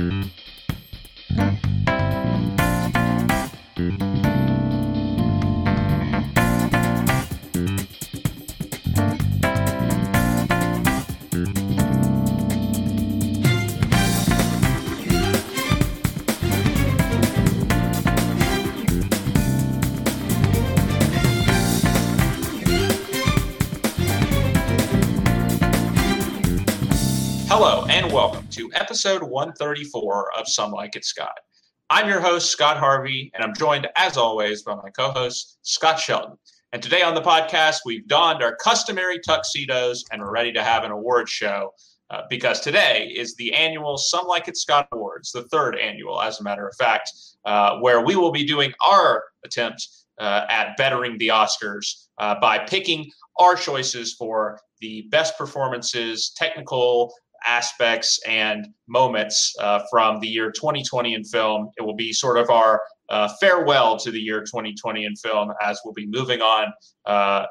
Hello, episode 134 of Some Like It Scott. I'm your host, Scott Harvey, and I'm joined, as always, by my co host, Scott Shelton. And today on the podcast, we've donned our customary tuxedos and we're ready to have an award show uh, because today is the annual Some Like It Scott Awards, the third annual, as a matter of fact, uh, where we will be doing our attempt uh, at bettering the Oscars uh, by picking our choices for the best performances, technical aspects and moments uh, from the year 2020 in film. It will be sort of our uh, farewell to the year 2020 in film as we'll be moving on uh,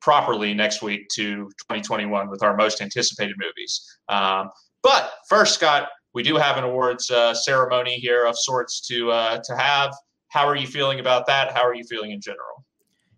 properly next week to 2021 with our most anticipated movies. Um, but first, Scott, we do have an awards uh, ceremony here of sorts to uh, to have. How are you feeling about that? How are you feeling in general?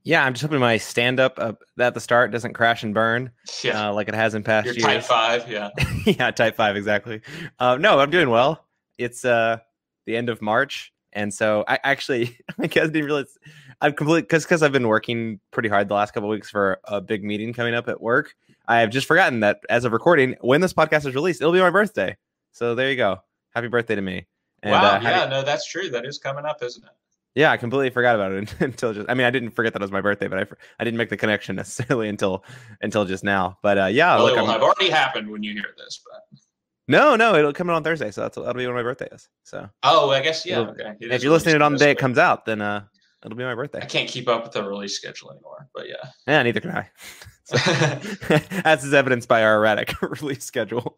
Yeah, I'm just hoping my stand up uh, at the start doesn't crash and burn Yeah, uh, like it has in past you're years. type five. Yeah. yeah, type five exactly. Uh, no, I'm doing well. It's uh, the end of March, and so I actually I guess didn't realize I've completely because because I've been working pretty hard the last couple of weeks for a big meeting coming up at work. I have just forgotten that as of recording, when this podcast is released, it'll be my birthday. So there you go. Happy birthday to me. And, wow. uh, happy- yeah. No, that's true. That is coming up, isn't it? Yeah, I completely forgot about it until just. I mean, I didn't forget that it was my birthday, but I, I didn't make the connection necessarily until until just now. But uh, yeah, well, look, it will I'm- have already happened when you hear this, but no, no, it'll come out on Thursday, so that's that'll be when my birthday is. So oh, I guess yeah. Okay. If you're listening to it on the day it comes out, then uh, it'll be my birthday. I can't keep up with the release schedule anymore, but yeah. Yeah, neither can I. So, as is evidenced by our erratic release schedule.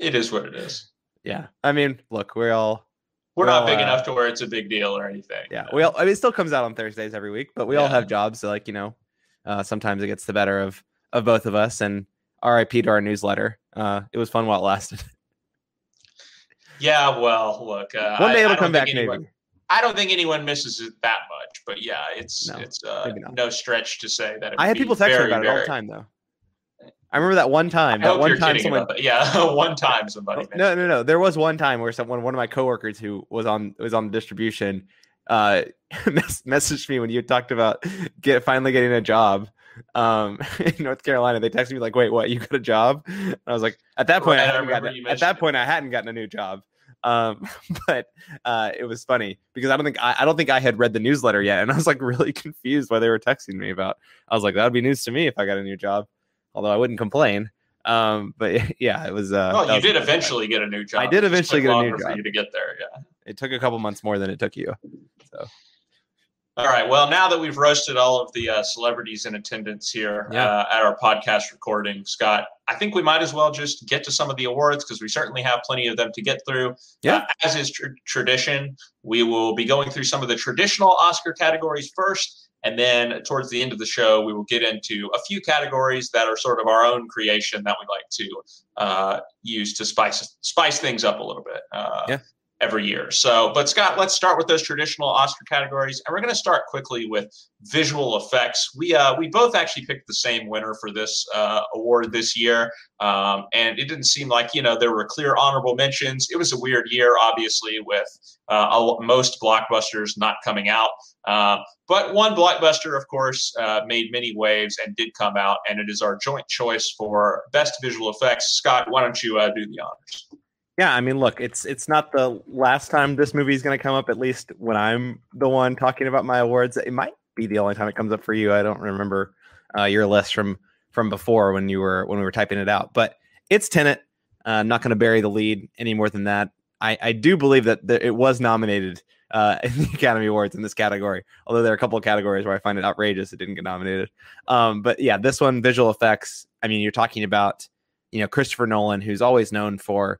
it is what it is. Yeah, I mean, look, we're all We're not big uh, enough to where it's a big deal or anything. yeah, we all. I mean, it still comes out on Thursdays every week, but we all have jobs, so like you know, uh, sometimes it gets the better of of both of us. And R.I.P. to our newsletter. Uh, it was fun while it lasted. Yeah, well, look. Uh, One day I it'll don't come back, anyone- maybe. I don't think anyone misses it that much, but yeah, it's No, it's uh, no stretch to say that. It I had people text me very, about it all the time, though. I remember that one time. I That hope one you're time kidding someone. Yeah, one time somebody. Oh, no, no, no. There was one time where someone, one of my coworkers who was on was on the distribution, uh, mess- messaged me when you talked about get finally getting a job, um, in North Carolina. They texted me like, "Wait, what? You got a job?" And I was like, at that point, Right, I I gotten, at that point, I hadn't gotten a new job. Um, but uh, it was funny because I don't think I, I don't think I had read the newsletter yet, and I was like really confused why they were texting me about. I was like, that would be news to me if I got a new job, although I wouldn't complain. Um, but yeah, it was. Uh, Well, you was did eventually get a new job. I did eventually get a new longer for job. you to get there. Yeah. It took a couple months more than it took you. So All right. Well, now that we've roasted all of the uh, celebrities in attendance here Yeah. uh, at our podcast recording, Scott, I think we might as well just get to some of the awards because we certainly have plenty of them to get through. Yeah. Uh, as is tr- tradition, we will be going through some of the traditional Oscar categories first. And then towards the end of the show, we will get into a few categories that are sort of our own creation that we like to uh, use to spice spice things up a little bit. Uh, Yeah. Every year. So, but Scott, let's start with those traditional Oscar categories, and we're going to start quickly with visual effects. We uh, we both actually picked the same winner for this uh, award this year, um, and it didn't seem like you know there were clear honorable mentions. It was a weird year, obviously, with uh, most blockbusters not coming out. Uh, but one blockbuster, of course, uh, made many waves and did come out, and it is our joint choice for best visual effects. Scott, why don't you uh, do the honors? Yeah, I mean, look, it's it's not the last time this movie is going to come up. At least when I'm the one talking about my awards, it might be the only time it comes up for you. I don't remember uh, your list from from before when you were when we were typing it out, but it's Tenet. Uh, I'm not going to bury the lead any more than that. I, I do believe that it was nominated uh, in the Academy Awards in this category. Although there are a couple of categories where I find it outrageous it didn't get nominated. Um, but yeah, this one, visual effects. I mean, you're talking about you know Christopher Nolan, who's always known for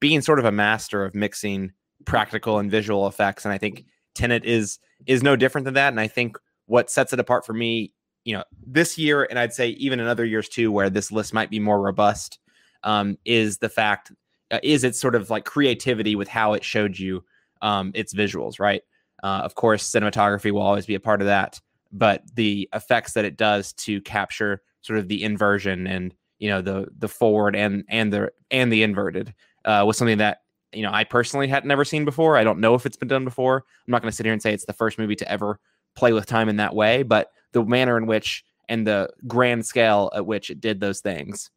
being sort of a master of mixing practical and visual effects, and I think Tenet is is no different than that. And I think what sets it apart for me, you know, this year, and I'd say even in other years too, where this list might be more robust, um, is the fact uh, is its sort of like creativity with how it showed you um, its visuals, right? Uh, of course, cinematography will always be a part of that, but the effects that it does to capture sort of the inversion and you know the the forward and and the and the inverted uh, was something that you know I personally had never seen before. I don't know if it's been done before. I'm not going to sit here and say it's the first movie to ever play with time in that way, but the manner in which and the grand scale at which it did those things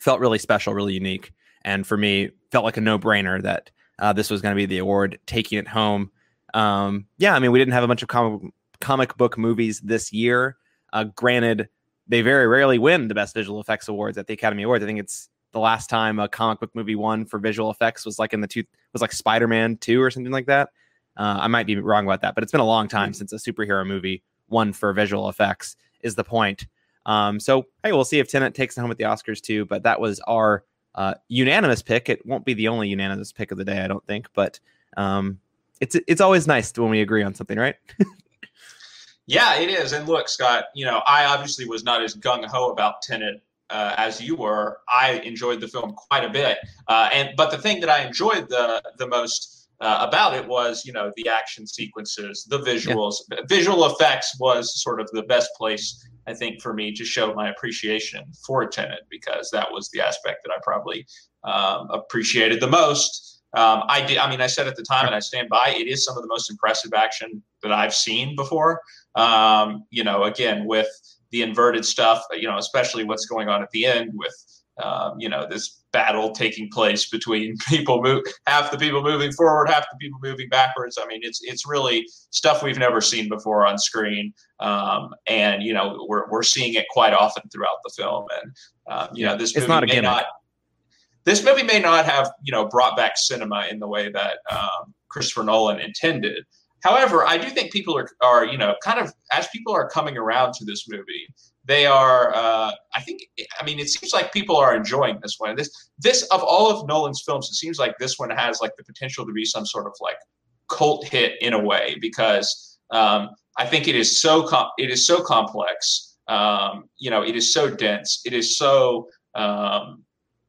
felt really special, really unique, and for me felt like a no brainer that uh, this was going to be the award taking it home. Um, yeah, I mean we didn't have a bunch of comic comic book movies this year. Uh, granted, they very rarely win the best visual effects awards at the Academy Awards. I think it's the last time a comic book movie won for visual effects was like in the two was like Spider-Man 2 or something like that. Uh, I might be wrong about that, but it's been a long time since a superhero movie won for visual effects is the point. Um, so hey, we'll see if Tenet takes it home at the Oscars too. But that was our uh, unanimous pick. It won't be the only unanimous pick of the day, I don't think. But um, it's it's always nice when we agree on something, right? yeah, it is. And look, Scott, you know, I obviously was not as gung ho about Tenet uh, as you were. I enjoyed the film quite a bit, uh, and but the thing that I enjoyed the the most. Uh, about it was, you know, the action sequences, the visuals, yeah. visual effects was sort of the best place I think for me to show my appreciation for Tenet because that was the aspect that I probably um, appreciated the most. Um, I did. I mean, I said at the time, and I stand by. It is some of the most impressive action that I've seen before. Um, you know, again with the inverted stuff, you know, especially what's going on at the end with, um, you know, this battle taking place between people move half the people moving forward, half the people moving backwards. I mean, it's it's really stuff we've never seen before on screen, um, and you know, we're we're seeing it quite often throughout the film. And um, you know, this movie not may not this movie may not have you know brought back cinema in the way that um, Christopher Nolan intended. However, I do think people are, are, you know, kind of as people are coming around to this movie, they are. Uh, I think. I mean, it seems like people are enjoying this one. This, this of all of Nolan's films, it seems like this one has like the potential to be some sort of like cult hit in a way because um, I think it is so com- it is so complex. Um, you know, it is so dense. It is so um,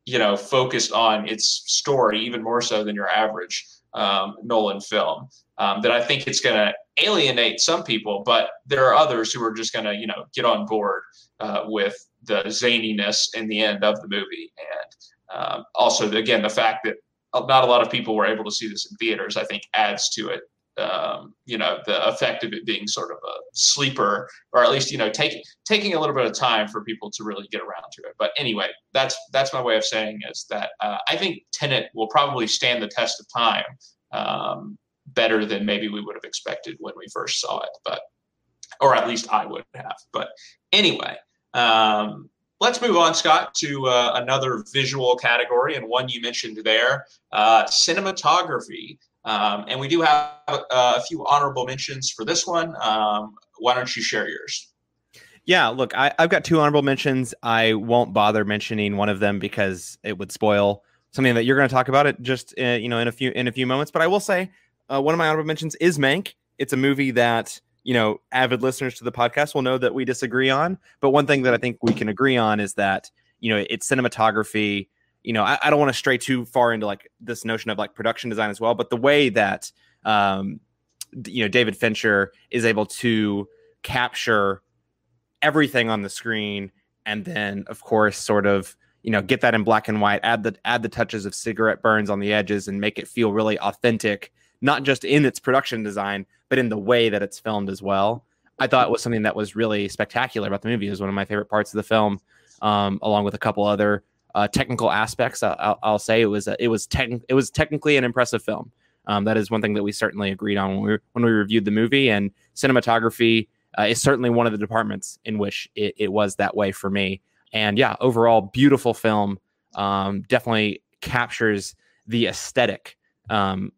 you know focused on its story even more so than your average um, Nolan film um, that I think it's going to alienate some people, but there are others who are just going to, you know, get on board uh, with the zaniness in the end of the movie. And um, also, again, the fact that not a lot of people were able to see this in theaters, I think adds to it. Um, you know, the effect of it being sort of a sleeper, or at least you know, taking taking a little bit of time for people to really get around to it. But anyway, that's that's my way of saying is that uh, I think Tenet will probably stand the test of time. Um, better than maybe we would have expected when we first saw it, but or at least I would have. But anyway, um, let's move on, Scott, to uh, another visual category and one you mentioned there, uh, cinematography. Um, and we do have uh, a few honorable mentions for this one. Um, why don't you share yours? Yeah, look, I, have got two honorable mentions. I won't bother mentioning one of them because it would spoil something that you're going to talk about it just uh, you know in a few in a few moments. But I will say uh, one of my honorable mentions is Mank. It's a movie that you know avid listeners to the podcast will know that we disagree on. But one thing that I think we can agree on is that you know it's cinematography. You know, I, I don't want to stray too far into like this notion of like production design as well, but the way that um, you know David Fincher is able to capture everything on the screen and then of course sort of you know get that in black and white add the add the touches of cigarette burns on the edges and make it feel really authentic not just in its production design, but in the way that it's filmed as well. I thought was something that was really spectacular about the movie. It was one of my favorite parts of the film, um, along with a couple other uh, technical aspects. I'll, I'll, say it was a, it was it was technically an impressive film. Um, that is one thing that we certainly agreed on when we when we reviewed the movie. And cinematography uh, is certainly one of the departments in which it, it, was that way for me. And yeah, overall, beautiful film. Um, definitely captures the aesthetic um,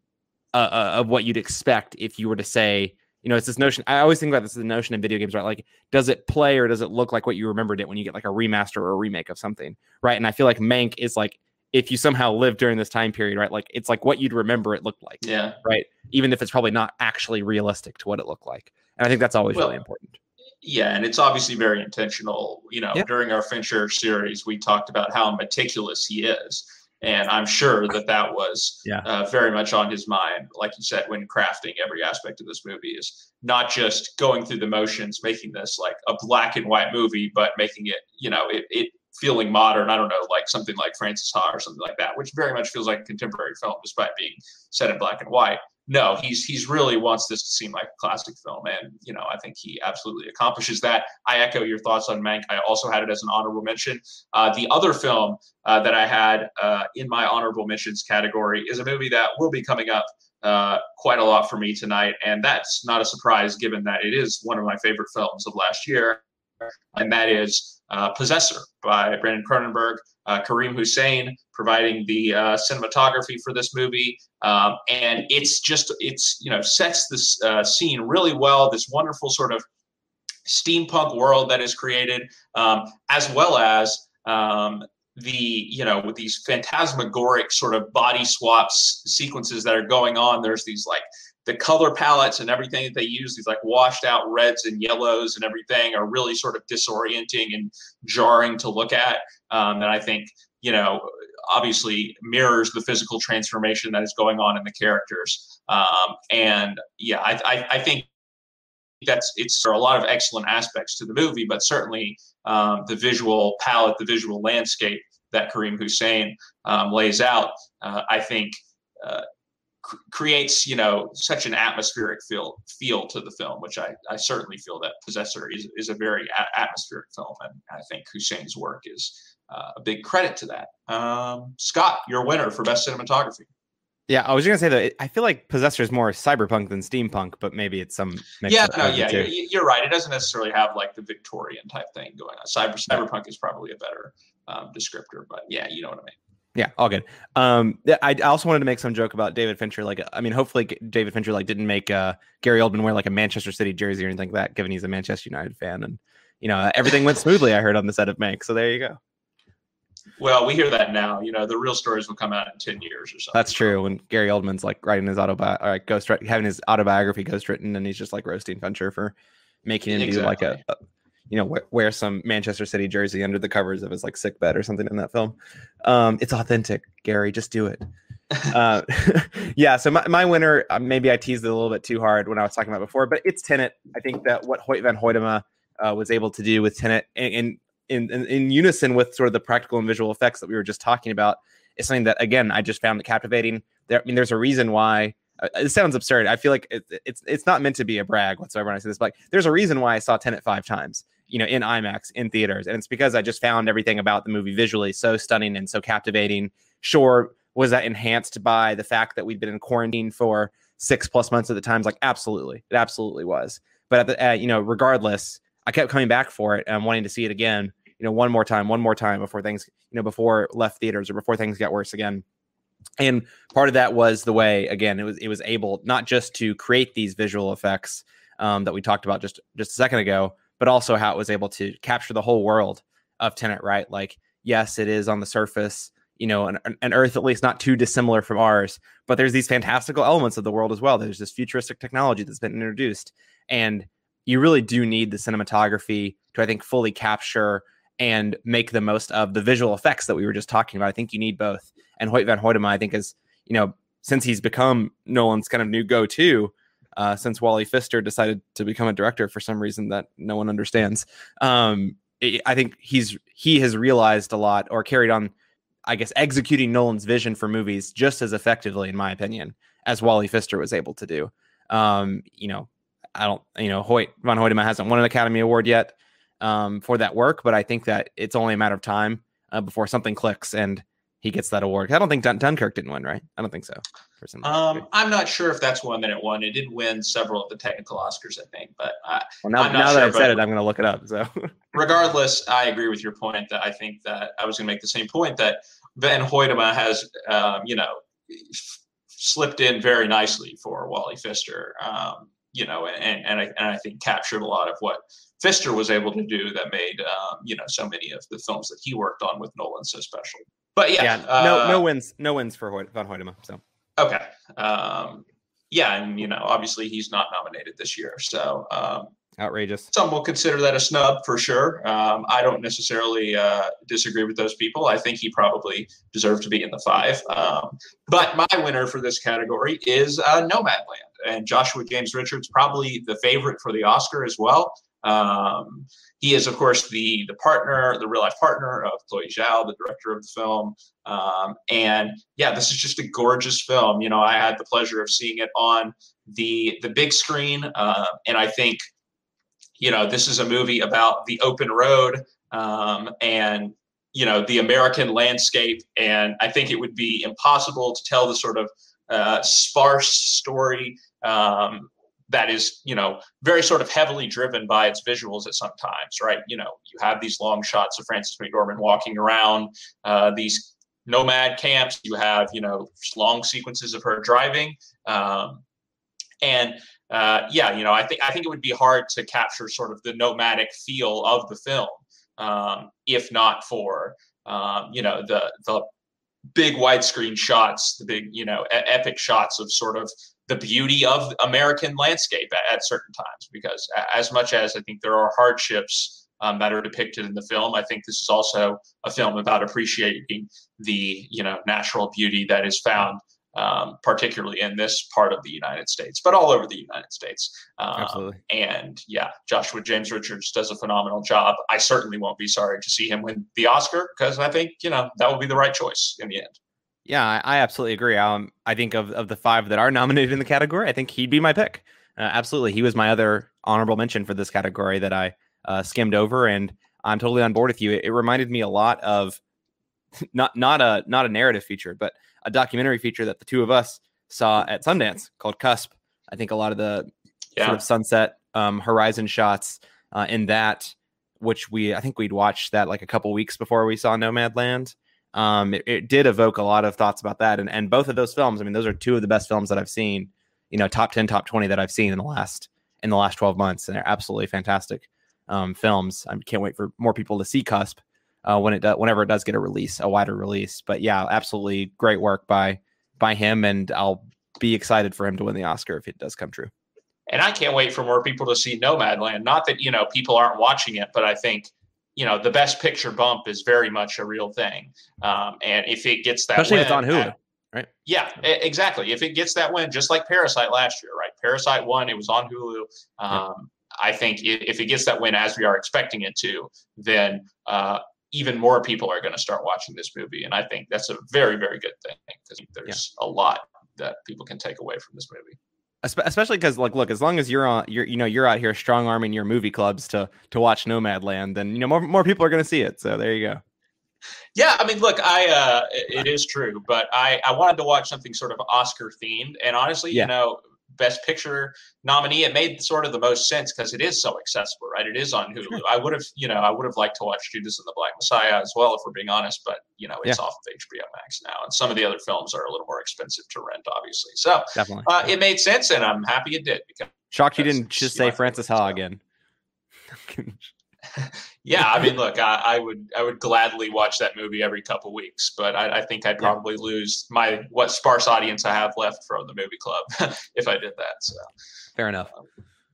uh, uh, of what you'd expect if you were to say, you know, it's this notion. I always think about this the notion in video games, right? Like, does it play or does it look like what you remembered it when you get like a remaster or a remake of something, right? And I feel like Mank is like if you somehow lived during this time period, right? Like it's like what you'd remember it looked like, yeah, right. Even if it's probably not actually realistic to what it looked like, and I think that's always well, really important. Yeah, and it's obviously very intentional. You know, yeah. during our Fincher series, we talked about how meticulous he is and I'm sure that that was yeah. uh, very much on his mind. Like you said, when crafting every aspect of this movie, is not just going through the motions, making this like a black and white movie, but making it, you know, it, it feeling modern. I don't know, like something like Frances Ha or something like that, which very much feels like a contemporary film, despite being set in black and white no, he's he's really wants this to seem like a classic film, and you know I think he absolutely accomplishes that. I echo your thoughts on Mank. I also had it as an honorable mention. Uh, the other film uh, that I had uh, in my honorable mentions category is a movie that will be coming up uh, quite a lot for me tonight, and that's not a surprise given that it is one of my favorite films of last year, and that is uh, Possessor by Brandon Cronenberg. Uh, Karim Hussain providing the uh, cinematography for this movie, um, and it's just it's you know sets this uh, scene really well. This wonderful sort of steampunk world that is created, um, as well as um, the you know with these phantasmagoric sort of body swaps sequences that are going on. There's these like the color palettes and everything that they use, these like washed out reds and yellows and everything, are really sort of disorienting and jarring to look at. Um, and I think, you know, obviously mirrors the physical transformation that is going on in the characters. Um, and yeah, I, I, I, think that's it's there are a lot of excellent aspects to the movie, but certainly um, the visual palette, the visual landscape that Karim Hussain um, lays out, uh, I think. Uh, creates you know such an atmospheric feel feel to the film which i, I certainly feel that possessor is, is a very a- atmospheric film and i think hussain's work is a big credit to that um, scott your winner for best cinematography yeah, I was gonna say that I feel like Possessor is more cyberpunk than steampunk, but maybe it's some. yeah, no, yeah, you're, you're, right. It doesn't necessarily have like the Victorian type thing going on. Cyber cyberpunk is probably a better um, descriptor, but yeah, you know what I mean. Yeah, all good. Um, I also wanted to make some joke about David Fincher. Like, I mean, hopefully David Fincher like didn't make uh, Gary Oldman wear like a Manchester City jersey or anything like that, given he's a Manchester United fan, and you know everything went smoothly. I heard on the set of Mank, so there you go. Well, we hear that now. You know, the real stories will come out in ten years or something. That's true. When Gary Oldman's like writing his autobi like ghost having his autobiography ghost written, and he's just like roasting Fincher for making him exactly. do like a, a you know, wear, wear, some Manchester City jersey under the covers of his like sick bed or something in that film. Um, it's authentic, Gary. Just do it. uh, yeah. So my, my winner, uh, maybe I teased it a little bit too hard when I was talking about before, but it's Tenet. I think that what Hoyt van Hoytema uh, was able to do with Tenet in, in, in, in unison with sort of the practical and visual effects that we were just talking about is something that, again, I just found captivating. There, I mean, there's a reason why uh, it sounds absurd. I feel like it, it's it's not meant to be a brag whatsoever when I say this. But like, there's a reason why I saw Tenet five times you know, in IMAX in theaters. And it's because I just found everything about the movie visually so stunning and so captivating. Sure, was that enhanced by the fact that we'd been in quarantine for six plus months at the times? Like, absolutely, it absolutely was. But at the, uh, you know, regardless, I kept coming back for it and wanting to see it again. You know, one more time, one more time before things, you know, before left theaters or before things got worse again. And part of that was the way, again, it was it was able not just to create these visual effects um, that we talked about just just a second ago, but also how it was able to capture the whole world of Tenet, right? Like, yes, it is on the surface, you know, an, an Earth at least not too dissimilar from ours, but there's these fantastical elements of the world as well. There's this futuristic technology that's been introduced, and you really do need the cinematography to, I think, fully capture and make the most of the visual effects that we were just talking about. I think you need both. And Hoyt van Hoytema, I think, is you know, since he's become Nolan's kind of new go-to, uh, since Wally Pfister decided to become a director for some reason that no one understands. Um, I think he's he has realized a lot or carried on, I guess, executing Nolan's vision for movies just as effectively, in my opinion, as Wally Pfister was able to do. Um, you know, I don't, you know, Hoyt von Hoytema hasn't won an Academy Award yet um, for that work, but I think that it's only a matter of time uh, before something clicks and he gets that award. I don't think Dun- Dunkirk didn't win, right? I don't think so. Um, I'm not sure if that's one that it won. It did win several of the technical Oscars, I think. But I, well, now, now sure, that I've said it, I'm going to look it up. So, regardless, I agree with your point that I think that I was going to make the same point that Van Hoytema has, um, you know, f- slipped in very nicely for Wally Pfister. Um, you know, and and I, and I think captured a lot of what Pfister was able to do that made um, you know so many of the films that he worked on with Nolan so special. But yeah, yeah uh, no no wins no wins for Hoy- Van Hoytema. So okay, um, yeah, and you know obviously he's not nominated this year, so um, outrageous. Some will consider that a snub for sure. Um, I don't necessarily uh, disagree with those people. I think he probably deserved to be in the five. Um, but my winner for this category is uh, Nomadland, and Joshua James Richards probably the favorite for the Oscar as well. Um, he is, of course, the the partner, the real life partner of Chloe Zhao, the director of the film. Um, and yeah, this is just a gorgeous film. You know, I had the pleasure of seeing it on the the big screen, uh, and I think you know, this is a movie about the open road um, and you know the American landscape, and I think it would be impossible to tell the sort of uh, sparse story um, that is you know very sort of heavily driven by its visuals at some times, right? You know, you have these long shots of Frances McDormand walking around uh, these nomad camps. You have you know long sequences of her driving. Um, and uh, yeah, you know, I think I think it would be hard to capture sort of the nomadic feel of the film um, if not for um, you know the the big widescreen shots, the big you know epic shots of sort of the beauty of American landscape at, at, certain times. Because as much as I think there are hardships um, that are depicted in the film, I think this is also a film about appreciating the you know natural beauty that is found um, particularly in this part of the United States, but all over the United States. Um, Absolutely. And yeah, Joshua James Richards does a phenomenal job. I certainly won't be sorry to see him win the Oscar because I think you know that will be the right choice in the end. Yeah, I, I absolutely agree. Um, I think of of the five that are nominated in the category, I think he'd be my pick. Uh, absolutely, he was my other honorable mention for this category that I uh, skimmed over, and I'm totally on board with you. It, it reminded me a lot of not not a not a narrative feature, but a documentary feature that the two of us saw at Sundance called Cusp. I think a lot of the yeah. sort of sunset um, horizon shots uh, in that, which we I think we'd watched that like a couple weeks before we saw Nomadland. Um, it, it, did evoke a lot of thoughts about that, and and both of those films. I mean, those are two of the best films that I've seen. You know, top ten, top twenty that I've seen in the last in the last twelve months, and they're absolutely fantastic um, films. I can't wait for more people to see Cusp uh, when it does, whenever it does get a release, a wider release. But yeah, absolutely great work by by him, and I'll be excited for him to win the Oscar if it does come true. And I can't wait for more people to see Nomadland. Not that you know people aren't watching it, but I think you know the Best Picture bump is very much a real thing. Um, and if it gets that, especially win, if it's on Hulu. At, right? Yeah, exactly. If it gets that win, just like Parasite last year, right? Parasite won; it was on Hulu. Um, yeah. I think if it gets that win as we are expecting it to, then uh, even more people are going to start watching this movie. And I think that's a very, very good thing because there's yeah. a lot that people can take away from this movie. Especially because, like, look, as long as you're on, you're, you know, you're out here strong arming your movie clubs to to watch Nomadland, then you know more more people are going to see it. So there you go. Yeah, I mean, look, I uh, it is true, but I I wanted to watch something sort of Oscar themed, and honestly, yeah. you know, Best Picture nominee, it made sort of the most sense because it is so accessible, right? It is on Hulu. I would have, you know, I would have liked to watch Judas and the Black Messiah as well, if we're being honest, but you know, it's yeah. off of HBO Max now, and some of the other films are a little more expensive to rent, obviously. So definitely, uh, it made sense, and I'm happy it did. Because shocked you didn't just say Frances Ha again. yeah, I mean, look, I, I, would I would gladly watch that movie every couple weeks, but I, I think I'd probably yeah. lose my what sparse audience I have left from the movie club if I did that. So fair enough. Um,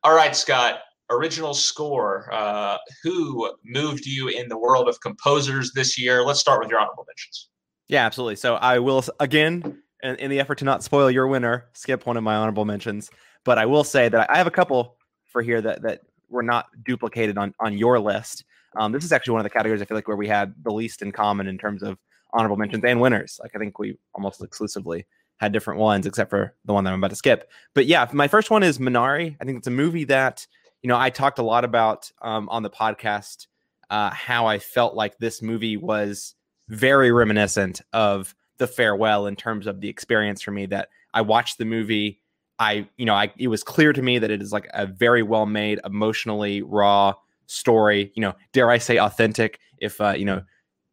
all right, Scott. Original score. Uh, who moved you in the world of composers this year? Let's start with your honorable mentions. Yeah, absolutely. So I will again, in, in the effort to not spoil your winner, skip one of my honorable mentions. But I will say that I have a couple for here that that were not duplicated on on your list. Um, this is actually one of the categories I feel like where we had the least in common in terms of honorable mentions and winners. Like I think we almost exclusively had different ones, except for the one that I'm about to skip. But yeah, my first one is Minari. I think it's a movie that you know I talked a lot about um, on the podcast. Uh, how I felt like this movie was very reminiscent of The Farewell in terms of the experience for me. That I watched the movie I, you know, I it was clear to me that it is like a very well made, emotionally raw story. You know, dare I say authentic? If uh, you know,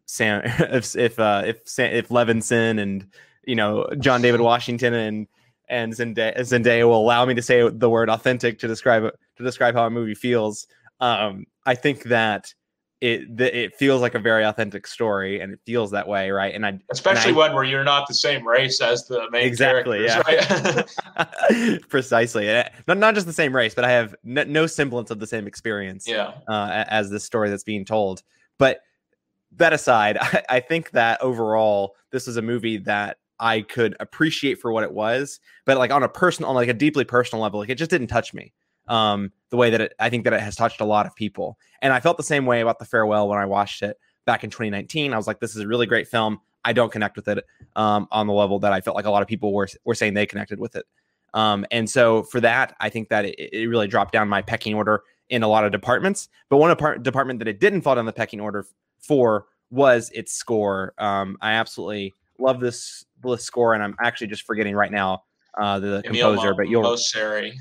Sam, if if uh, if if Levinson and you know John David Washington and and Zendaya, Zendaya will allow me to say the word authentic to describe to describe how a movie feels. Um, I think that it the, it feels like a very authentic story and it feels that way right? And i especially and I, one where you're not the same race as the main exactly yeah. right? precisely not, not just the same race but i have n- no semblance of the same experience yeah. uh, as the story that's being told. But that aside I, I think that overall this is a movie that i could appreciate for what it was but like on a personal on like a deeply personal level like it just didn't touch me um, the way that it, I think that it has touched a lot of people. And I felt the same way about The Farewell when I watched it back in 2019. I was like, this is a really great film. I don't connect with it um, on the level that I felt like a lot of people were, were saying they connected with it. Um, and so for that, I think that it, it, really dropped down my pecking order in a lot of departments. But one apart- department that it didn't fall down the pecking order for was its score. Um, I absolutely love this, this score, and I'm actually just forgetting right now uh, the Emile composer, Mo- but you'll Mosseri.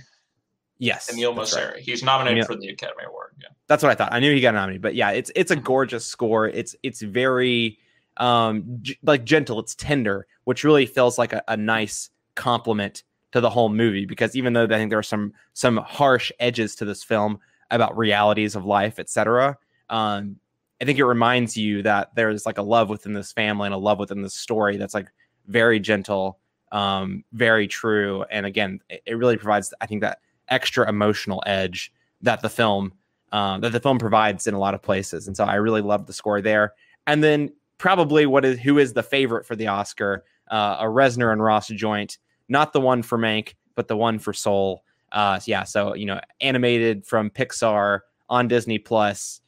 Yes, Emile Mosseri. Right. He's nominated Emile. for the Academy Award. Yeah, that's what I thought. I knew he got nominated, but yeah, it's it's a mm-hmm. gorgeous score. It's it's very um g- like gentle. It's tender, which really feels like a, a nice compliment to the whole movie. Because even though I think there are some some harsh edges to this film about realities of life, etc. Um, I think it reminds you that there's like a love within this family and a love within this story that's like very gentle, um, very true. And again, it, it really provides, I think, that extra emotional edge that the film um, that the film provides in a lot of places. And so I really love the score there. And then probably what is who is the favorite for the Oscar? Uh, a Reznor and Ross joint, not the one for Mank, but the one for Soul. Uh, yeah, so you know, animated from Pixar on Disney Plus,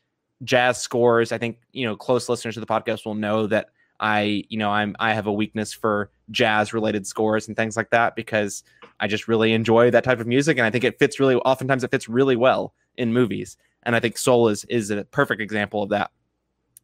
jazz scores. I think you know, close listeners to the podcast will know that I, you know, I'm I have a weakness for jazz related scores and things like that because I just really enjoy that type of music, and I think it fits really. Oftentimes, it fits really well in movies, and I think Soul is is a perfect example of that.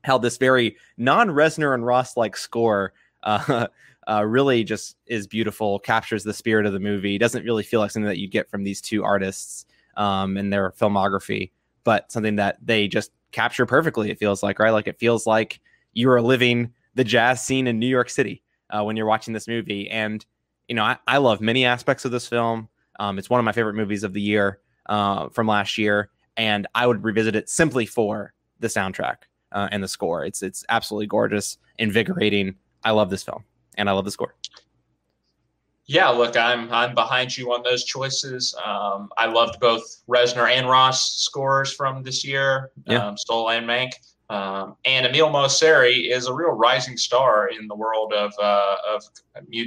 How this very non Reznor and Ross like score uh, uh, really just is beautiful, captures the spirit of the movie. Doesn't really feel like something that you get from these two artists um, in their filmography, but something that they just capture perfectly. It feels like right, like it feels like you are living the jazz scene in New York City uh, when you're watching this movie, and you know, I, I love many aspects of this film. Um, it's one of my favorite movies of the year uh, from last year, and I would revisit it simply for the soundtrack uh, and the score. It's it's absolutely gorgeous, invigorating. I love this film, and I love the score. Yeah, look, I'm I'm behind you on those choices. Um, I loved both Reznor and Ross scores from this year, yeah. um, Soul and Mank. Um, and Emile Mosseri is a real rising star in the world of, uh, of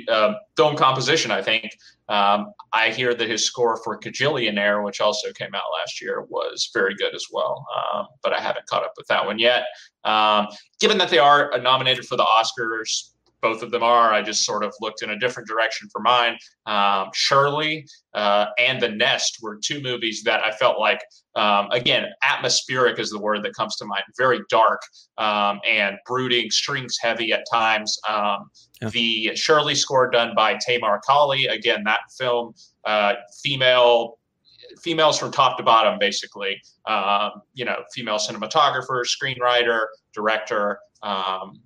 uh, film composition, I think. Um, I hear that his score for Kajillionaire, which also came out last year, was very good as well. Um, but I haven't caught up with that one yet. Um, given that they are nominated for the Oscars, both of them are. I just sort of looked in a different direction for mine. Um, Shirley uh, and The Nest were two movies that I felt like, um, again, atmospheric is the word that comes to mind. Very dark um, and brooding, strings heavy at times. Um, yeah. The Shirley score done by Tamar Kali. Again, that film, uh, female females from top to bottom, basically. Um, you know, female cinematographer, screenwriter, director. Um,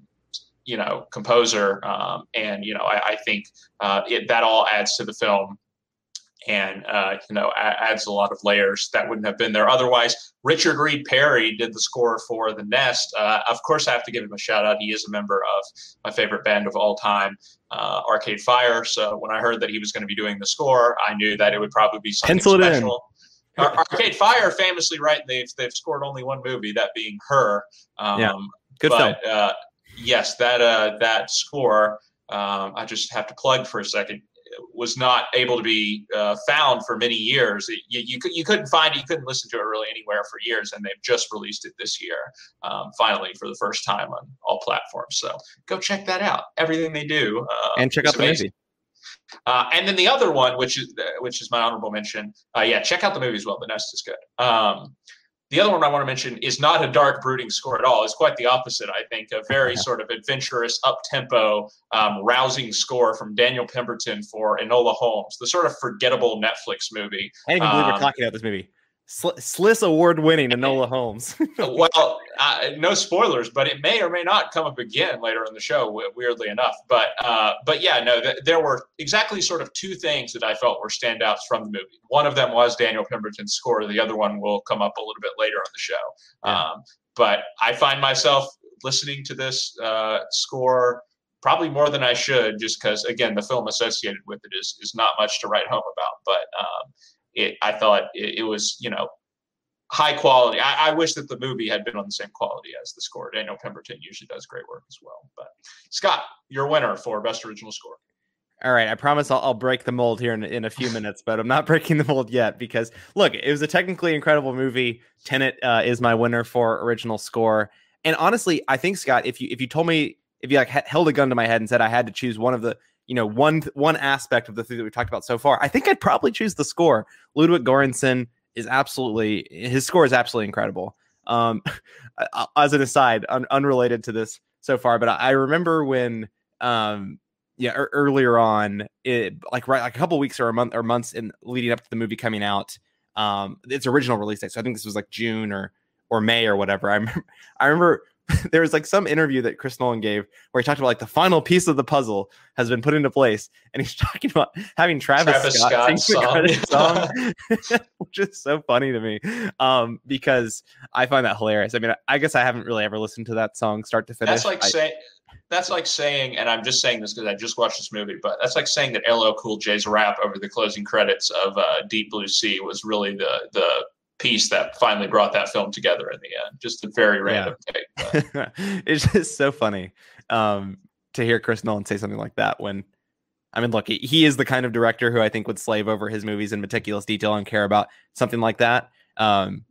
you know composer um, and you know i, I think uh, it, that all adds to the film and uh, you know adds a lot of layers that wouldn't have been there otherwise richard reed parry did the score for the nest uh, of course i have to give him a shout out he is a member of my favorite band of all time uh, arcade fire so when i heard that he was going to be doing the score i knew that it would probably be something Pencil special Arcade Fire famously, right? They've they've scored only one movie, that being her. Um, yeah, good but, film. Uh, yes, that uh, that score, um, I just have to plug for a second, was not able to be uh, found for many years. You, you, you, couldn't find it, you couldn't listen to it really anywhere for years, and they've just released it this year, um, finally for the first time on all platforms. So go check that out. Everything they do, uh, and check out the movie. Uh, and then the other one, which is which is my honorable mention, uh, yeah, check out the movie as well. The Nest is good. Um, the other one I want to mention is not a dark, brooding score at all. It's quite the opposite, I think. A very sort of adventurous, up tempo, um, rousing score from Daniel Pemberton for Enola Holmes, the sort of forgettable Netflix movie. I even believe um, we're talking about this movie. Sliss award winning Enola Holmes. well, uh, no spoilers, but it may or may not come up again later in the show. Weirdly enough, but uh, but yeah, no, th- there were exactly sort of two things that I felt were standouts from the movie. One of them was Daniel Pemberton's score. The other one will come up a little bit later on the show. Yeah. Um, but I find myself listening to this uh, score probably more than I should, just because again the film associated with it is is not much to write home about. But um, it, I thought it, it, was you know high quality. I, I, wish that the movie had been on the same quality as the score. Daniel Pemberton usually does great work as well. But Scott, your winner for best original score. All right, I promise I'll, I'll break the mold here in, in a few minutes, but I'm not breaking the mold yet because look, it was a technically incredible movie. Tenet uh, is my winner for original score, and honestly, I think Scott, if you if you told me if you like held a gun to my head and said I had to choose one of the you know one one aspect of the three that we've talked about so far, I think I'd probably choose the score. Ludwig Göransson is absolutely his score is absolutely incredible. Um, as an aside, un- unrelated to this so far, but I, I remember when um yeah, er, earlier on, it, like right, like a couple weeks or a month or months in leading up to the movie coming out, um, its original release date. So I think this was like June or or May or whatever. I remember, I remember there was like some interview that Chris Nolan gave where he talked about like the final piece of the puzzle has been put into place, and he's talking about having Travis, Travis Scott, Scott sing the song, which is so funny to me, um, because I find that hilarious. I mean, I guess I haven't really ever listened to that song start to finish. That's like saying that's like saying, and I'm just saying this because I just watched this movie, but that's like saying that LL Cool J's rap over the closing credits of uh, Deep Blue Sea was really the the piece that finally brought that film together in the end. Just a very random yeah. take. it's just so funny um, to hear Chris Nolan say something like that when. I mean, look, he is the kind of director who I think would slave over his movies in meticulous detail and care about something like that. Um,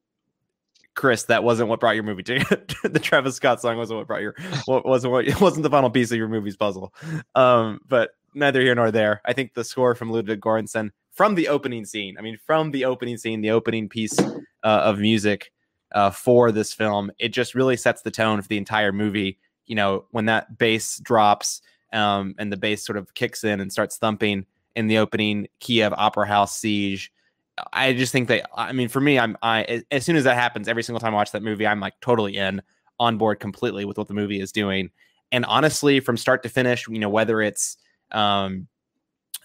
Chris, that wasn't what brought your movie to the Travis Scott song wasn't what brought your what wasn't what it wasn't the final piece of your movie's puzzle. Um, but neither here nor there. I think the score from Ludwig Göransson from the opening scene. I mean, from the opening scene, the opening piece uh, of music uh, for this film, it just really sets the tone for the entire movie. You know, when that bass drops um, and the bass sort of kicks in and starts thumping in the opening Kiev Opera House siege I just think that I mean for me I'm I as soon as that happens every single time I watch that movie I'm like totally in on board completely with what the movie is doing and honestly from start to finish you know whether it's um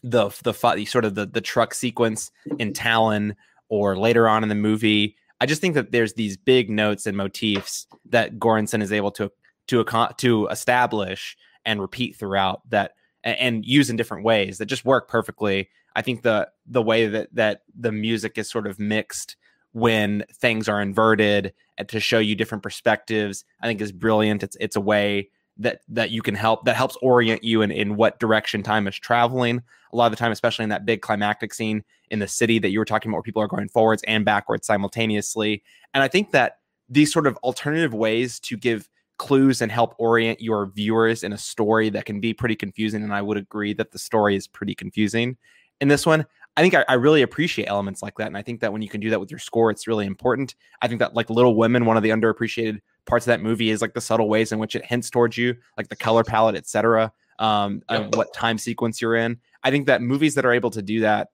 the the, sort of the the truck sequence in Tallinn or later on in the movie I just think that there's these big notes and motifs that Göransson is able to to to establish and repeat throughout that and use in different ways that just work perfectly I think the the way that that the music is sort of mixed when things are inverted uh, to show you different perspectives, I think is brilliant. It's it's a way that that you can help that helps orient you in, in what direction time is traveling. A lot of the time, especially in that big climactic scene in the city that you were talking about, where people are going forwards and backwards simultaneously. And I think that these sort of alternative ways to give clues and help orient your viewers in a story that can be pretty confusing. And I would agree that the story is pretty confusing in this one. I think I, I, really appreciate elements like that. And I think that when you can do that with your score, it's really important. I think that like Little Women, one of the underappreciated parts of that movie is like the subtle ways in which it hints towards you, like the color palette, etc. Um, and what time sequence you're in. I think that movies that are able to do that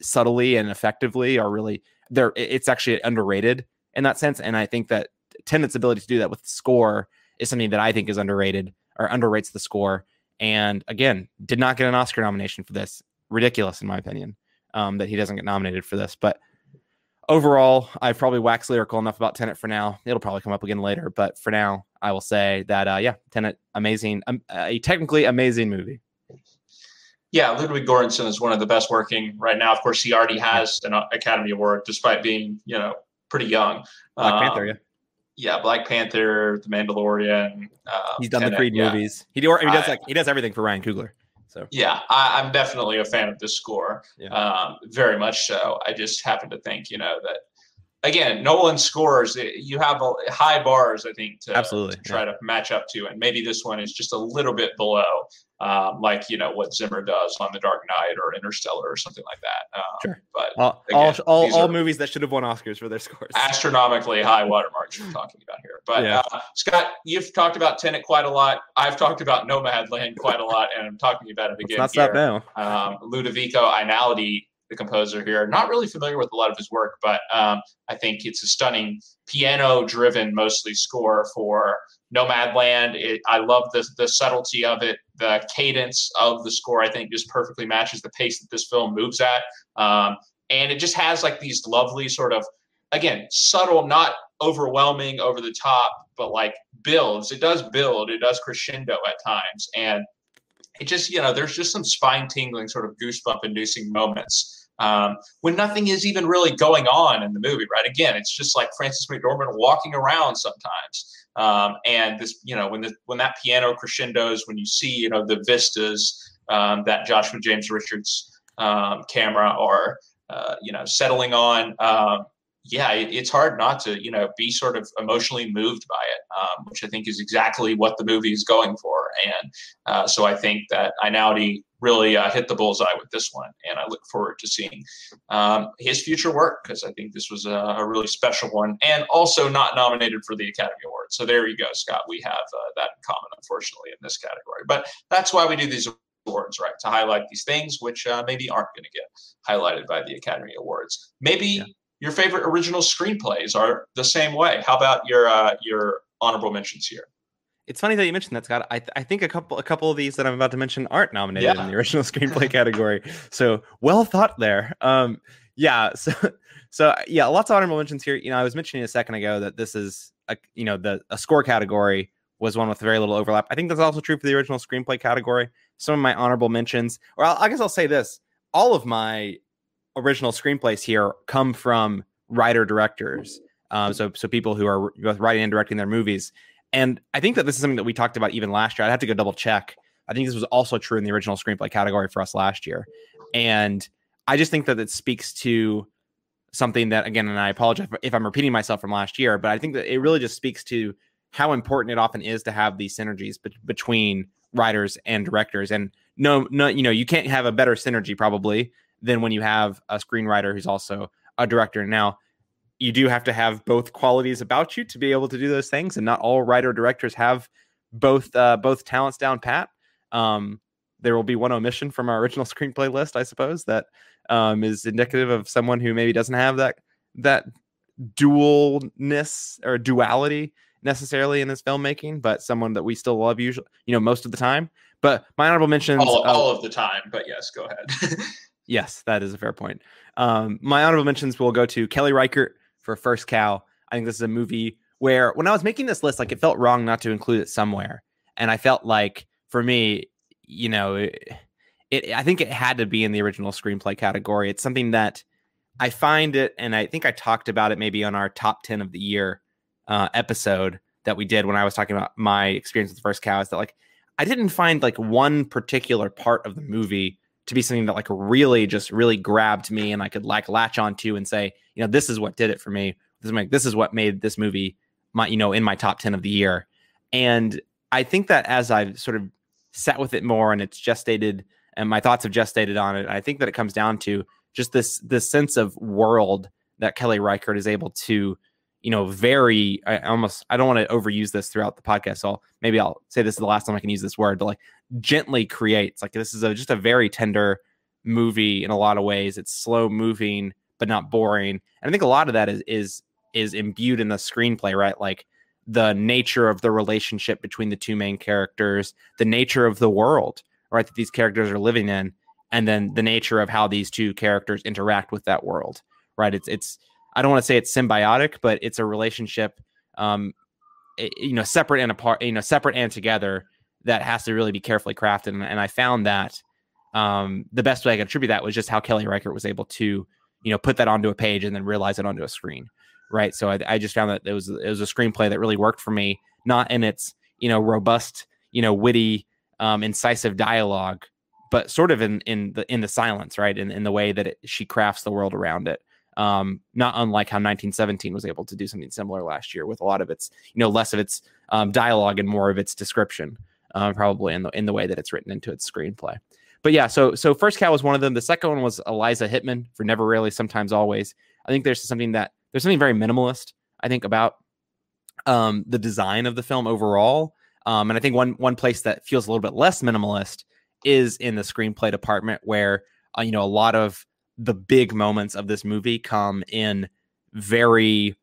subtly and effectively are really they're it's actually underrated in that sense. And I think that Tenet's ability to do that with the score is something that I think is underrated or underrates the score. And again, did not get an Oscar nomination for this ridiculous in my opinion um, that he doesn't get nominated for this. But overall, I've probably waxed lyrical enough about Tenet for now. It'll probably come up again later, but for now, I will say that uh, yeah, Tenet, amazing, um, a technically amazing movie. Yeah, Ludwig Göransson is one of the best working right now. Of course, he already has an Academy Award, despite being you know pretty young. Black um, Panther, yeah. Yeah, Black Panther, The Mandalorian. Uh, He's done Tenet, the Creed yeah. movies. He, do, he does like he does everything for Ryan Coogler. So yeah, I, am definitely a fan of this score. Yeah. Um, very much so. I just happen to think, you know, that again, Nolan scores. You have a, high bars, I think, to, Absolutely. To try yeah. to match up to, and maybe this one is just a little bit below um, like you know what Zimmer does on The Dark Knight or Interstellar or something like that. Um, sure. But well, again, all all, all movies that should have won Oscars for their scores. Astronomically high watermarks we're talking about here. But yeah. uh, Scott, you've talked about Tenet quite a lot. I've talked about Nomadland quite a lot, and I'm talking about it again. Let's not here. stop now. Um, Ludovico Einaudi the composer here. Not really familiar with a lot of his work, but um, I think it's a stunning piano-driven, mostly score for Nomadland. It, I love the the subtlety of it. The cadence of the score, I think, just perfectly matches the pace that this film moves at. Um, and it just has like these lovely sort of, again, subtle, not overwhelming, over the top, but like builds. It does build. It does crescendo at times, and it just you know there's just some spine tingling, sort of goosebump inducing moments um, when nothing is even really going on in the movie. Right? Again, it's just like Frances McDormand walking around sometimes. Um, and this, you know, when the when that piano crescendos, when you see, you know, the vistas um, that Joshua James Richards um, camera are, uh, you know, settling on, um, yeah, it, it's hard not to, you know, be sort of emotionally moved by it, um, which I think is exactly what the movie is going for. And uh, so I think that Einaudi really uh, hit the bullseye with this one, and I look forward to seeing um, his future work because I think this was a, a, really special one, and also not nominated for the Academy Award. So there you go, Scott. We have uh, that in common, unfortunately, in this category. But that's why we do these awards, right? To highlight these things which uh, maybe aren't going to get highlighted by the Academy Awards. Maybe yeah. Your favorite original screenplays are the same way. How about your uh, your honorable mentions here? It's funny that you mentioned that, Scott. I, th- I think a couple a couple of these that I'm about to mention aren't nominated yeah. in the original screenplay category. So well thought there. Um, yeah. So so yeah, lots of honorable mentions here. You know, I was mentioning a second ago that this is a you know the a score category was one with very little overlap. I think that's also true for the original screenplay category. Some of my honorable mentions, or I'll, I guess I'll say this: all of my original screenplays here come from writer directors. Um, so so people who are both writing and directing their movies. And I think that this is something that we talked about even last year. I'd have to go double check. I think this was also true in the original screenplay category for us last year. And I just think that it speaks to something that, again, and I apologize if I'm repeating myself from last year, but I think that it really just speaks to how important it often is to have these synergies be- between writers and directors. And no, no, you know, you can't have a better synergy probably than when you have a screenwriter who's also a director. Now, you do have to have both qualities about you to be able to do those things, and not all writer directors have both uh, both talents down pat. Um, there will be one omission from our original screenplay list, I suppose, that um, is indicative of someone who maybe doesn't have that that dualness or duality necessarily in his filmmaking, but someone that we still love usually, you know, most of the time. But my honorable mentions all, all of the time. But yes, go ahead. yes, that is a fair point. Um, my honorable mentions will go to Kelly Reichardt for First Cow. I think this is a movie where when I was making this list, like it felt wrong not to include it somewhere. And I felt like for me, you know, it, it I think it had to be in the original screenplay category. It's something that I find it, and I think I talked about it maybe on our top 10 of the year uh, episode that we did when I was talking about my experience with first cow is that like I didn't find like one particular part of the movie to be something that like really just really grabbed me and I could like latch onto and say, you know, this is what did it for me. This is this is what made this movie my, you know, in my top 10 of the year. And I think that as I've sort of sat with it more and it's gestated and my thoughts have gestated on it, I think that it comes down to just this this sense of world that Kelly Reichardt is able to, you know, very I almost I don't want to overuse this throughout the podcast. So maybe I'll say this is the last time I can use this word, but like gently creates. Like this is a, just a very tender movie in a lot of ways. It's slow moving but not boring. And I think a lot of that is is is imbued in the screenplay, right? Like the nature of the relationship between the two main characters, the nature of the world, right, that these characters are living in, and then the nature of how these two characters interact with that world, right? It's it's I don't want to say it's symbiotic, but it's a relationship, um, you know, separate and apart, you know, separate and together that has to really be carefully crafted. And, and I found that um, the best way I could attribute that was just how Kelly Reichardt was able to, you know, put that onto a page and then realize it onto a screen. Right. So I, I just found that it was it was a screenplay that really worked for me, not in its, you know, robust, you know, witty, um, incisive dialogue, but sort of in in the in the silence, right? In in the way that it, she crafts the world around it. Um, not unlike how 1917 was able to do something similar last year with a lot of its, you know, less of its um, dialogue and more of its description uh, probably in the in the way that it's written into its screenplay. But yeah, so so first cow was one of them. The second one was Eliza Hittman for Never Rarely, Sometimes Always. I think there's something that there's something very minimalist. I think about um, the design of the film overall. Um, and I think one one place that feels a little bit less minimalist is in the screenplay department, where uh, you know a lot of the big moments of this movie come in very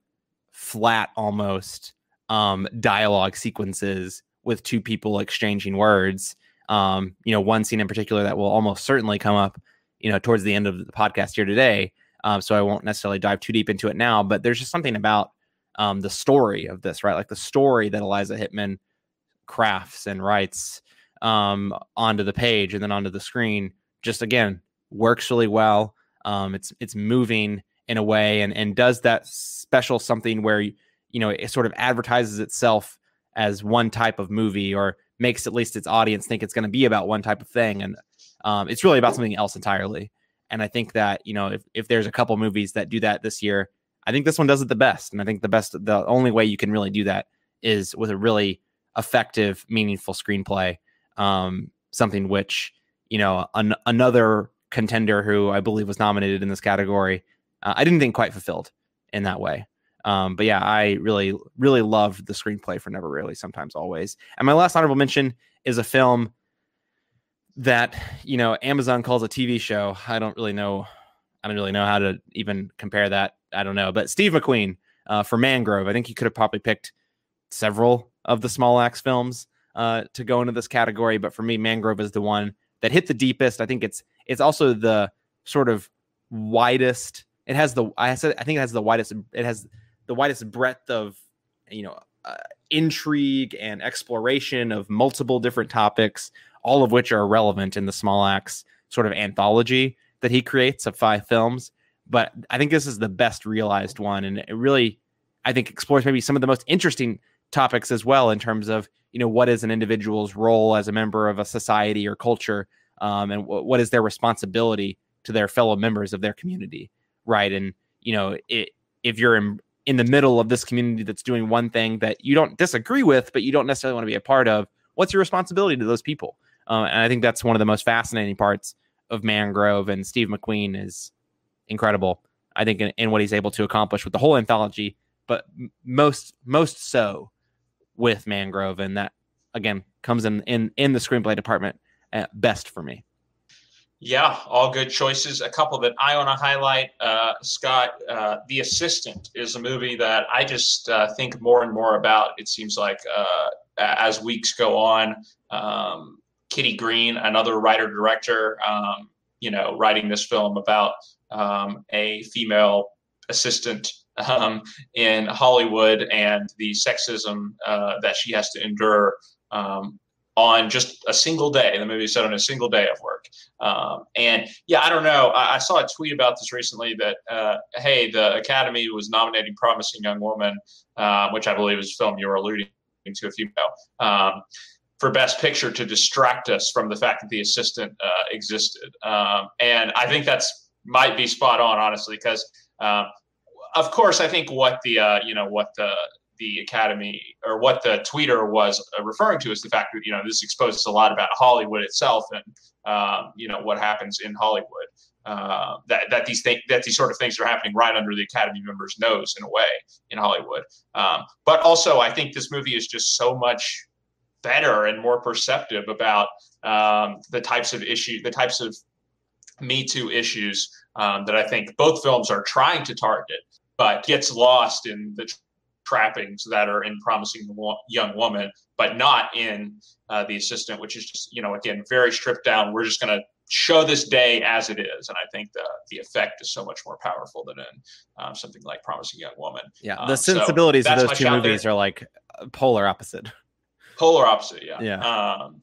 flat, almost um, dialogue sequences with two people exchanging words. Um, you know, one scene in particular that will almost certainly come up, you know, towards the end of the podcast here today. Um, so I won't necessarily dive too deep into it now, but there's just something about um, the story of this, right? Like the story that Eliza Hittman crafts and writes um, onto the page and then onto the screen. Just again, works really well. Um, it's it's moving in a way and and does that special something where you know it sort of advertises itself as one type of movie or makes at least its audience think it's going to be about one type of thing. And um, it's really about something else entirely. And i think that you know if, if there's a couple movies that do that this year i think this one does it the best. And i think the best the only way you can really do that is with a really effective meaningful screenplay um, something which you know an, another contender who I believe was nominated in this category. Uh, I didn't think quite fulfilled in that way. Um, but yeah, I really, really loved the screenplay for Never Rarely, Sometimes Always. And my last honorable mention is a film that you know Amazon calls a TV show. I don't really know. I don't really know how to even compare that. I don't know. But Steve McQueen uh, for Mangrove. I think he could have probably picked several of the Small Axe films uh, to go into this category. But for me, Mangrove is the one that hit the deepest. I think it's it's also the sort of widest. It has the I said I think it has the widest. It has the widest breadth of you know uh, intrigue and exploration of multiple different topics, all of which are relevant in the Small Axe sort of anthology that he creates of five films. But I think this is the best realized one, and it really, I think, explores maybe some of the most interesting topics as well in terms of you know what is an individual's role as a member of a society or culture um, and w- what is their responsibility to their fellow members of their community right? And you know it, if you're in, in the middle of this community that's doing one thing that you don't disagree with but you don't necessarily want to be a part of what's your responsibility to those people? Uh, and i think that's one of the most fascinating parts of mangrove and steve mcqueen is incredible i think in, in what he's able to accomplish with the whole anthology but most most so with Mangrove, and that again comes in in in the screenplay department best for me. Yeah, all good choices. A couple that I want to highlight, uh, Scott. Uh, the Assistant is a movie that I just uh, think more and more about. It seems like uh, as weeks go on, um, Kitty Green, another writer director, um, you know, writing this film about um, a female assistant um, in Hollywood and the sexism uh, that she has to endure um, on just a single day. The movie said on a single day of work. Um, and yeah, I don't know. I, I, saw a tweet about this recently that, uh, hey, the Academy was nominating Promising Young Woman, uh, which I believe is film you were alluding to a few ago. Um, for Best Picture to distract us from the fact that the assistant uh, existed, um, and I think that's might be spot on, honestly, because um, of course, I think what the uh, you know what the the academy or what the tweeter was uh, referring to is the fact that you know this exposes a lot about Hollywood itself and um, you know what happens in Hollywood. Uh, that that these th- that these sort of things are happening right under the Academy members' nose in a way in Hollywood. Um, but also, I think this movie is just so much better and more perceptive about um, the types of issues, the types of Me Too issues um, that I think both films are trying to target but gets lost in the trappings that are in promising young woman, but not in uh, the assistant, which is just you know again very stripped down. We're just going to show this day as it is, and I think the the effect is so much more powerful than in um, something like Promising Young Woman. Yeah, the um, sensibilities so of those two movies there. are like polar opposite. Polar opposite, yeah. Yeah. Um,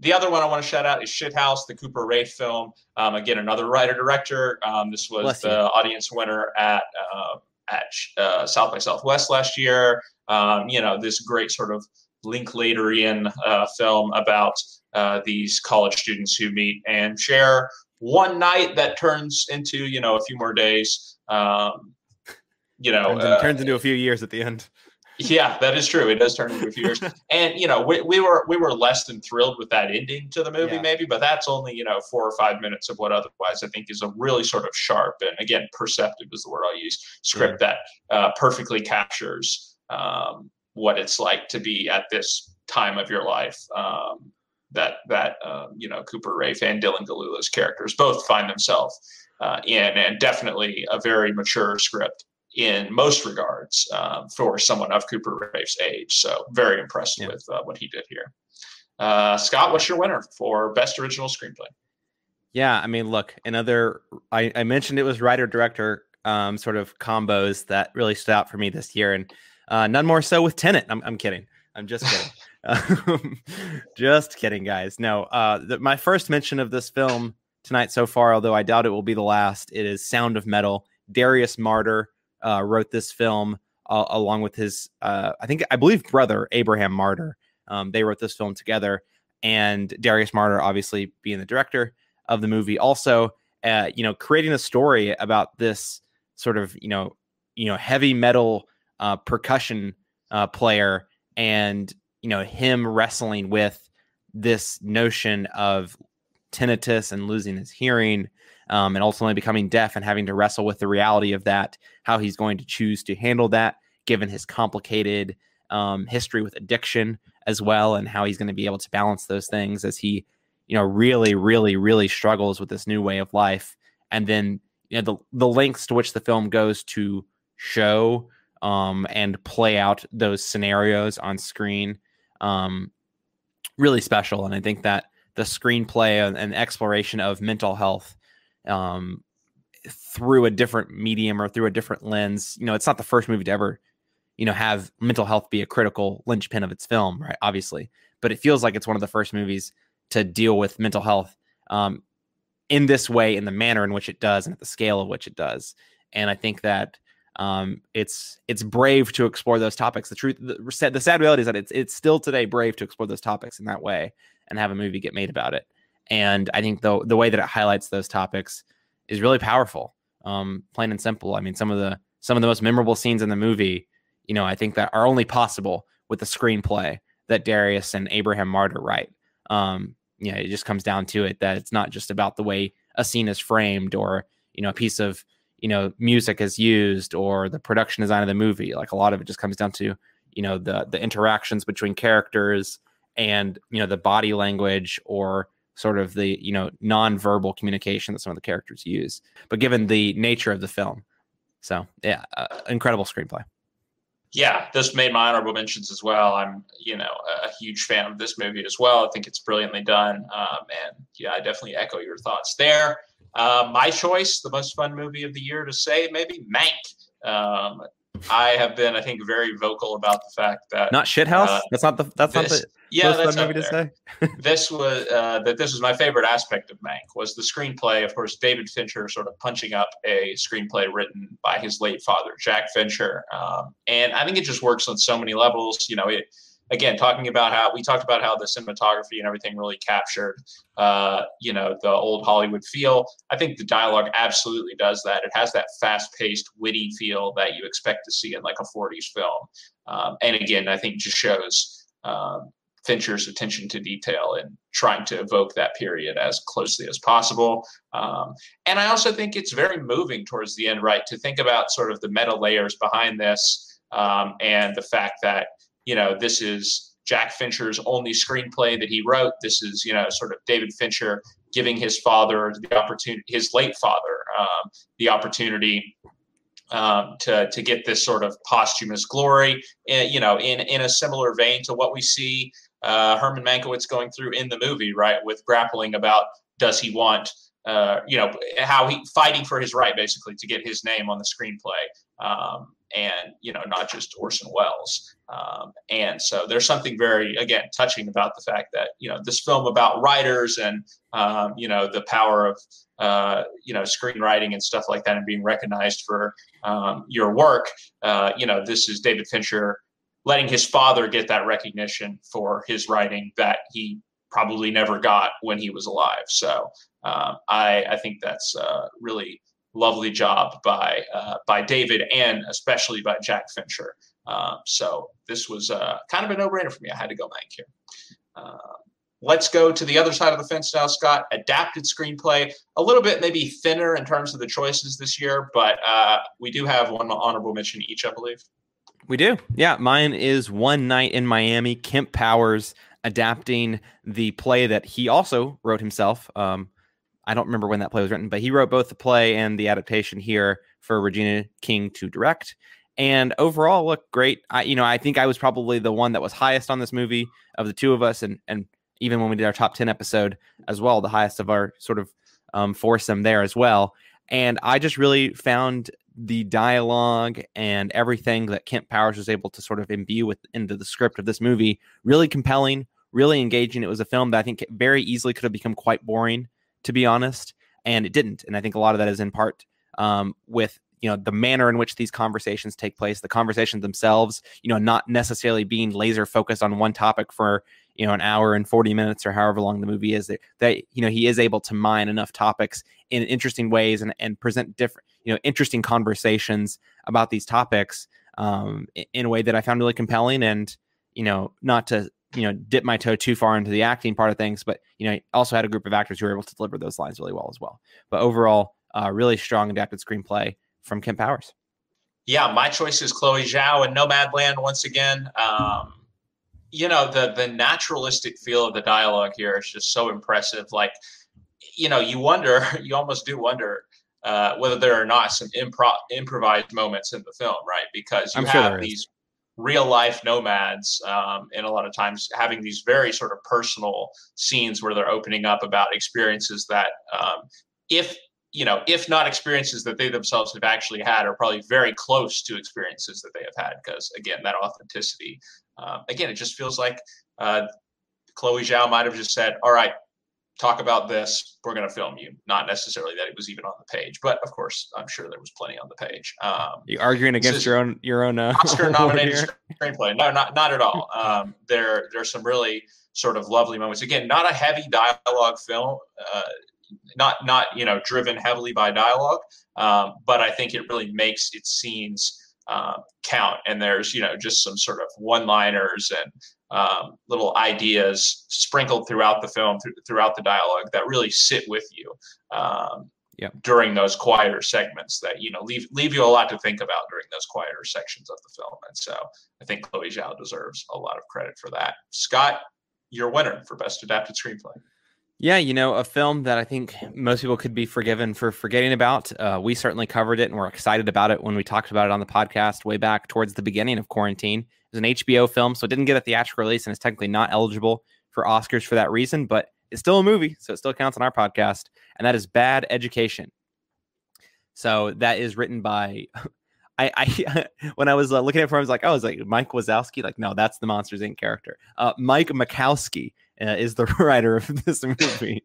the other one I want to shout out is Shithouse, the Cooper Raiff film. Um, again, another writer director. Um, this was Bless the you. audience winner at uh, at uh, South by Southwest last year. Um, you know, this great sort of Linklaterian uh, film about uh, these college students who meet and share one night that turns into you know a few more days. Um, you know, turns, turns into a few years at the end. Yeah, that is true. It does turn into a few years, and you know, we, we were we were less than thrilled with that ending to the movie, yeah. maybe, but that's only you know four or five minutes of what otherwise I think is a really sort of sharp and again perceptive is the word I'll use script that uh, perfectly captures um, what it's like to be at this time of your life. Um, that that um, you know Cooper Raiff and Dylan Gelula's characters both find themselves uh, in, and definitely a very mature script in most regards um, for someone of Cooper Raiff's age. So very impressed yeah. with uh, what he did here. Uh, Scott, what's your winner for best original screenplay? Yeah, I mean, look, another. I, I mentioned it was writer director. um, sort of combos that really stood out for me this year, and uh, none more so with Tenet. I'm, I'm kidding. I'm just kidding. Um, just kidding, guys. No, uh, the, my first mention of this film tonight so far, although I doubt it will be the last, it is Sound of Metal. Darius Marder uh, wrote this film uh, along with his, uh, I think, I believe, brother Abraham Marder. Um, they wrote this film together, and Darius Marder, obviously being the director of the movie, also, uh, you know, creating a story about this sort of, you know, you know, heavy metal uh, percussion uh, player, and you know, him wrestling with this notion of tinnitus and losing his hearing um, and ultimately becoming deaf and having to wrestle with the reality of that, how he's going to choose to handle that, given his complicated um, history with addiction as well, and how he's going to be able to balance those things as he, you know, really, really, really struggles with this new way of life. And then, you know, the the lengths to which the film goes to show um, and play out those scenarios on screen, um, really special. And I think that the screenplay and, and exploration of mental health um, through a different medium or through a different lens. You know, it's not the first movie to ever, you know, have mental health be a critical linchpin of its film, right? Obviously, but it feels like it's one of the first movies to deal with mental health um, in this way, in the manner in which it does, and at the scale of which it does. And I think that um, it's it's brave to explore those topics. The truth, the, the sad reality is that it's it's still today brave to explore those topics in that way and have a movie get made about it. And I think the the way that it highlights those topics is really powerful. Um, plain and simple. I mean, some of the some of the most memorable scenes in the movie, you know, I think that are only possible with the screenplay that Darius and Abraham Marder write. Um, you know, it just comes down to it that it's not just about the way a scene is framed or you know a piece of you know music is used or the production design of the movie. Like a lot of it just comes down to you know the the interactions between characters and you know the body language or sort of the you know non-verbal communication that some of the characters use but given the nature of the film. So yeah uh, incredible screenplay. Yeah this made my honorable mentions as well. I'm you know a huge fan of this movie as well. I think it's brilliantly done um, and yeah i definitely echo your thoughts there. Uh, my choice the most fun movie of the year to say maybe mank. Um, I have been, I think, very vocal about the fact that not shithouse. Uh, that's not the. That's this, not the. Yeah, that's movie to say. this was uh, that. This was my favorite aspect of Mank was the screenplay. Of course, David Fincher sort of punching up a screenplay written by his late father, Jack Fincher, um, and I think it just works on so many levels. You know, it again talking about how we talked about how the cinematography and everything really captured uh, you know the old hollywood feel. I think the dialogue absolutely does that. It has that fast-paced witty feel that you expect to see in like a 40s film. Um, and again i think just shows um, fincher's attention to detail and trying to evoke that period as closely as possible. Um, and i also think it's very moving towards the end right to think about sort of the meta layers behind this um, and the fact that you know, this is Jack Fincher's only screenplay that he wrote. This is, you know, sort of David Fincher giving his father the opportunity, his late father, um, the opportunity um, to to get this sort of posthumous glory. In, eh, you know, in in a similar vein to what we see uh, Herman Mankiewicz going through in the movie, right, with grappling about does he want. Uh, you know how he fighting for his right basically to get his name on the screenplay um, and you know not just Orson Welles. Um, and so there's something very again touching about the fact that you know this film about writers and um, you know the power of uh, you know screenwriting and stuff like that and being recognized for um, your work. Uh, you know this is David Fincher letting his father get that recognition for his writing that he probably never got when he was alive. So um, I, I think that's uh, really lovely job by uh, by David and especially by Jack Fincher. Um, so this was uh, kind of a no-brainer for me. I had to go Mank here. Uh, let's go to the other side of the fence now, Scott. Adapted screenplay, a little bit maybe thinner in terms of the choices this year, but uh, we do have one honorable mention each, I believe. We do. Yeah, mine is One Night in Miami. Kemp Powers adapting the play that he also wrote himself. Um, I don't remember when that play was written, but he wrote both the play and the adaptation here for Regina King to direct. And overall, look great. I, you know, I think I was probably the one that was highest on this movie of the two of us, and and even when we did our top ten episode as well, the highest of our sort of um, foursome there as well. And I just really found the dialogue and everything that Kemp Powers was able to sort of imbue with into the script of this movie really compelling, really engaging. It was a film that I think very easily could have become quite boring, to be honest, and it didn't. And I think a lot of that is in part um, with you know the manner in which these conversations take place the conversations themselves you know not necessarily being laser focused on one topic for you know an hour and 40 minutes or however long the movie is that, that you know he is able to mine enough topics in interesting ways and, and present different you know interesting conversations about these topics um, in a way that i found really compelling and you know not to you know dip my toe too far into the acting part of things but you know also had a group of actors who were able to deliver those lines really well as well but overall uh, really strong adapted screenplay from Kemp Powers. Yeah, my choice is Chloe Zhao and Nomadland once again. Um, you know, the the naturalistic feel of the dialogue here is just so impressive. Like, you know, you wonder, you almost do wonder uh, whether there are not some improv improvised moments in the film, right? Because you I'm have sure these real life nomads, um, and a lot of times having these very sort of personal scenes where they're opening up about experiences that, um, if you know, if not experiences that they themselves have actually had, are probably very close to experiences that they have had. Because again, that authenticity, um, again, it just feels like uh, Chloe Zhao might have just said, "All right, talk about this. We're going to film you." Not necessarily that it was even on the page, but of course, I'm sure there was plenty on the page. Um, you arguing against your own your own uh, Oscar nominated screenplay? No, not not at all. Um, there there's some really sort of lovely moments. Again, not a heavy dialogue film. Uh, not not you know driven heavily by dialogue, um, but I think it really makes its scenes uh, count. And there's you know just some sort of one-liners and um, little ideas sprinkled throughout the film, th- throughout the dialogue that really sit with you. Um, yeah. during those quieter segments that you know leave leave you a lot to think about during those quieter sections of the film and so i think chloe zhao deserves a lot of credit for that scott your winner for best adapted screenplay yeah, you know, a film that I think most people could be forgiven for forgetting about. Uh, we certainly covered it and we're excited about it when we talked about it on the podcast way back towards the beginning of quarantine. It was an HBO film, so it didn't get a theatrical release and it's technically not eligible for Oscars for that reason, but it's still a movie, so it still counts on our podcast. And that is Bad Education. So that is written by. I, I when I was uh, looking at it, for him, I was like, oh, it's like Mike Wazowski. Like, no, that's the Monsters Inc. character. Uh, Mike Makowski uh, is the writer of this movie.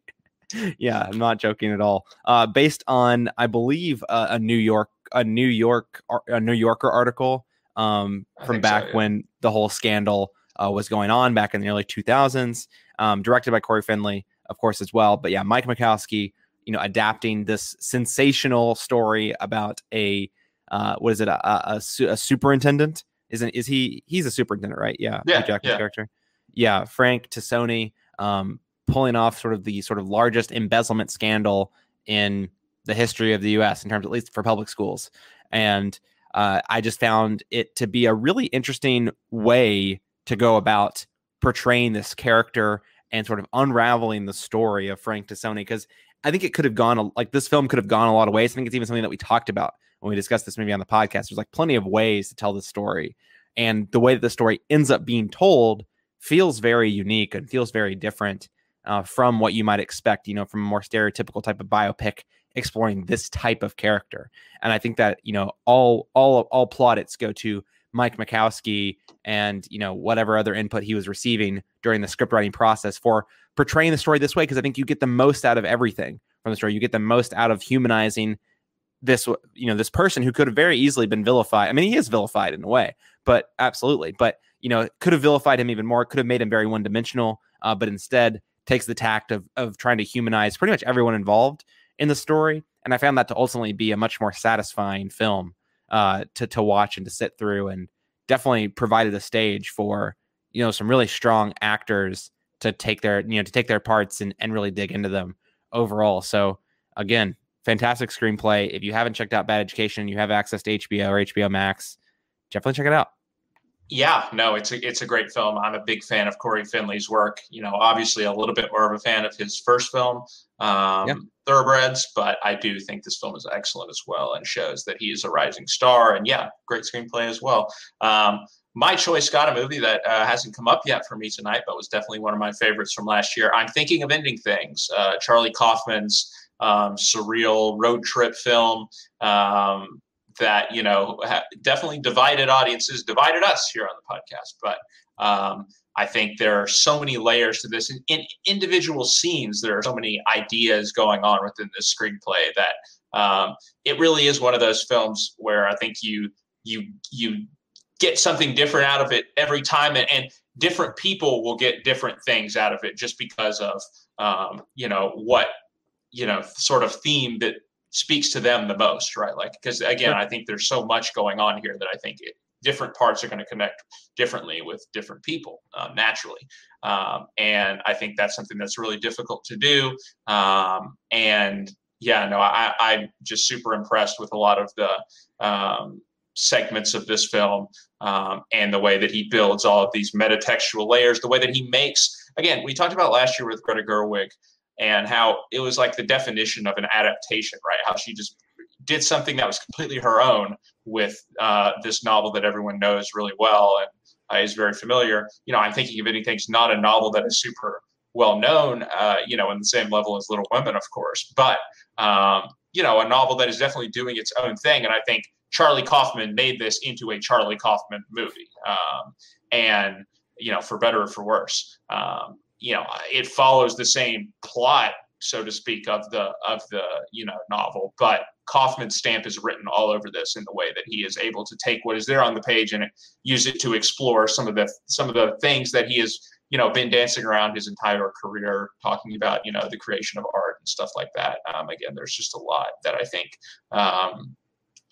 yeah, I'm not joking at all. Uh, based on, I believe, uh, a New York, a New York, a New Yorker article um, from back so, yeah. when the whole scandal uh, was going on back in the early 2000s. Um, directed by Cory Finley, of course, as well. But yeah, Mike Makowski, you know, adapting this sensational story about a uh, what is it, a, a, a superintendent? Isn't is he? He's a superintendent, right? Yeah, yeah, Jackman's yeah. character yeah, Frank Tassone um, pulling off sort of the sort of largest embezzlement scandal in the history of the U.S. in terms, at least for public schools, and uh, I just found it to be a really interesting way to go about portraying this character and sort of unraveling the story of Frank Tassone because I think it could have gone like this film could have gone a lot of ways. I think it's even something that we talked about when we discussed this movie on the podcast. There's like plenty of ways to tell the story, and the way that the story ends up being told feels very unique and feels very different uh, from what you might expect, you know, from a more stereotypical type of biopic exploring this type of character. And I think that, you know, all all all plaudits go to Mike Makowski and, you know, whatever other input he was receiving during the script writing process for portraying the story this way because I think you get the most out of everything from the story. You get the most out of humanizing this you know this person who could have very easily been vilified. I mean, he is vilified in a way, but absolutely. But you know, could have vilified him even more. Could have made him very one dimensional. Uh, but instead takes the tact of of trying to humanize pretty much everyone involved in the story. And I found that to ultimately be a much more satisfying film uh, to to watch and to sit through, and definitely provided a stage for you know some really strong actors to take their you know to take their parts and and really dig into them overall. So again, fantastic screenplay. If you haven't checked out Bad Education, you have access to HBO or HBO Max. Definitely check it out. Yeah, no, it's a it's a great film. I'm a big fan of Cory Finley's work. You know, obviously a little bit more of a fan of his first film, um, yeah. Thoroughbreds, but I do think this film is excellent as well and shows that he is a rising star. And yeah, great screenplay as well. Um, my choice got a movie that uh, hasn't come up yet for me tonight, but was definitely one of my favorites from last year. I'm thinking of ending things. Uh, Charlie Kaufman's um, surreal road trip film. Um, that you know definitely divided audiences, divided us here on the podcast. But um, I think there are so many layers to this. In, in, individual scenes, there are so many ideas going on within this screenplay that um, it really is one of those films where I think you you you get something different out of it every time, and, and different people will get different things out of it just because of um, you know what you know sort of theme that speaks to them the most, right? Like because again, I think there's so much going on here that I think it, different parts are going to connect differently with different people um, naturally. Um, and I think that's something that's really difficult to do. Um, and yeah, no, I, I'm just super impressed with a lot of the um, segments of this film um, and the way that he builds all of these metatextual layers, the way that he makes, again, we talked about last year with Greta Gerwig and how it was like the definition of an adaptation, right? How she just did something that was completely her own with uh, this novel that everyone knows really well and uh, is very familiar. You know, I'm thinking of anything's not a novel that is super well known, uh, you know, in the same level as Little Women, of course, but um, you know, a novel that is definitely doing its own thing. And I think Charlie Kaufman made this into a Charlie Kaufman movie, um, and you know, for better or for worse. Um, you know, it follows the same plot so to speak, of the of the you know novel. But Kaufman's stamp is written all over this in the way that he is able to take what is there on the page and use it to explore some of the some of the things that he has you know been dancing around his entire career, talking about you know the creation of art and stuff like that. Um, again, there's just a lot that I think. Um,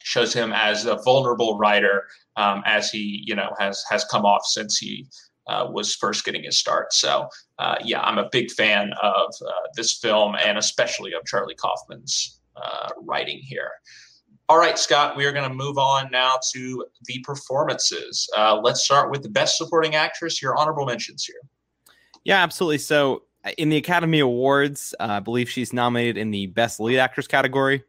shows him as a vulnerable writer um, as he you know has has come off since he uh, was first getting his start. So, uh, yeah, I'm a big fan of uh, this film and especially of Charlie Kaufman's uh, writing here. All right, Scott, we are going to move on now to the performances. Uh, let's start with the best supporting actress, your honorable mentions here. Yeah, absolutely. So, in the Academy Awards, I believe she's nominated in the Best Lead Actress category.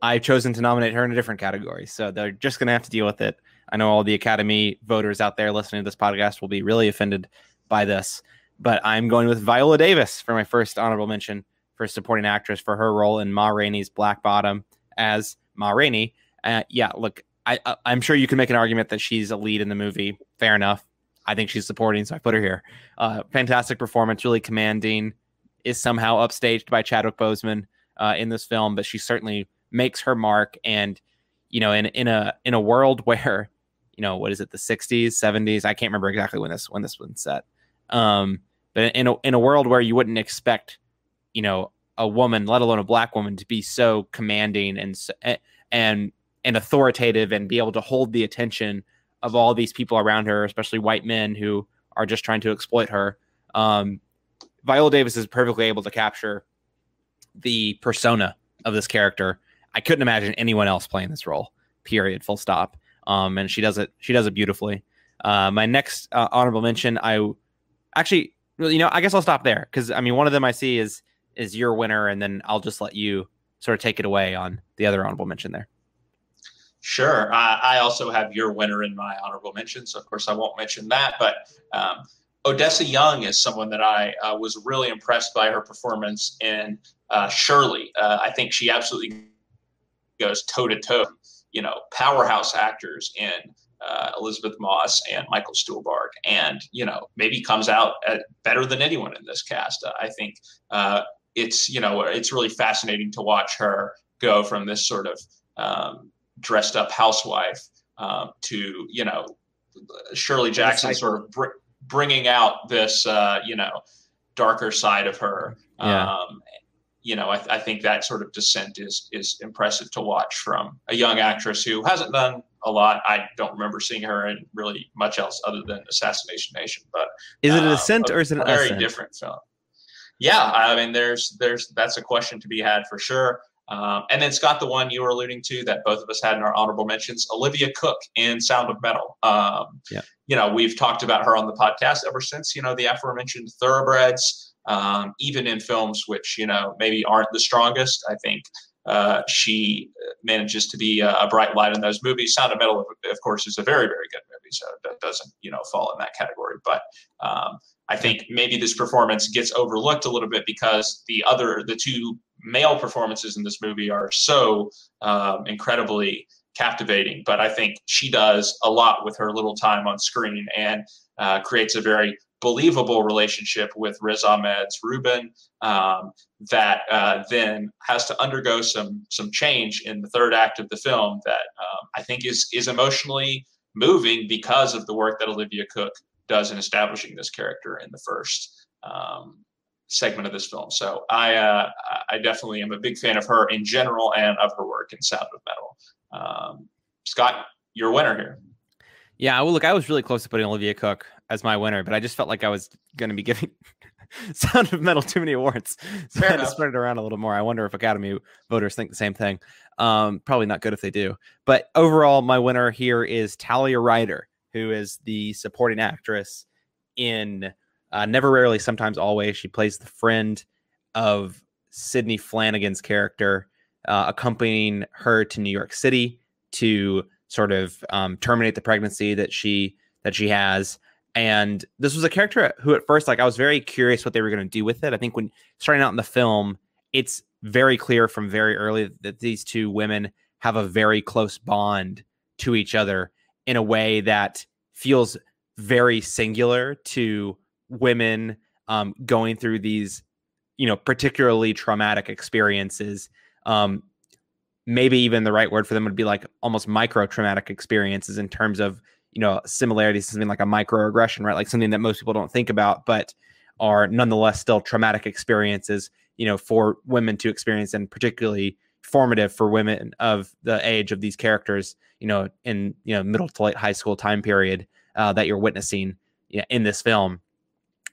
I've chosen to nominate her in a different category. So, they're just going to have to deal with it. I know all the Academy voters out there listening to this podcast will be really offended by this, but I'm going with Viola Davis for my first honorable mention for supporting actress for her role in Ma Rainey's Black Bottom as Ma Rainey. Uh, yeah, look, I, I, am sure you can make an argument that she's a lead in the movie. Fair enough. I think she's supporting, so I put her here. Uh, fantastic performance, really commanding. Is somehow upstaged by Chadwick Boseman uh, in this film, but she certainly makes her mark. And you know, in in a in a world where you know, what is it, the 60s, 70s? I can't remember exactly when this when this one's set. Um, but in a in a world where you wouldn't expect, you know, a woman, let alone a black woman, to be so commanding and and and authoritative and be able to hold the attention of all these people around her, especially white men who are just trying to exploit her. Um, Viola Davis is perfectly able to capture the persona of this character. I couldn't imagine anyone else playing this role. Period. Full stop um, and she does it. She does it beautifully. Uh, my next uh, honorable mention, I actually, you know, I guess I'll stop there because I mean, one of them I see is is your winner, and then I'll just let you sort of take it away on the other honorable mention there. Sure. Uh, I also have your winner in my honorable mentions. So of course, I won't mention that, but um, Odessa Young is someone that I uh, was really impressed by her performance in uh, Shirley. Uh, I think she absolutely goes toe to toe you know powerhouse actors in uh, Elisabeth Moss and Michael Stuhlbarg, and you know maybe comes out better than anyone in this cast. Uh, I think uh, it's you know it's really fascinating to watch her go from this sort of um, dressed up housewife um, to you know Shirley Jackson sort of br- bringing out this uh, you know darker side of her. Yeah. Um, you know, I, th- I, think that sort of descent is is impressive to watch from a young actress who hasn't done a lot. I don't remember seeing her in really much else other than Assassination Nation. But is it a descent uh, or is it a very ascent? different film? Yeah, I mean, there's there's that's a question to be had for sure. Um, and then Scott, the one you were alluding to that both of us had in our honorable mentions, Olivia Cooke in Sound of Metal. Um, yeah. You know, we've talked about her on the podcast ever since, you know, the aforementioned Thoroughbreds um, even in films which you know maybe aren't the strongest. I think uh, she manages to be a, a, bright light in those movies. Sound of Metal, of course, is a very very good movie, so that doesn't you know fall in that category. But um, I think maybe this performance gets overlooked a little bit because the other the two male performances in this movie are so um, incredibly captivating. But I think she does a lot with her little time on screen and uh, creates a very believable relationship with Riz Ahmed's Ruben um, that uh, then has to undergo some some change in the third act of the film that um, I think is is emotionally moving because of the work that Olivia Cooke does in establishing this character in the first um, segment of this film. So I uh, I definitely am a big fan of her in general and of her work in Sound of Metal. Um, Scott, your winner here. Yeah, well, look, I was really close to putting Olivia Cooke as my winner, but I just felt like I was going to be giving Sound of Metal too many awards, so Fair I had enough. to spread it around a little more. I wonder if Academy voters think the same thing. Um, probably not good if they do. But overall, my winner here is Talia Ryder, who is the supporting actress in uh, Never Rarely, Sometimes Always. She plays the friend of Sidney Flanagan's character, uh, accompanying her to New York City to sort of um, terminate the pregnancy that she that she has. And this was a character who, at first, like I was very curious what they were going to do with it. I think when starting out in the film, it's very clear from very early that these two women have a very close bond to each other in a way that feels very singular to women um, going through these, you know, particularly traumatic experiences. Um, maybe even the right word for them would be like almost micro traumatic experiences in terms of you know similarities to something like a microaggression right? Like something that most people don't think about but are nonetheless still traumatic experiences you know for women to experience and particularly formative for women of the age of these characters you know in you know middle to late high school time period uh, that you're witnessing you know, in this film.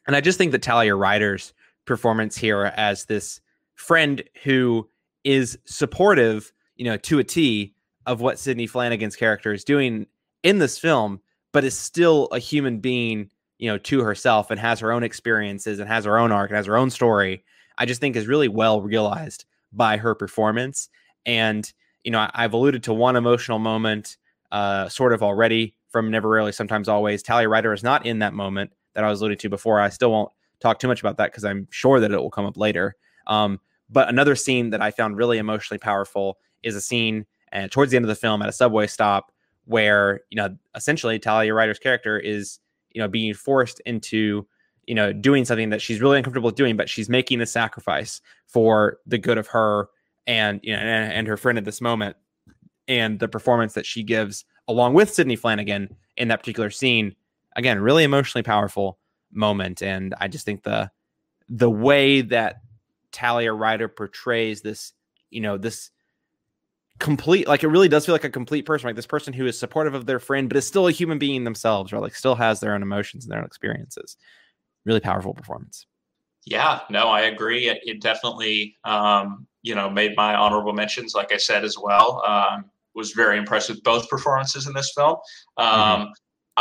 And i just think that talia ryder's performance here as this friend who is supportive you know, to a T of what Sidney flanagan's character is doing in this film, but is still a human being, you know, to herself and has her own experiences and has her own arc and has her own story. I just think is really well realized by her performance. And, you know, I, have alluded to one emotional moment uh, sort of already from Never Rarely, Sometimes Always. Talia Ryder is not in that moment that I was alluding to before. I still won't talk too much about that because I'm sure that it will come up later. Um, but another scene that I found really emotionally powerful is a scene uh, towards the end of the film at a subway stop where you know essentially Talia Ryder's character is you know being forced into you know doing something that she's really uncomfortable with doing, but she's making a sacrifice for the good of her and you know and, and her friend at this moment. And the performance that she gives along with Sidney Flanagan in that particular scene, again, really emotionally powerful moment. And I just think the the way that Talia Ryder portrays this, you know, this complete like it really does feel like a complete person like this person who is supportive of their friend but is still a human being themselves or like still has their own emotions and their own experiences. Really powerful performance. Yeah no i agree. It, it definitely um, you know made my honorable mentions like i said as well. Um, was very impressed with both performances in this film. Um, mm-hmm.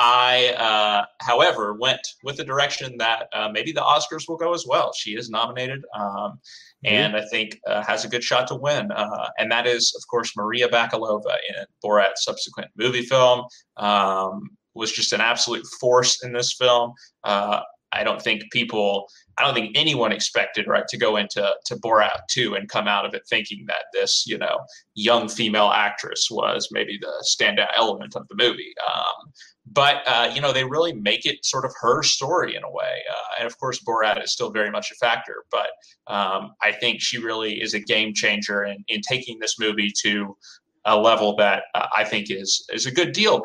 I, uh, however, went with the direction that uh, maybe the Oscars will go as well. She is nominated. Um, and I think uh, has a good shot to win. Uh, and that is, of course, Maria Bakalova in Borat's subsequent movie film. Um, was just an absolute force in this film. Uh, I don't think people, I don't think anyone expected right to go into to Borat 2 and come out of it thinking that this, you know, young female actress was maybe the standout element of the movie. Um, but uh, you know they really make it sort of her story in a way uh, and of course borat is still very much a factor but um, i think she really is a game changer in, in taking this movie to a level that uh, i think is is a good deal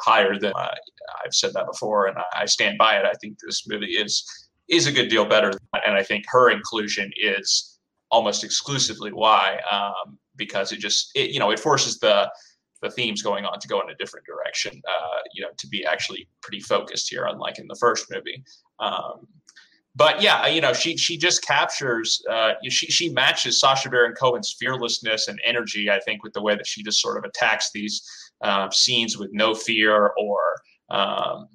higher than uh, i've said that before and I, stand by it. I think this movie is is a good deal better and i think her inclusion is almost exclusively why um, because it just it, you know it forces the the themes going on to go in a different direction. Uh, you know, to be actually pretty focused here, unlike in the first movie. Um, but yeah, you know, she she just captures, uh, she she matches Sacha Baron Cohen's fearlessness and energy. I think with the way that she just sort of attacks these uh, scenes with no fear or um,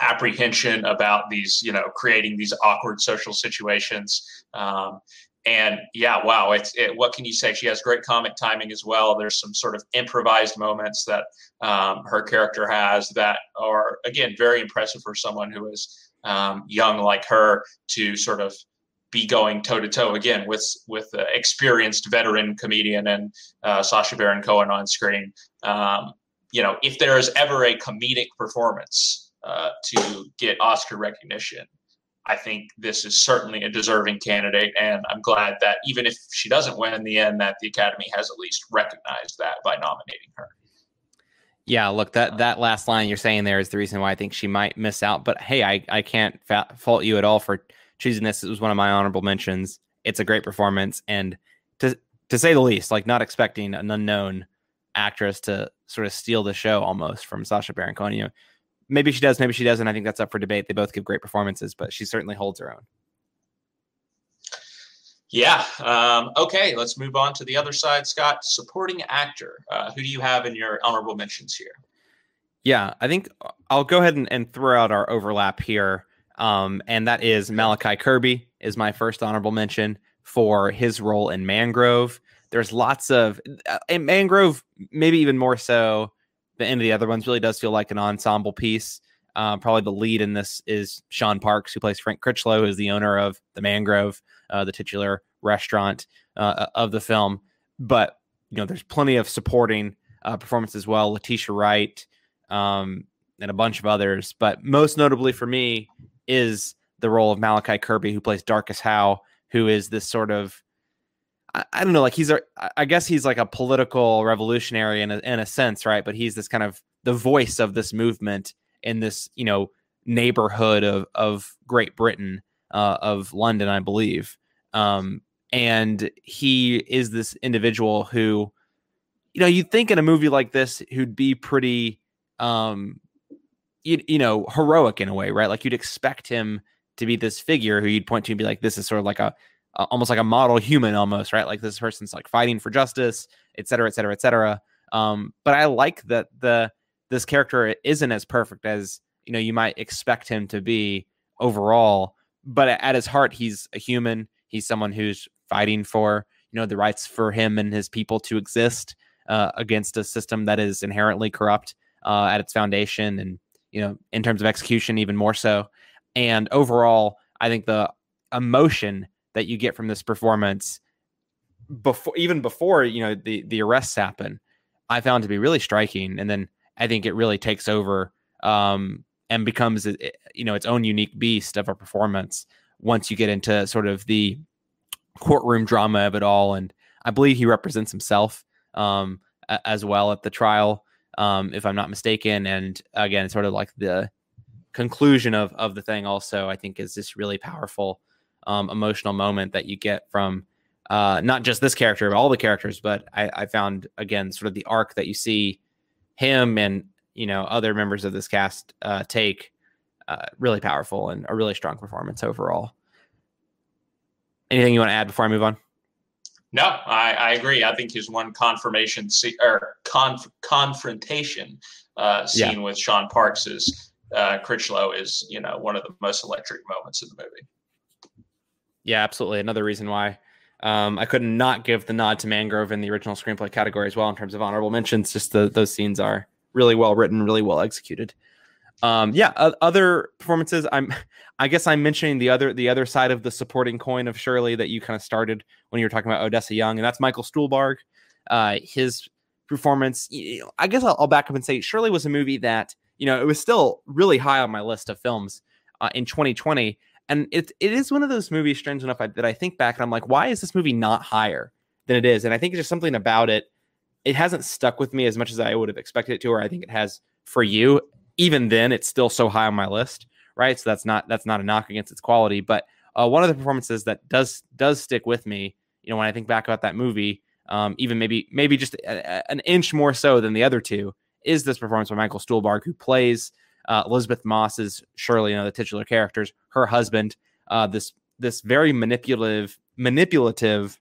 apprehension about these, you know, creating these awkward social situations. Um, and yeah, wow, it's it, what can you say? She has great comic timing as well. There's some sort of improvised moments that um, her character has that are again very impressive for someone who is um, young like her to sort of be going toe to toe again with with uh, experienced veteran comedian and uh, Sacha Baron Cohen on screen. Um, you know, if there is ever a comedic performance uh, to get Oscar recognition, I think this is certainly a deserving candidate, and I'm glad that even if she doesn't win in the end, that the Academy has at least recognized that by nominating her. Yeah, look that that last line you're saying there is the reason why I think she might miss out. But hey, I I can't fa- fault you at all for choosing this. It was one of my honorable mentions. It's a great performance, and to to say the least, like not expecting an unknown actress to sort of steal the show almost from Sacha Baron Cohen. You know, maybe she does, maybe she doesn't. I think that's up for debate. They both give great performances, but she certainly holds her own. Yeah. Um, okay. Let's move on to the other side, Scott. Supporting actor. Uh, who do you have in your honorable mentions here? Yeah, I think I'll go ahead and, and throw out our overlap here. Um, and that is Malachi Kirby is my first honorable mention for his role in Mangrove. There's lots of uh, in Mangrove, maybe even more so any of the other ones. Really does feel like an ensemble piece. Uh, probably the lead in this is Shaun Parkes, who plays Frank Critchlow, who is the owner of the Mangrove, uh, the titular restaurant uh, of the film. But you know, there's plenty of supporting uh, performance as well. Letitia Wright um, and a bunch of others. But most notably for me is the role of Malachi Kirby, who plays Darcus Howe, who is this sort of I, I don't know, like he's a I guess he's like a political revolutionary in a, in a sense, right? But he's this kind of the voice of this movement in this you know neighborhood of of Great Britain, uh, of London, I believe. Um, and he is this individual who, you know, you'd think in a movie like this, who'd be pretty, um, you, you know, heroic in a way, right? Like you'd expect him to be this figure who you'd point to and be like, this is sort of like a, a almost like a model human, almost, right? Like this person's like fighting for justice, et cetera, et cetera, et cetera. Um, but I like that the this character isn't as perfect as you know you might expect him to be overall. But at his heart, he's a human. He's someone who's fighting for you know the rights for him and his people to exist uh, against a system that is inherently corrupt uh, at its foundation, and you know in terms of execution, even more so. And overall, I think the emotion that you get from this performance before even before you know the the arrests happen i found to be really striking and then i think it really takes over um and becomes eh, you know its own unique beast of a performance once you get into sort of the courtroom drama of it all and i believe he represents himself um as well at the trial um if i'm not mistaken and again sort of like the conclusion of of the thing also i think is just really powerful um, emotional moment that you get from uh, not just this character, but all the characters. But I, I, found again sort of the arc that you see him and you know other members of this cast uh, take uh, really powerful and a really strong performance overall. Anything you want to add before I move on? No, I, I agree. I think his one confirmation see, or conf, confrontation uh, scene yeah. with Shaun Parkes is uh, Critchlow is you know one of the most electric moments in the movie. Yeah, absolutely. Another reason why um, I could not give the nod to Mangrove in the original screenplay category as well in terms of honorable mentions. Just the, those scenes are really well written, really well executed. Um, yeah, other performances. I'm, I guess I'm mentioning the other the other side of the supporting coin of Shirley that you kind of started when you were talking about Odessa Young, and that's Michael Stuhlbarg. Uh, his performance. I guess I'll, I'll, back up and say Shirley was a movie that you know it was still really high on my list of films uh, in 2020 and it it is one of those movies, strange enough, I, that I think back and I'm like, why is this movie not higher than it is? And I think there's something about it. It hasn't stuck with me as much as I would have expected it to, or I think it has for you. Even then, it's still so high on my list, right? So that's not that's not a knock against its quality. But uh, one of the performances that does does stick with me, you know, when I think back about that movie, um, even maybe maybe just a, an inch more so than the other two, is this performance by Michael Stuhlbarg, who plays uh, Elisabeth Moss is Shirley, you know, the titular characters. Her husband, uh, this this very manipulative, manipulative,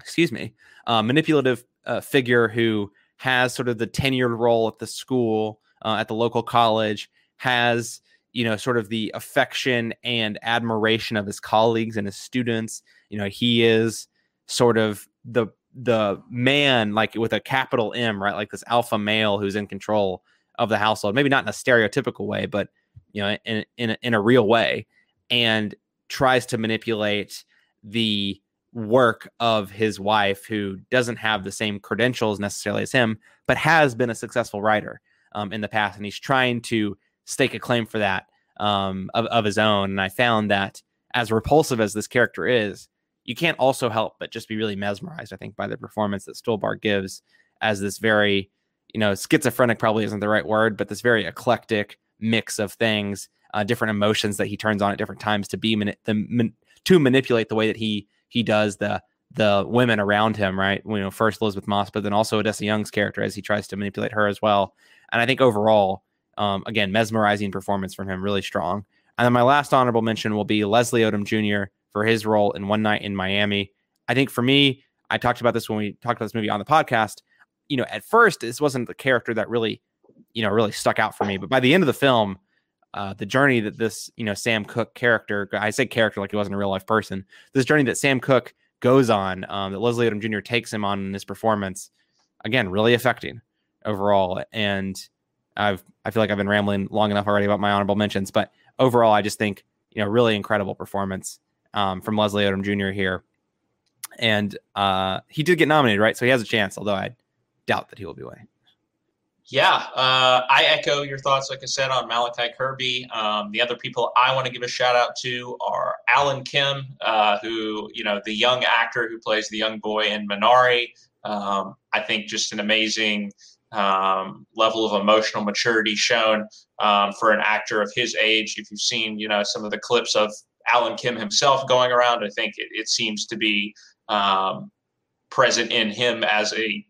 excuse me, uh, manipulative uh, figure who has sort of the tenured role at the school, uh, at the local college, has you know sort of the affection and admiration of his colleagues and his students. You know, he is sort of the the man like with a capital M, right? Like this alpha male who's in control of the household. Maybe not in a stereotypical way, but you know, in in a, in a real way. And tries to manipulate the work of his wife, who doesn't have the same credentials necessarily as him, but has been a successful writer um, in the past, and he's trying to stake a claim for that um, of, of his own. And I found that as repulsive as this character is, you can't also help but just be really mesmerized, I think, by the performance that Stuhlbarg gives as this very, you know, schizophrenic probably isn't the right word, but this very eclectic mix of things, uh, different emotions that he turns on at different times to be mani- the, to manipulate the way that he he does the the women around him, right? You know, first Elizabeth Moss, but then also Odessa Young's character as he tries to manipulate her as well. And I think overall, um, again, mesmerizing performance from him, really strong. And then my last honorable mention will be Leslie Odom Jr. for his role in One Night in Miami. I think for me, I talked about this when we talked about this movie on the podcast. You know, at first, this wasn't the character that really, you know, really stuck out for me. But by the end of the film, uh, the journey that this, you know, Sam Cooke character, I say character like he wasn't a real life person, this journey that Sam Cooke goes on, um, that Leslie Odom Jr. takes him on in this performance, again, really affecting overall. And I've I feel like I've been rambling long enough already about my honorable mentions, but overall, I just think you know really incredible performance um, from Leslie Odom Jr. here, and uh, he did get nominated, right? So he has a chance, although I doubt that he will be winning. Yeah, uh, I echo your thoughts. Like I said on Malachi Kirby, um, the other people I want to give a shout out to are Alan Kim, uh, who you know the young actor who plays the young boy in Minari. Um, I think just an amazing um, level of emotional maturity shown um, for an actor of his age. If you've seen, you know, some of the clips of Alan Kim himself going around, I think it, it seems to be um, present in him as a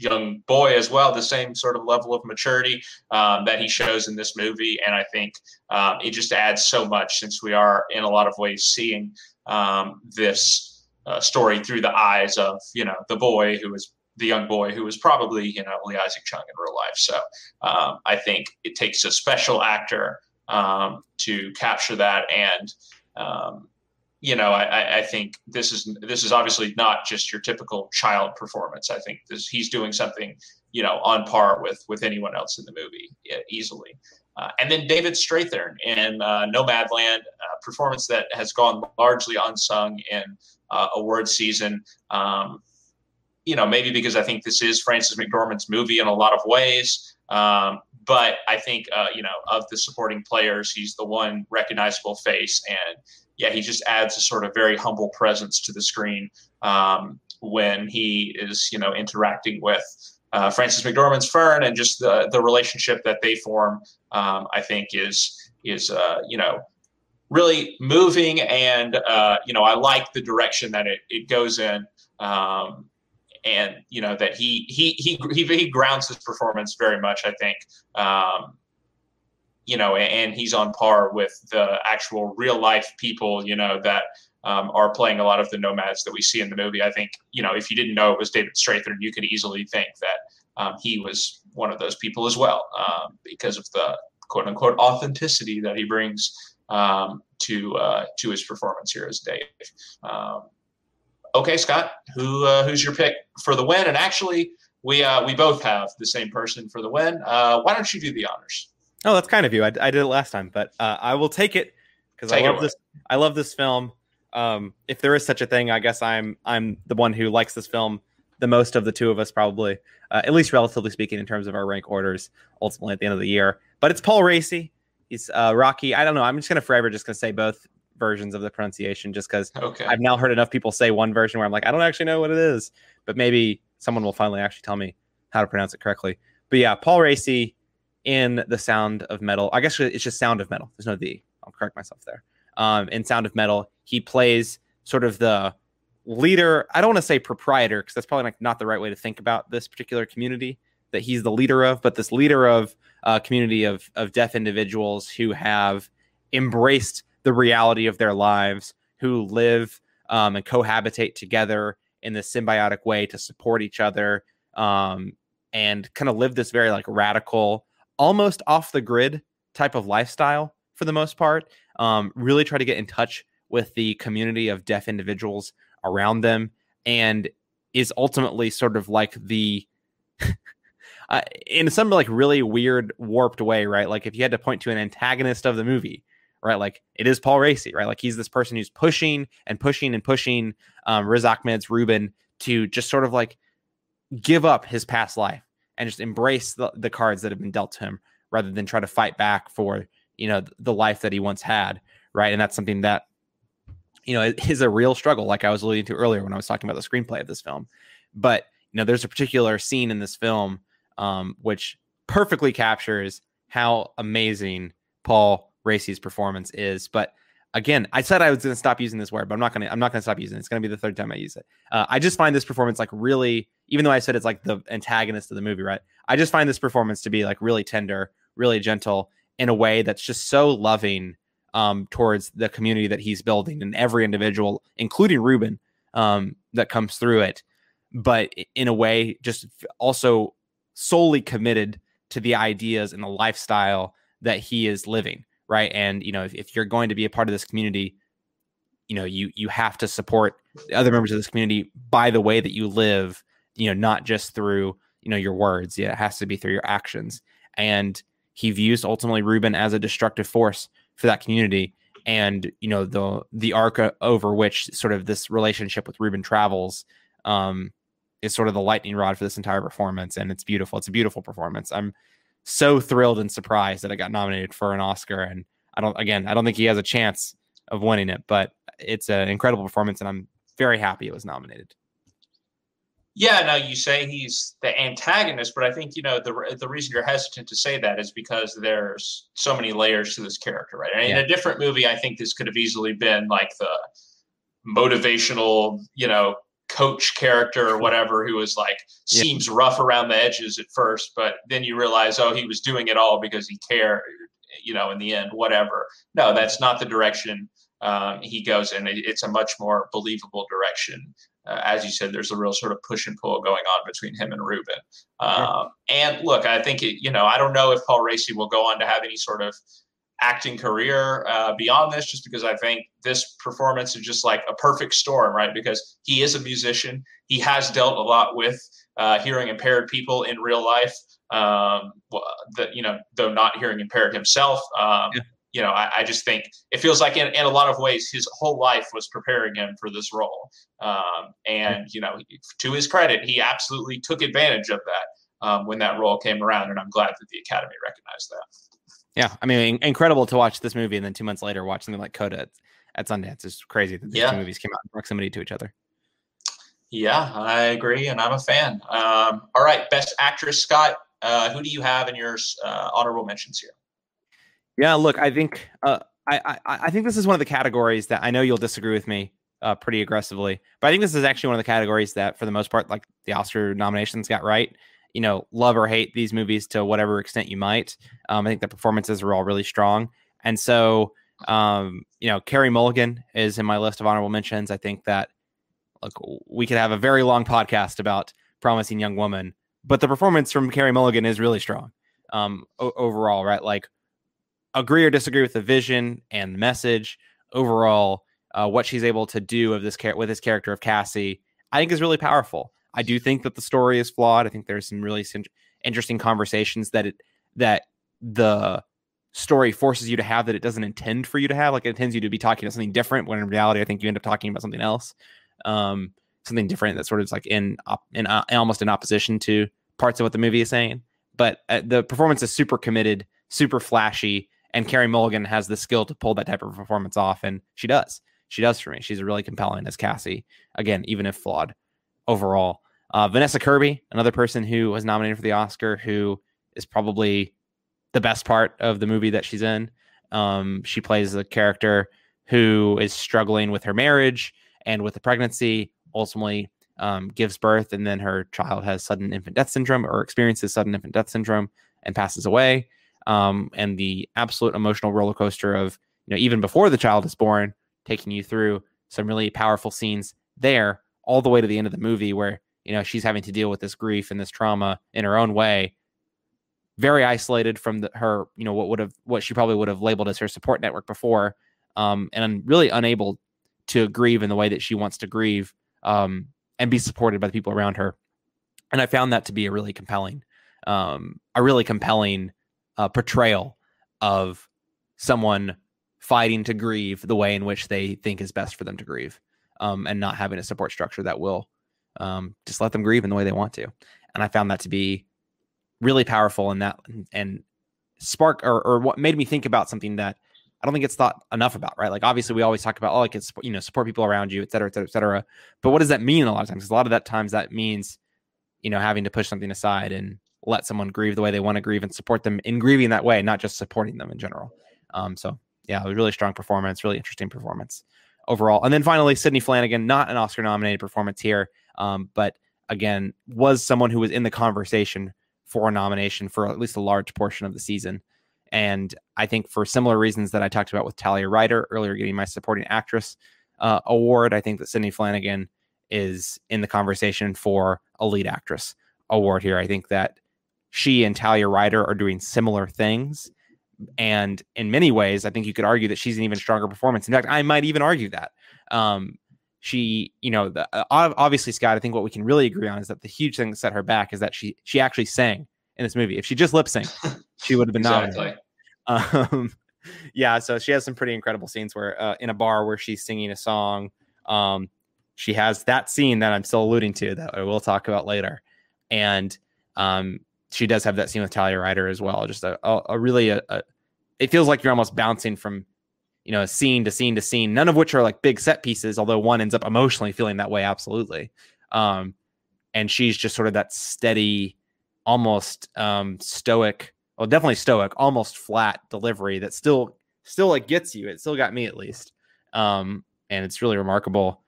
young boy as well, the same sort of level of maturity um, that he shows in this movie. And I think um, it just adds so much since we are, in a lot of ways, seeing um, this uh, story through the eyes of, you know, the boy who was the young boy who was probably you know Lee Isaac Chung in real life. So um, I think it takes a special actor um, to capture that, and um, you know I, I, think this is this is obviously not just your typical child performance. I think this, he's doing something you know on par with with anyone else in the movie easily. Uh, and then David Strathairn in uh, Nomadland, a performance that has gone largely unsung in uh, award season. Um, you know, maybe because I think this is Frances McDormand's movie in a lot of ways. Um, but I think, uh, you know, of the supporting players, he's the one recognizable face. And yeah, he just adds a sort of very humble presence to the screen um, when he is, you know, interacting with uh, Frances McDormand's Fern and just the, the relationship that they form, um, I think is, is uh, you know, really moving. And, uh, you know, I like the direction that it, it goes in. Um, and you know that he he he he, he grounds his performance very much. I think. Um, you know, and he's on par with the actual real life people, you know, that um, are playing a lot of the nomads that we see in the movie. I think, you know, if you didn't know it was David Strathairn, you could easily think that um, he was one of those people as well, um, because of the quote unquote authenticity that he brings um, to uh, to his performance here as Dave. Um, okay, Scott, who uh, who's your pick for the win? And actually, we uh, we both have the same person for the win. Uh, why don't you do the honors? Oh, that's kind of you. I, I did it last time, but uh, I will take it because I love this. I love this film. Um, if there is such a thing, I guess I'm I'm the one who likes this film the most of the two of us, probably, uh, at least relatively speaking, in terms of our rank orders. Ultimately, at the end of the year, but it's Paul Raci. He's uh, Rocky. I don't know. I'm just gonna forever just gonna say both versions of the pronunciation just because okay. I've now heard enough people say one version where I'm like, I don't actually know what it is, but maybe someone will finally actually tell me how to pronounce it correctly. But yeah, Paul Raci in The Sound of Metal. I guess it's just Sound of Metal. There's no D. I'll correct myself there. Um, in Sound of Metal, he plays sort of the leader. I don't want to say proprietor because that's probably not the right way to think about this particular community that he's the leader of, but this leader of a community of of deaf individuals who have embraced the reality of their lives, who live um, and cohabitate together in this symbiotic way to support each other um, and kind of live this very like radical, almost off the grid type of lifestyle for the most part. Um, really try to get in touch with the community of deaf individuals around them and is ultimately sort of like the uh, in some like really weird warped way right like if you had to point to an antagonist of the movie right? Like it is Paul Raci right? Like he's this person who's pushing and pushing and pushing um, Riz Ahmed's Ruben to just sort of like give up his past life and just embrace the, the cards that have been dealt to him rather than try to fight back for you know the life that he once had right? And that's something that you know is a real struggle like i was alluding to earlier when i was talking about the screenplay of this film. But you know there's a particular scene in this film um, which perfectly captures how amazing paul raci's performance is. But again i said i was going to stop using this word but i'm not going to i'm not going to stop using it. It's going to be the third time i use it. Uh, i just find this performance like really even though i said it's like the antagonist of the movie right? I just find this performance to be like really tender really gentle in a way that's just so loving um, towards the community that he's building and every individual, including Ruben, um, that comes through it. But in a way, just also solely committed to the ideas and the lifestyle that he is living, right? And you know, if, if you're going to be a part of this community, you know, you you have to support the other members of this community by the way that you live, you know, not just through you know your words. Yeah, it has to be through your actions. And he views ultimately Ruben as a destructive force for that community and you know the the arc over which sort of this relationship with Ruben travels um, is sort of the lightning rod for this entire performance, and it's beautiful. It's a beautiful performance. I'm so thrilled and surprised that I got nominated for an Oscar, and I don't again I don't think he has a chance of winning it, but it's an incredible performance, and I'm very happy it was nominated. Yeah, no, you say he's the antagonist, but I think you know the the reason you're hesitant to say that is because there's so many layers to this character, right? And yeah. In a different movie, I think this could have easily been like the motivational, you know, coach character or whatever who was like yeah. seems rough around the edges at first, but then you realize, oh, he was doing it all because he cared, you know, in the end, whatever. No, that's not the direction um, he goes in. It's a much more believable direction uh, as you said, there's a real sort of push and pull going on between him and Ruben. Um, and look, I think it, you know, I don't know if Paul Raci will go on to have any sort of acting career uh, beyond this, just because I think this performance is just like a perfect storm, right? Because he is a musician, he has dealt a lot with uh, hearing impaired people in real life. Um, that you know, though not hearing impaired himself, um, yeah you know, I, I, just think it feels like in, in a lot of ways his whole life was preparing him for this role. Um, and, you know, to his credit, he absolutely took advantage of that um, when that role came around. And I'm glad that the Academy recognized that. Yeah. I mean, incredible to watch this movie and then two months later watch something like Coda at, at Sundance. It's crazy that these yeah. two movies came out in proximity to each other. Yeah, I agree. And I'm a fan. Um, all right. Best actress, Scott. Uh, who do you have in your uh, honorable mentions here? Yeah, look, I think uh, I, I, I think this is one of the categories that I know you'll disagree with me uh, pretty aggressively, but I think this is actually one of the categories that, for the most part, like the Oscar nominations got right. You know, love or hate these movies to whatever extent you might. Um, I think the performances are all really strong, and so um, you know, Carey Mulligan is in my list of honorable mentions. I think that look, we could have a very long podcast about Promising Young Woman, but the performance from Carey Mulligan is really strong um, o- overall, right? Like agree or disagree with the vision and the message overall uh, what she's able to do of this char- with this character of cassie i think is really powerful i do think that the story is flawed i think there's some really interesting conversations that it that the story forces you to have that it doesn't intend for you to have like it intends you to be talking about something different when in reality i think you end up talking about something else um, something different that sort of is like in op- in uh, almost in opposition to parts of what the movie is saying but uh, the performance is super committed super flashy and Carey Mulligan has the skill to pull that type of performance off, and she does. She does for me. She's really compelling as Cassie. Again, even if flawed overall. Uh, Vanessa Kirby, another person who was nominated for the Oscar, who is probably the best part of the movie that she's in. Um, she plays a character who is struggling with her marriage and with the pregnancy, ultimately um, gives birth, and then her child has sudden infant death syndrome or experiences sudden infant death syndrome and passes away um, and the absolute emotional roller coaster of you know even before the child is born, taking you through some really powerful scenes there, all the way to the end of the movie where you know she's having to deal with this grief and this trauma in her own way very isolated from the, her you know what would have what she probably would have labeled as her support network before um, and really unable to grieve in the way that she wants to grieve um, and be supported by the people around her. And i found that to be a really compelling um, a really compelling uh, portrayal of someone fighting to grieve the way in which they think is best for them to grieve, um, and not having a support structure that will um, just let them grieve in the way they want to. And I found that to be really powerful and that and spark or, or what made me think about something that I don't think it's thought enough about, right? Like obviously we always talk about, oh, like it's you know, support people around you, et cetera, et cetera, et cetera. But what does that mean a lot of times? Because a lot of that times that means, you know, having to push something aside and let someone grieve the way they want to grieve and support them in grieving that way, not just supporting them in general. Um, so yeah, it was really strong performance, really interesting performance overall. And then finally, Sidney Flanagan, not an Oscar nominated performance here, um, but again, was someone who was in the conversation for a nomination for at least a large portion of the season. And I think for similar reasons that I talked about with Talia Ryder earlier, getting my supporting actress uh, award, I think that Sidney Flanagan is in the conversation for a lead actress award here. I think that she and Talia Ryder are doing similar things. And in many ways, I think you could argue that she's an even stronger performance. In fact, I might even argue that. Um, she, you know, the, uh, obviously, Scott, I think what we can really agree on is that the huge thing that set her back is that she she actually sang in this movie. If she just lip synced, she would have been exactly. nominated. Um, yeah, so she has some pretty incredible scenes where uh, in a bar where she's singing a song. Um, she has that scene that I'm still alluding to that I will talk about later, and um, she does have that scene with Talia Ryder as well. Just a, a, a really a, a, it feels like you're almost bouncing from you know a scene to scene to scene. None of which are like big set pieces, although one ends up emotionally feeling that way absolutely. Um, and she's just sort of that steady, almost um, stoic, well, definitely stoic, almost flat delivery that still still like gets you. It still got me at least. Um, and it's really remarkable,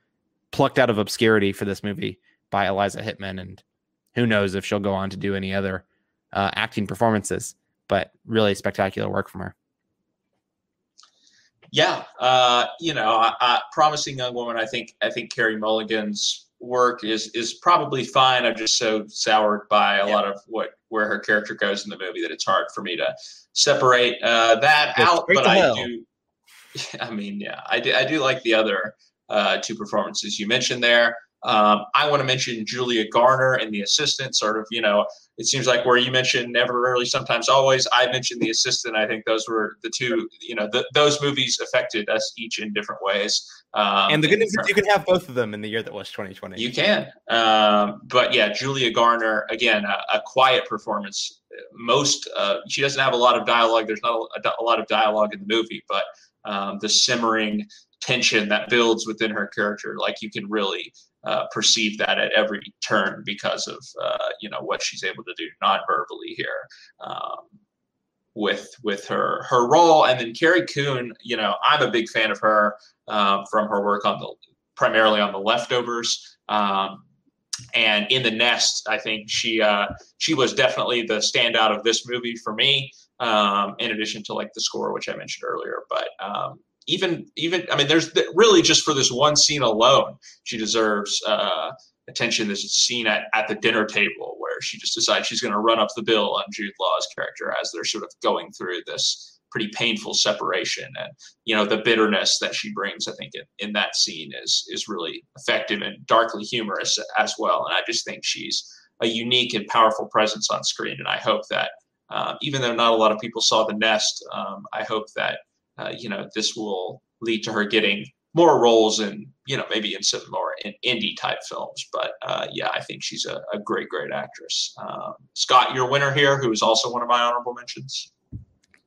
plucked out of obscurity for this movie by Eliza Hittman, and who knows if she'll go on to do any other uh, acting performances. But really spectacular work from her. Yeah, uh, you know, promising young woman. I think I think Carey Mulligan's work is is probably fine. I'm just so soured by a yeah. lot of what where her character goes in the movie that it's hard for me to separate uh, that it's out. But I hell. do. I mean, yeah, I do. I do like the other uh, two performances you mentioned there. Um, I want to mention Julia Garner and the assistant, sort of, you know, it seems like where you mentioned Never Rarely, sometimes always. I mentioned the assistant. I think those were the two, you know, the, those movies affected us each in different ways. Um, and the good news is you can have both of them in the year that was 2020. You can. Um, but yeah, Julia Garner, again, a, a quiet performance. Most, uh, she doesn't have a lot of dialogue. There's not a, a lot of dialogue in the movie, but um, the simmering tension that builds within her character, like you can really uh, perceive that at every turn because of uh, you know what she's able to do non-verbally here um, with with her her role. And then Carrie Coon, you know, I'm a big fan of her um, from her work on the primarily on the leftovers. Um, and in the nest, I think she uh, she was definitely the standout of this movie for me. Um, in addition to like the score, which I mentioned earlier, but um, even even I mean, there's really just for this one scene alone, she deserves uh, attention. This scene at, at the dinner table where she just decides she's going to run up the bill on Jude Law's character as they're sort of going through this pretty painful separation, and you know the bitterness that she brings. I think in, in that scene is is really effective and darkly humorous as well. And I just think she's a unique and powerful presence on screen. And I hope that um, even though not a lot of people saw the nest, um, I hope that uh, you know, this will lead to her getting more roles in, you know, maybe in some more in indie type films. But uh, yeah, I think she's a, a great, great actress. Um, Scott, your winner here, who is also one of my honorable mentions.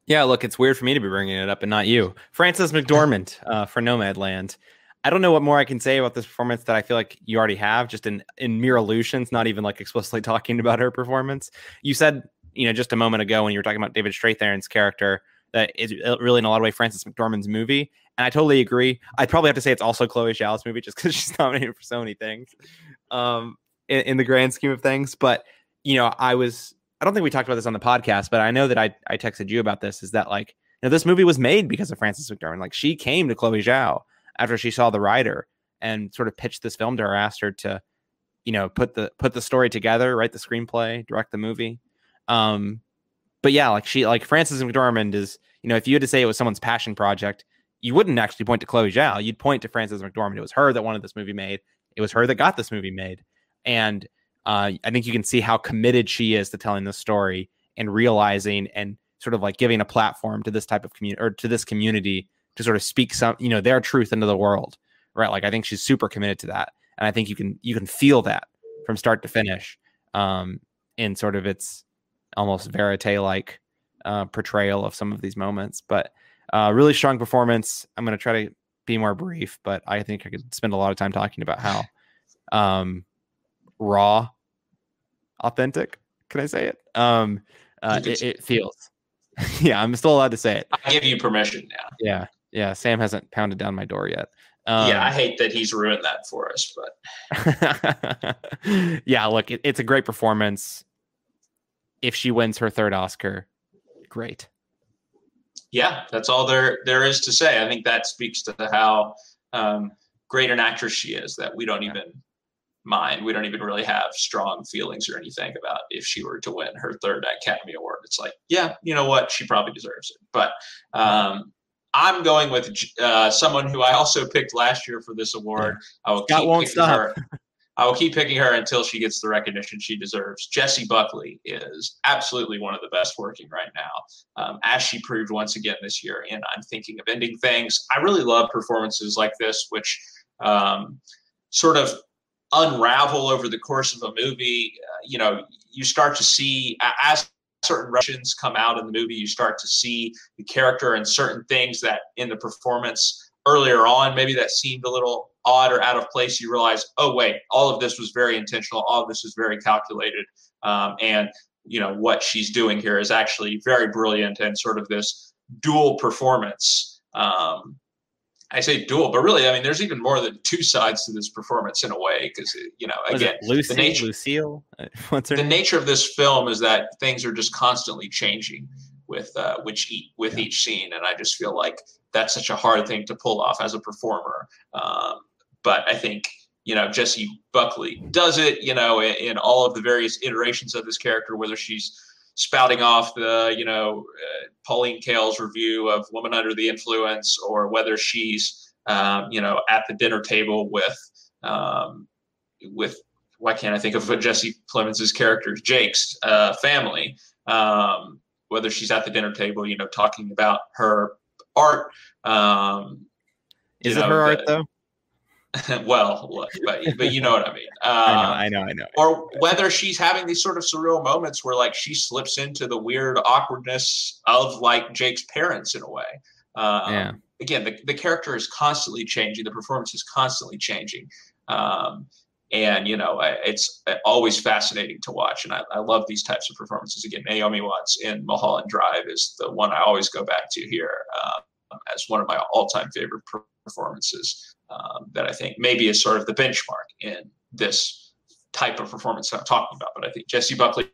Yeah, look, it's weird for me to be bringing it up and not you. Frances McDormand uh, for Nomadland. I don't know what more I can say about this performance that I feel like you already have, just in in mere illusions, not even like explicitly talking about her performance. You said, you know, just a moment ago when you were talking about David Strathairn's character, that is uh, really in a lot of way Frances McDormand's movie. And I totally agree. I'd probably have to say it's also Chloe Zhao's movie just because she's nominated for so many things um, in, in, the grand scheme of things. But, you know, I was, I don't think we talked about this on the podcast, but I know that I, I texted you about this is that like, you know, this movie was made because of Frances McDormand. Like she came to Chloe Zhao after she saw the writer and sort of pitched this film to her, asked her to, you know, put the, put the story together, write the screenplay, direct the movie. Um, but yeah, like she like Frances McDormand is, you know, if you had to say it was someone's passion project, you wouldn't actually point to Chloe Zhao. You'd point to Frances McDormand. It was her that wanted this movie made. It was her that got this movie made. And uh, I think you can see how committed she is to telling this story and realizing and sort of like giving a platform to this type of community or to this community to sort of speak some, you know, their truth into the world, right? Like I think she's super committed to that, and I think you can you can feel that from start to finish, um, in sort of its almost verite like uh, portrayal of some of these moments. But uh, really strong performance. I'm going to try to be more brief, but I think I could spend a lot of time talking about how um, raw, authentic. Can I say it? Um, uh, it, it feels. yeah, I'm still allowed to say it. I give you permission now. Yeah, yeah. Sam hasn't pounded down my door yet. Um, yeah, I hate that he's ruined that for us, but yeah, look, it, it's a great performance. If she wins her third Oscar, great. Yeah, that's all there there is to say. I think that speaks to how um, great an actress she is. That we don't even mind. We don't even really have strong feelings or anything about if she were to win her third Academy Award. It's like, yeah, you know what? She probably deserves it. But um, I'm going with uh, someone who I also picked last year for this award. I will Scott keep won't stop. Her. I will keep picking her until she gets the recognition she deserves. Jessie Buckley is absolutely one of the best working right now, um, as she proved once again this year. And I'm thinking of ending things. I really love performances like this, which um, sort of unravel over the course of a movie. Uh, you know, you start to see as certain Russians come out in the movie, you start to see the character and certain things that in the performance earlier on, maybe that seemed a little odd or out of place. You realize, oh wait, all of this was very intentional. All of this was very calculated, um, and you know what she's doing here is actually very brilliant and sort of this dual performance. Um, I say dual, but really, I mean, there's even more than two sides to this performance in a way, because you know, again, Lucy, the nature, Lucille, uh, what's her? The nature of this film is that things are just constantly changing with uh, which each, with yeah. each scene, and I just feel like that's such a hard thing to pull off as a performer. Um, but I think you know Jessie Buckley does it. You know, in, in all of the various iterations of this character, whether she's spouting off the you know uh, Pauline Kael's review of Woman Under the Influence, or whether she's um, you know at the dinner table with um, with why can't I think of Jesse Plemons' character Jake's uh, family, um, whether she's at the dinner table, you know, talking about her art. Um, Is it know, her art though? well, look, but but you know what I mean. Uh, I know, I know, I know. Or whether she's having these sort of surreal moments where like she slips into the weird awkwardness of like Jake's parents in a way. Um, yeah. Again, the, the character is constantly changing. The performance is constantly changing. Um, and you know it's always fascinating to watch and I, I, love these types of performances again naomi watts in mulholland drive is the one i always go back to here um, as one of my all-time favorite performances um, that I think maybe is sort of the benchmark in this type of performance I'm talking about. But I think Jessie Buckley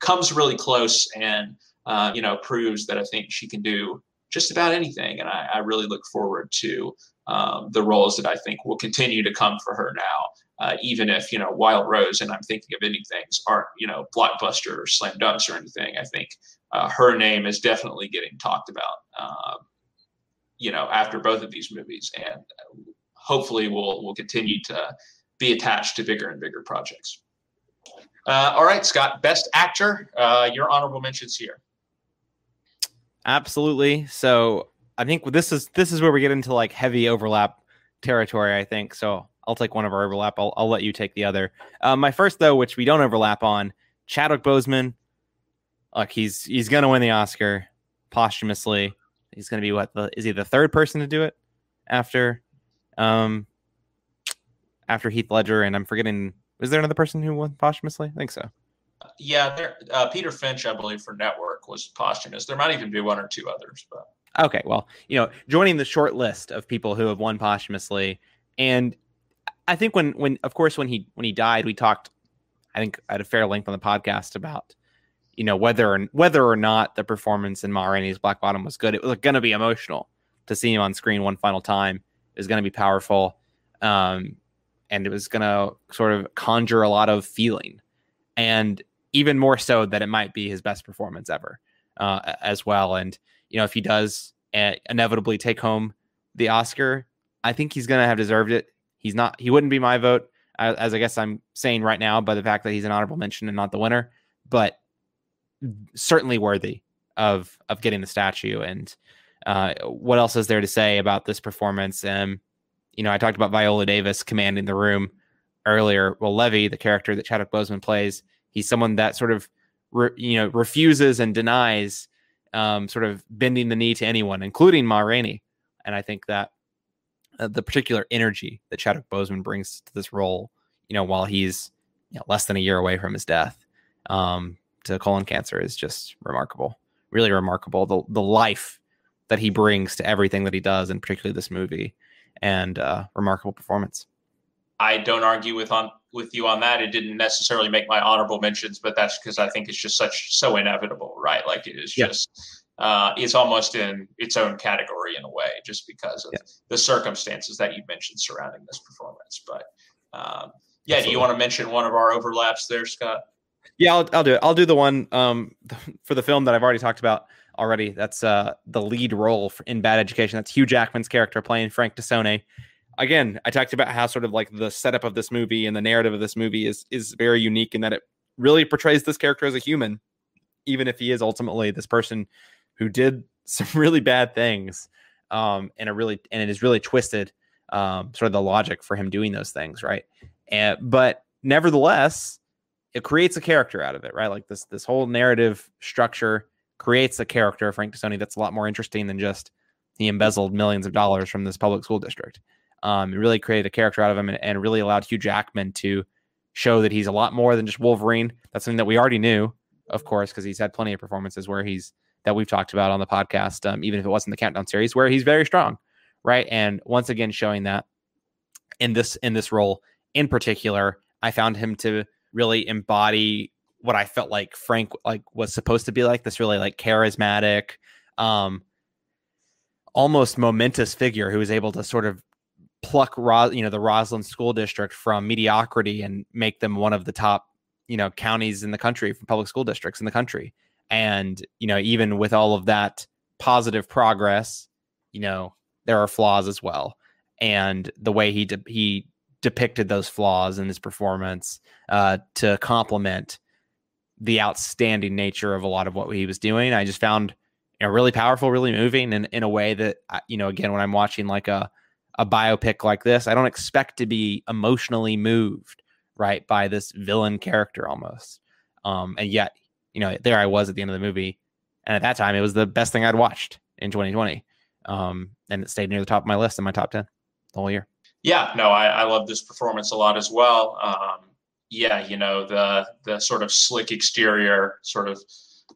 comes really close and uh, you know proves that I think she can do just about anything, and I, I really look forward to um, the roles that I think will continue to come for her now. Uh, even if you know Wild Rose and I'm thinking of ending things aren't you know blockbuster or slam dunks or anything, I think uh, her name is definitely getting talked about. You know, after both of these movies, and hopefully we'll we'll continue to be attached to bigger and bigger projects. Uh, all right, Scott, best actor, uh, your honorable mentions here. Absolutely. So I think this is this is where we get into like heavy overlap territory. I think so. I'll take one of our overlap. I'll, I'll let you take the other. Uh, my first though, which we don't overlap on, Chadwick Boseman. Look, he's he's gonna win the Oscar posthumously. He's going to be what? The, is he the third person to do it after, um, after Heath Ledger? And I'm forgetting. Was there another person who won posthumously? I think so. Yeah, there, uh, Peter Finch, I believe, for Network was posthumous. There might even be one or two others, but okay. Well, you know, joining the short list of people who have won posthumously, and I think when, when, of course, when he when he died, we talked, I think, at a fair length on the podcast about you know whether or whether or not the performance in Ma Rainey's Black Bottom was good. It was going to be emotional to see him on screen one final time. It was going to be powerful, um, and it was going to sort of conjure a lot of feeling, and even more so that it might be his best performance ever uh, as well. And you know if he does uh, inevitably take home the Oscar, I think he's going to have deserved it. He's not. He wouldn't be my vote, as I guess I'm saying right now, by the fact that he's an honorable mention and not the winner. But certainly worthy of of getting the statue and Uh, what else is there to say about this performance? Um, you know, I talked about Viola Davis commanding the room earlier. Well, Levee, the character that Chadwick Boseman plays, he's someone that sort of, re, you know, refuses and denies um, sort of bending the knee to anyone, including Ma Rainey. And I think that uh, the particular energy that Chadwick Boseman brings to this role, you know, while he's you know, less than a year away from his death um, to colon cancer is just remarkable. Really remarkable. The the life that he brings to everything that he does, and particularly this movie, and uh, remarkable performance. I don't argue with on with you on that. It didn't necessarily make my honorable mentions, but that's because I think it's just such so inevitable, right? Like it is just uh, it's almost in its own category in a way, just because of yeah. the circumstances that you mentioned surrounding this performance. But um, yeah, Absolutely. do you want to mention one of our overlaps there, Scott? Yeah, I'll, I'll do it. I'll do the one um, for the film that I've already talked about already. That's uh, the lead role in Bad Education. That's Hugh Jackman's character playing Frank Tassone again, I talked about how sort of like the setup of this movie and the narrative of this movie is is very unique in that it really portrays this character as a human, even if he is ultimately this person who did some really bad things. Um, and a really and it is really twisted um, sort of the logic for him doing those things, right? And but nevertheless, it creates a character out of it, right? Like this this whole narrative structure creates a character, Frank Tassone, that's a lot more interesting than just he embezzled millions of dollars from this public school district. Um, it really created a character out of him and, and really allowed Hugh Jackman to show that he's a lot more than just Wolverine. That's something that we already knew, of course, because he's had plenty of performances where he's that we've talked about on the podcast, um, even if it wasn't the countdown series, where he's very strong, right? And once again, showing that in this in this role in particular, I found him to really embody what I felt like Frank like was supposed to be like this really like charismatic, um, almost momentous figure who was able to sort of pluck Ros- you know the Roslyn school district from mediocrity and make them one of the top you know counties in the country for public school districts in the country. And you know even with all of that positive progress you know there are flaws as well. And the way he de- he depicted those flaws in his performance uh, to complement the outstanding nature of a lot of what he was doing i just found you know really powerful really moving and in a way that you know again when i'm watching like a a biopic like this, I don't expect to be emotionally moved, right, by this villain character almost. Um, and yet, you know, there I was at the end of the movie, and at that time, it was the best thing I'd watched in 2020, um, and it stayed near the top of my list in my top 10 the whole year. Yeah, no, I, I love this performance a lot as well. Um, yeah, you know, the the sort of slick exterior, sort of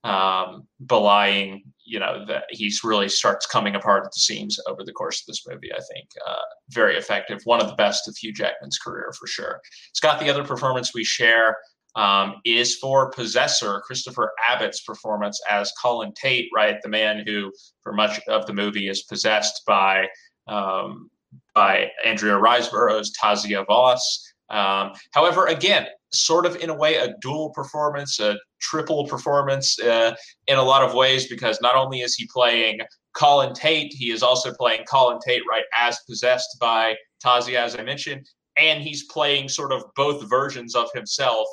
um, belying, you know, that he's really starts coming apart at the seams over the course of this movie. I think uh, very effective, one of the best of Hugh Jackman's career for sure. Scott, the other performance we share um, is for Possessor, Christopher Abbott's performance as Colin Tate, right, the man who, for much of the movie, is possessed by um, by Andrea Riseborough's Tasya Vos. Um, however, again, sort of in a way a dual performance, a triple performance uh, in a lot of ways because not only is he playing Colin Tate, he is also playing Colin Tate right as possessed by Tasya, as I mentioned, and he's playing sort of both versions of himself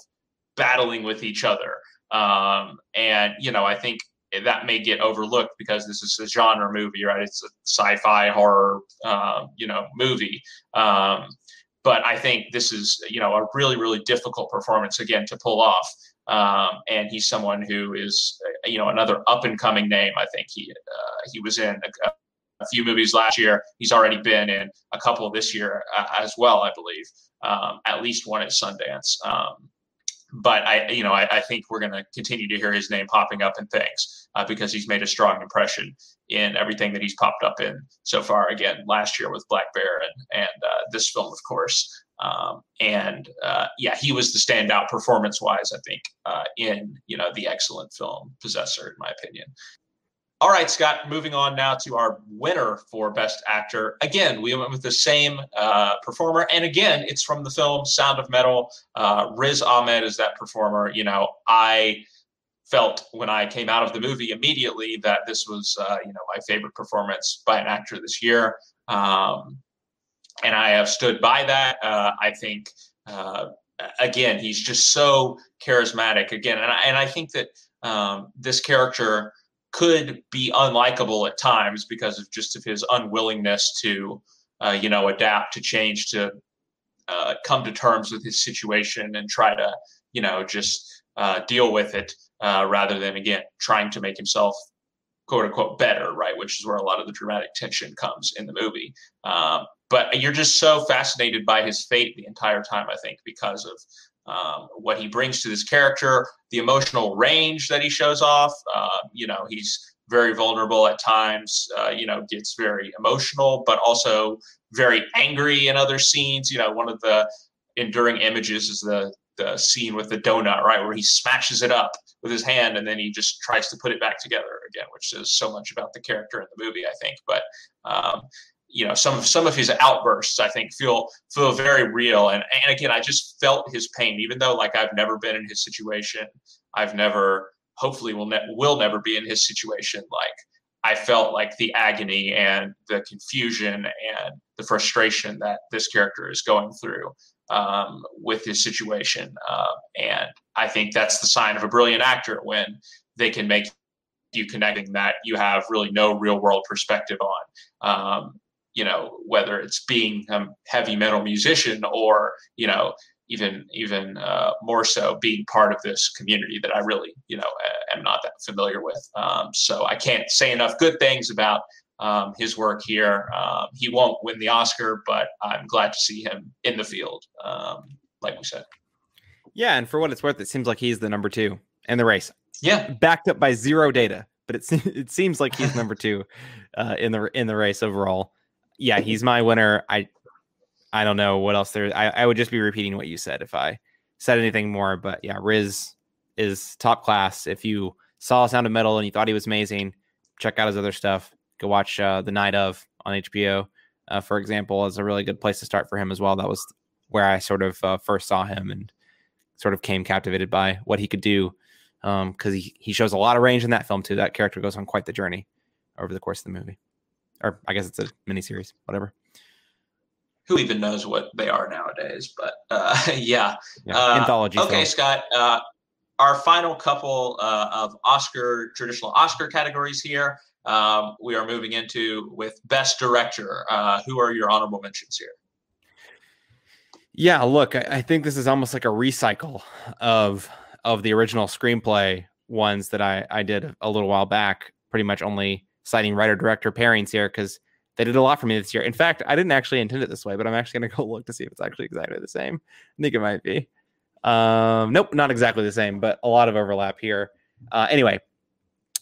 battling with each other. Um, and you know, I think that may get overlooked because this is a genre movie, right? It's a sci-fi horror, uh, you know, movie. Um, but I think this is you know a really really difficult performance again to pull off. Um, and he's someone who is you know another up and coming name. I think he uh, he was in a, a, few movies last year. He's already been in a couple this year uh, as well, I believe. Um, at least one at Sundance. Um, but I, you know, I, I think we're going to continue to hear his name popping up in things uh, because he's made a strong impression in everything that he's popped up in so far. Again, last year with Black Bear and and uh, this film, of course. Um, and uh, yeah, he was the standout performance-wise, I think, uh, in you know the excellent film Possessor, in my opinion. All right, Scott, moving on now to our winner for Best Actor. Again, we went with the same uh, performer. And again, it's from the film Sound of Metal. Uh, Riz Ahmed is that performer. You know, I felt when I came out of the movie immediately that this was, uh, you know, my favorite performance by an actor this year. Um, and I have stood by that. Uh, I think, uh, again, he's just so charismatic. Again, and I, and I think that um, this character – could be unlikable at times because of just of his unwillingness to, uh, you know, adapt to change, to uh, come to terms with his situation and try to, you know, just uh, deal with it uh, rather than again trying to make himself quote unquote better, right? Which is where a lot of the dramatic tension comes in the movie. Um, but you're just so fascinated by his fate the entire time, I think, because of um, what he brings to this character, the emotional range that he shows off. Uh, you know, he's very vulnerable at times, uh, you know, gets very emotional, but also very angry in other scenes. You know, one of the enduring images is the the scene with the donut, right, where he smashes it up with his hand and then he just tries to put it back together again, which says so much about the character in the movie, I think. But um, you know, some some of his outbursts, I think, feel feel very real. And and again, I just felt his pain, even though like I've never been in his situation. I've never, hopefully, will ne- will never be in his situation. Like I felt like the agony and the confusion and the frustration that this character is going through um, with his situation. Uh, and I think that's the sign of a brilliant actor when they can make you connecting that you have really no real world perspective on. Um, you know, whether it's being a heavy metal musician or, you know, even even uh, more so being part of this community that I really, you know, am not that familiar with. Um, so I can't say enough good things about um, his work here. Um, he won't win the Oscar, but I'm glad to see him in the field, um, like we said. Yeah, and for what it's worth, it seems like he's the number two in the race. Yeah, backed up by zero data, but it it seems like he's number two uh, in the in the race overall. Yeah, he's my winner. I I don't know what else there. I, I would just be repeating what you said if I said anything more. But yeah, Riz is top class. If you saw Sound of Metal and you thought he was amazing, check out his other stuff. Go watch uh, The Night of on HBO, uh, for example, is a really good place to start for him as well. That was where I sort of uh, first saw him and sort of came captivated by what he could do because um, he, he shows a lot of range in that film too. That character goes on quite the journey over the course of the movie, or I guess it's a miniseries, whatever. Who even knows what they are nowadays? But uh, yeah, yeah. Uh, anthology. Okay. Scott. Uh, our final couple uh, of Oscar traditional Oscar categories here um, we are moving into with Best Director. Uh, who are your honorable mentions here? Yeah, look, I, I, think this is almost like a recycle of of the original screenplay ones that I I did a little while back. Pretty much only citing writer director pairings here because they did a lot for me this year. In fact, I didn't actually intend it this way, but I'm actually going to go look to see if it's actually exactly the same. I think it might be. Um, nope, not exactly the same, but a lot of overlap here. Uh, anyway,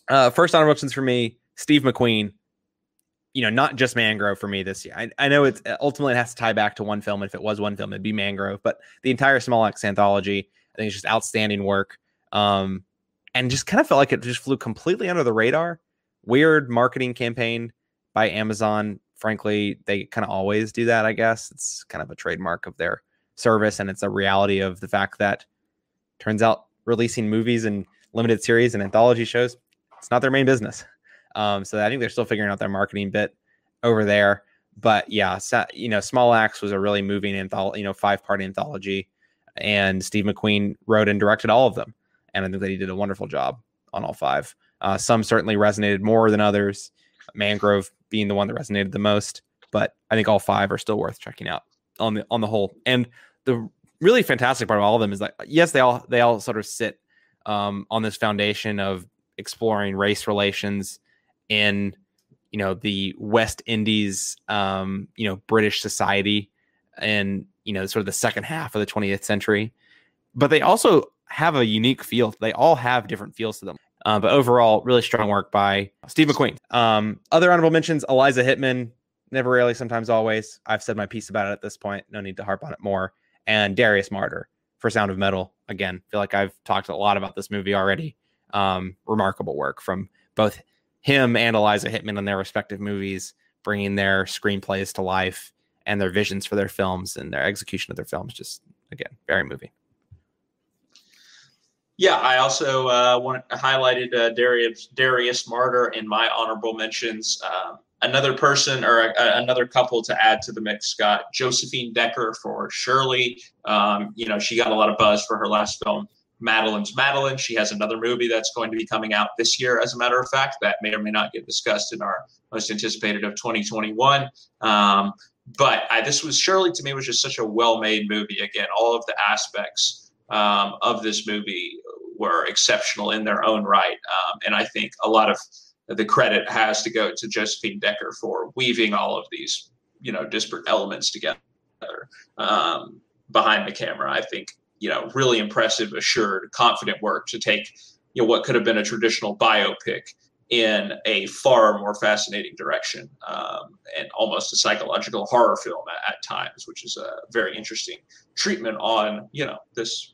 uh, first honorable mentions for me Steve McQueen, you know, not just Mangrove for me this year. I, I know it's ultimately it has to tie back to one film. If it was one film, it'd be Mangrove, but the entire Small Axe anthology, I think it's just outstanding work. Um, and just kind of felt like it just flew completely under the radar. Weird marketing campaign by Amazon. Frankly, they kind of always do that, I guess. It's kind of a trademark of their service, and it's a reality of the fact that turns out releasing movies and limited series and anthology shows, it's not their main business. Um, so I think they're still figuring out their marketing bit over there. But yeah, you know, Small Axe was a really moving anthology, you know, five part anthology, and Steve McQueen wrote and directed all of them, and I think that he did a wonderful job on all five. Uh, some certainly resonated more than others. Mangrove being the one that resonated the most, but I think all five are still worth checking out on the on the whole. And the really fantastic part of all of them is that yes, they all they all sort of sit um, on this foundation of exploring race relations in you know the West Indies, um, you know British society, and you know sort of the second half of the 20th century. But they also have a unique feel. They all have different feels to them. Uh, but overall, really strong work by Steve McQueen. Um, other honorable mentions: Eliza Hittman, Never Rarely, sometimes always. I've said my piece about it at this point. No need to harp on it more. And Darius Marder for Sound of Metal. Again, feel like I've talked a lot about this movie already. Um, remarkable work from both him and Eliza Hittman in their respective movies, bringing their screenplays to life and their visions for their films and their execution of their films. Just again, very moving. Yeah, I also uh, want highlighted uh, Darius Darius Marder in my honorable mentions. Um, another person or a, another couple to add to the mix got Josephine Decker for Shirley. Um, you know, she got a lot of buzz for her last film, Madeline's Madeline. She has another movie that's going to be coming out this year, as a matter of fact, that may or may not get discussed in our most anticipated of 2021. Um, but I, this was Shirley to me was just such a well-made movie. Again, all of the aspects um, of this movie were exceptional in their own right, um, and I think a lot of the credit has to go to Josephine Decker for weaving all of these, you know, disparate elements together um, behind the camera. I think you know, really impressive, assured, confident work to take, you know, what could have been a traditional biopic in a far more fascinating direction um, and almost a psychological horror film at, at, times, which is a very interesting treatment on, you know, this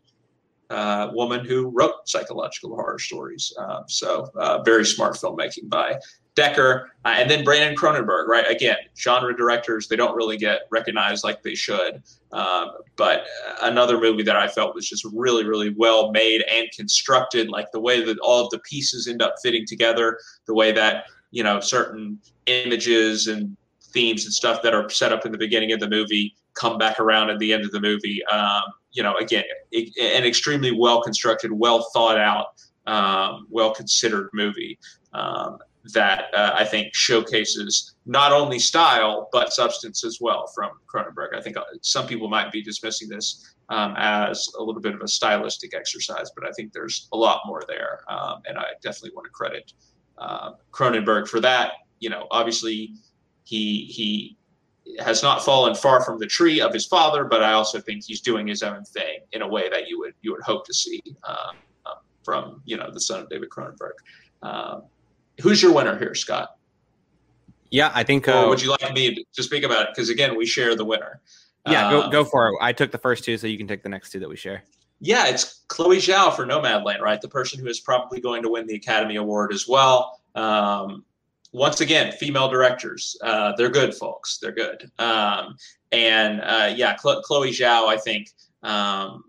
uh, woman who wrote psychological horror stories. Um, so, uh, very smart filmmaking by Decker, uh, and then Brandon Cronenberg, right? Again, genre directors, they don't really get recognized like they should. Um, but another movie that I felt was just really, really well made and constructed, like the way that all of the pieces end up fitting together, the way that, you know, certain images and themes and stuff that are set up in the beginning of the movie come back around at the end of the movie. Um, you know, again, an extremely well constructed, well thought out, um, well considered movie. Um, that uh, I think showcases not only style but substance as well from Cronenberg. I think uh, some people might be dismissing this um, as a little bit of a stylistic exercise, but I think there's a lot more there, um, and I definitely want to credit uh, Cronenberg for that. You know, obviously he he has not fallen far from the tree of his father, but I also think he's doing his own thing in a way that you would you would hope to see um, from you know the son of David Cronenberg. Um, who's your winner here, Scott? Yeah, I think. Uh, would you like me to speak about it? Because again, we share the winner. Yeah, go go um, for it. I took the first two, so you can take the next two that we share. Yeah, it's Chloe Zhao for Nomadland, right? The person who is probably going to win the Academy Award as well. Um, once again, female directors, uh, they're good, folks. They're good. Um, and uh, yeah, Chloe Zhao, I think, um,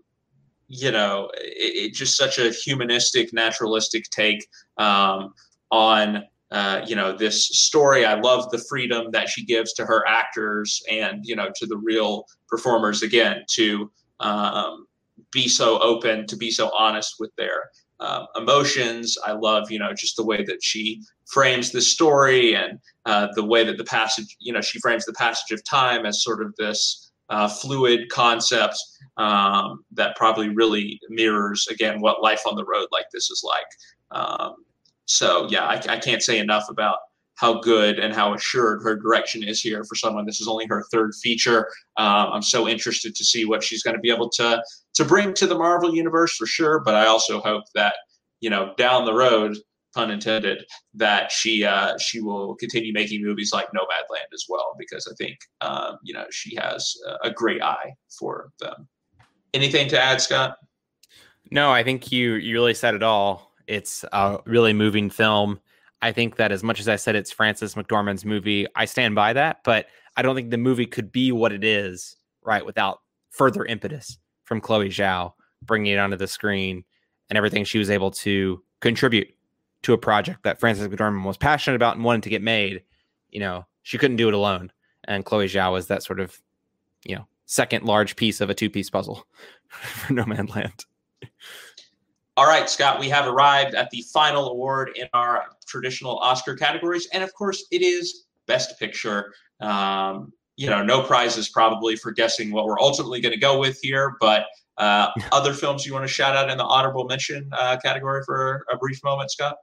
you know, it, just such a humanistic, naturalistic take. Um, on uh, you know this story. I love the freedom that she gives to her actors and you know to the real performers again to um, be so open, to be so honest with their um, emotions. I love you know just the way that she frames the story and uh, the way that the passage you know she frames the passage of time as sort of this uh, fluid concept um, that probably really mirrors again what life on the road like this is like. Um, so yeah, I, I can't say enough about how good and how assured her direction is here for someone. This is only her third feature. Um, I'm so interested to see what she's going to be able to to bring to the Marvel universe for sure. But I also hope that you know down the road, pun intended, that she uh, she will continue making movies like Nomadland as well because I think um, you know she has a great eye for them. Anything to add, Scott? No, I think you you really said it all. It's a really moving film. I think that as much as I said it's Frances McDormand's movie, I stand by that, but I don't think the movie could be what it is, right, without further impetus from Chloe Zhao bringing it onto the screen and everything she was able to contribute to a project that Frances McDormand was passionate about and wanted to get made. You know, she couldn't do it alone. And Chloe Zhao was that sort of, you know, second large piece of a two piece puzzle for Nomadland. All right, Scott, we have arrived at the final award in our traditional Oscar categories. And of course, it is Best Picture. Um, you know, no prizes probably for guessing what we're ultimately going to go with here, but uh, other films you want to shout out in the honorable mention uh, category for a brief moment, Scott?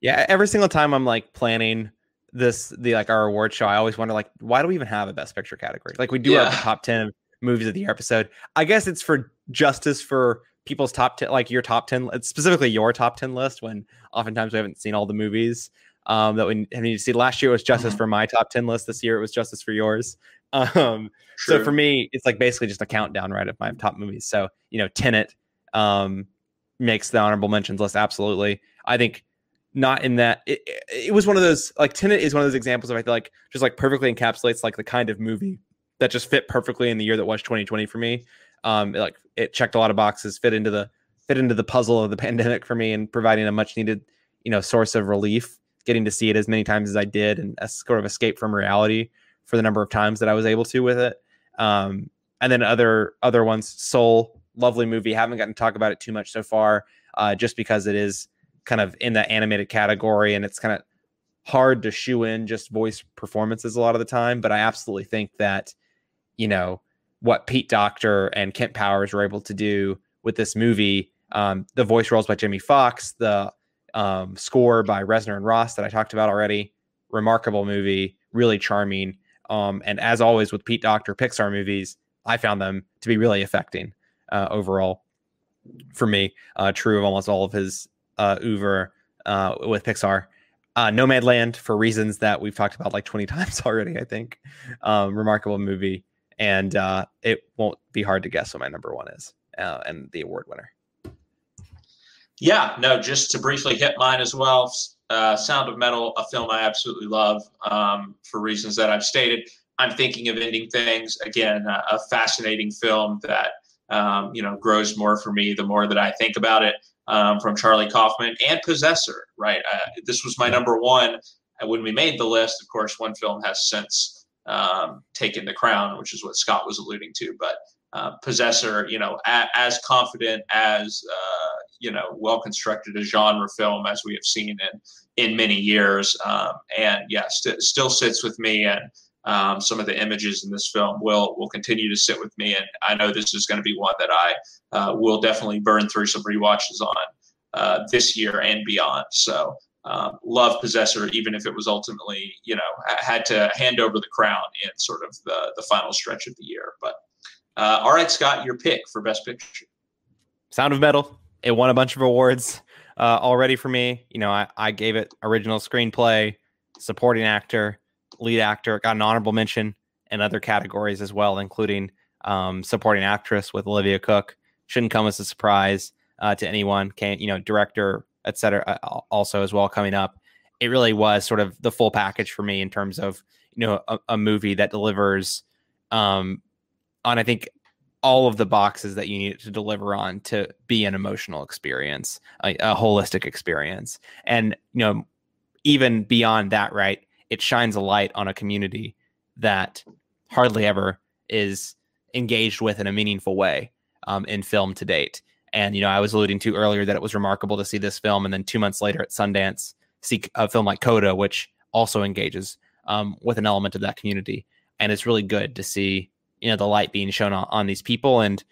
Yeah, every single time I'm like planning this, the like our award show, I always wonder like, why do we even have a Best Picture category? Like we do yeah. have the top ten movies of the year episode. I guess it's for justice for people's top 10 like your top 10 specifically your top 10 list when oftentimes we haven't seen all the movies um, that we need to see last year was justice mm-hmm. for my top 10 list this year it was justice for yours um, so for me it's like basically just a countdown right of my top movies so you know tenet um, makes the honorable mentions list absolutely i think not in that it, it was one of those like tenet is one of those examples of i feel like just like perfectly encapsulates like the kind of movie that just fit perfectly in the year that was 2020 for me um, it, like it checked a lot of boxes, fit into the fit into the puzzle of the pandemic for me, and providing a much needed you know source of relief. Getting to see it as many times as I did, and a sort of escape from reality for the number of times that I was able to with it. Um, and then other other ones, Soul lovely movie. Haven't gotten to talk about it too much so far, uh, just because it is kind of in the animated category and it's kind of hard to shoe in just voice performances a lot of the time. But I absolutely think that, you know, what Pete Docter and Kemp Powers were able to do with this movie, um, the voice roles by Jamie Foxx, the um, score by Reznor and Ross that I talked about already, remarkable movie, really charming. Um, and as always with Pete Docter Pixar movies, I found them to be really affecting uh, overall for me. Uh, true of almost all of his uh, oeuvre uh, with Pixar. Uh, Nomadland for reasons that we've talked about like 20 times already, I think. Um, remarkable movie. And uh, it won't be hard to guess what my number one is uh, and the award winner. Yeah, no, just to briefly hit mine as well. Uh, Sound of Metal, a film I absolutely love um, for reasons that I've stated. I'm thinking of ending things again. Uh, a fascinating film that um, you know grows more for me the more that I think about it. Um, from Charlie Kaufman and Possessor. Right, uh, this was my number one when we made the list. Of course, one film has since um, taken the crown, which is what Scott was alluding to. But uh, Possessor, you know, a, as confident as uh, you know, well constructed a genre film as we have seen in in many years, um, and yeah, st- still sits with me and um, some of the images in this film will will continue to sit with me, and I know this is going to be one that I uh, will definitely burn through some re-watches on uh, this year and beyond. So. Um, love Possessor, even if it was ultimately, you know, had to hand over the crown in sort of the, the final stretch of the year. But uh, all right, Scott, your pick for Best Picture. Sound of Metal. It won a bunch of awards uh, already for me. You know, I, I gave it original screenplay, supporting actor, lead actor, got an honorable mention in other categories as well, including um, supporting actress with Olivia Cooke. Shouldn't come as a surprise uh, to anyone. Can you know director, etc. Uh, also as well coming up. It really was sort of the full package for me in terms of you know a, a movie that delivers um, on I think all of the boxes that you need to deliver on to be an emotional experience, a, a holistic experience, and you know even beyond that, right? It shines a light on a community that hardly ever is engaged with in a meaningful way um, in film to date. And you know, I was alluding to earlier that it was remarkable to see this film, and then two months later at Sundance, see a film like Coda, which also engages um, with an element of that community. And it's really good to see you know the light being shown on, on these people, and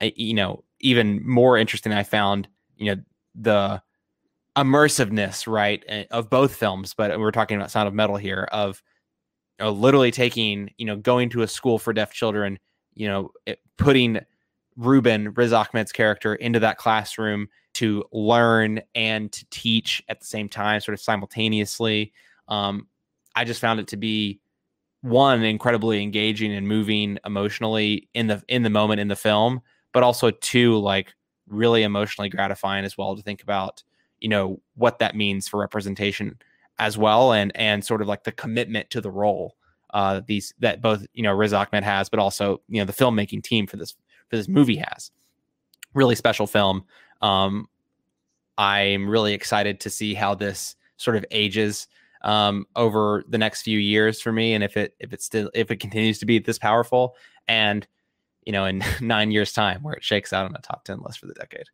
uh, you know, even more interesting, I found you know the immersiveness, right, eh, of both films. But we're talking about Sound of Metal here, of you know, literally taking, you know, going to a school for deaf children, you know, it, putting Ruben Riz Ahmed's character into that classroom to learn and to teach at the same time, sort of simultaneously. Um, I just found it to be one incredibly engaging and moving emotionally in the in the moment in the film, but also two like really emotionally gratifying as well to think about you know what that means for representation as well and and sort of like the commitment to the role uh these that both you know Riz Ahmed has but also you know the filmmaking team for this for this movie has. Really special film. Um I'm really excited to see how this sort of ages um over the next few years for me and if it if it still if it continues to be this powerful and you know in 9 years time where it shakes out on a top 10 list for the decade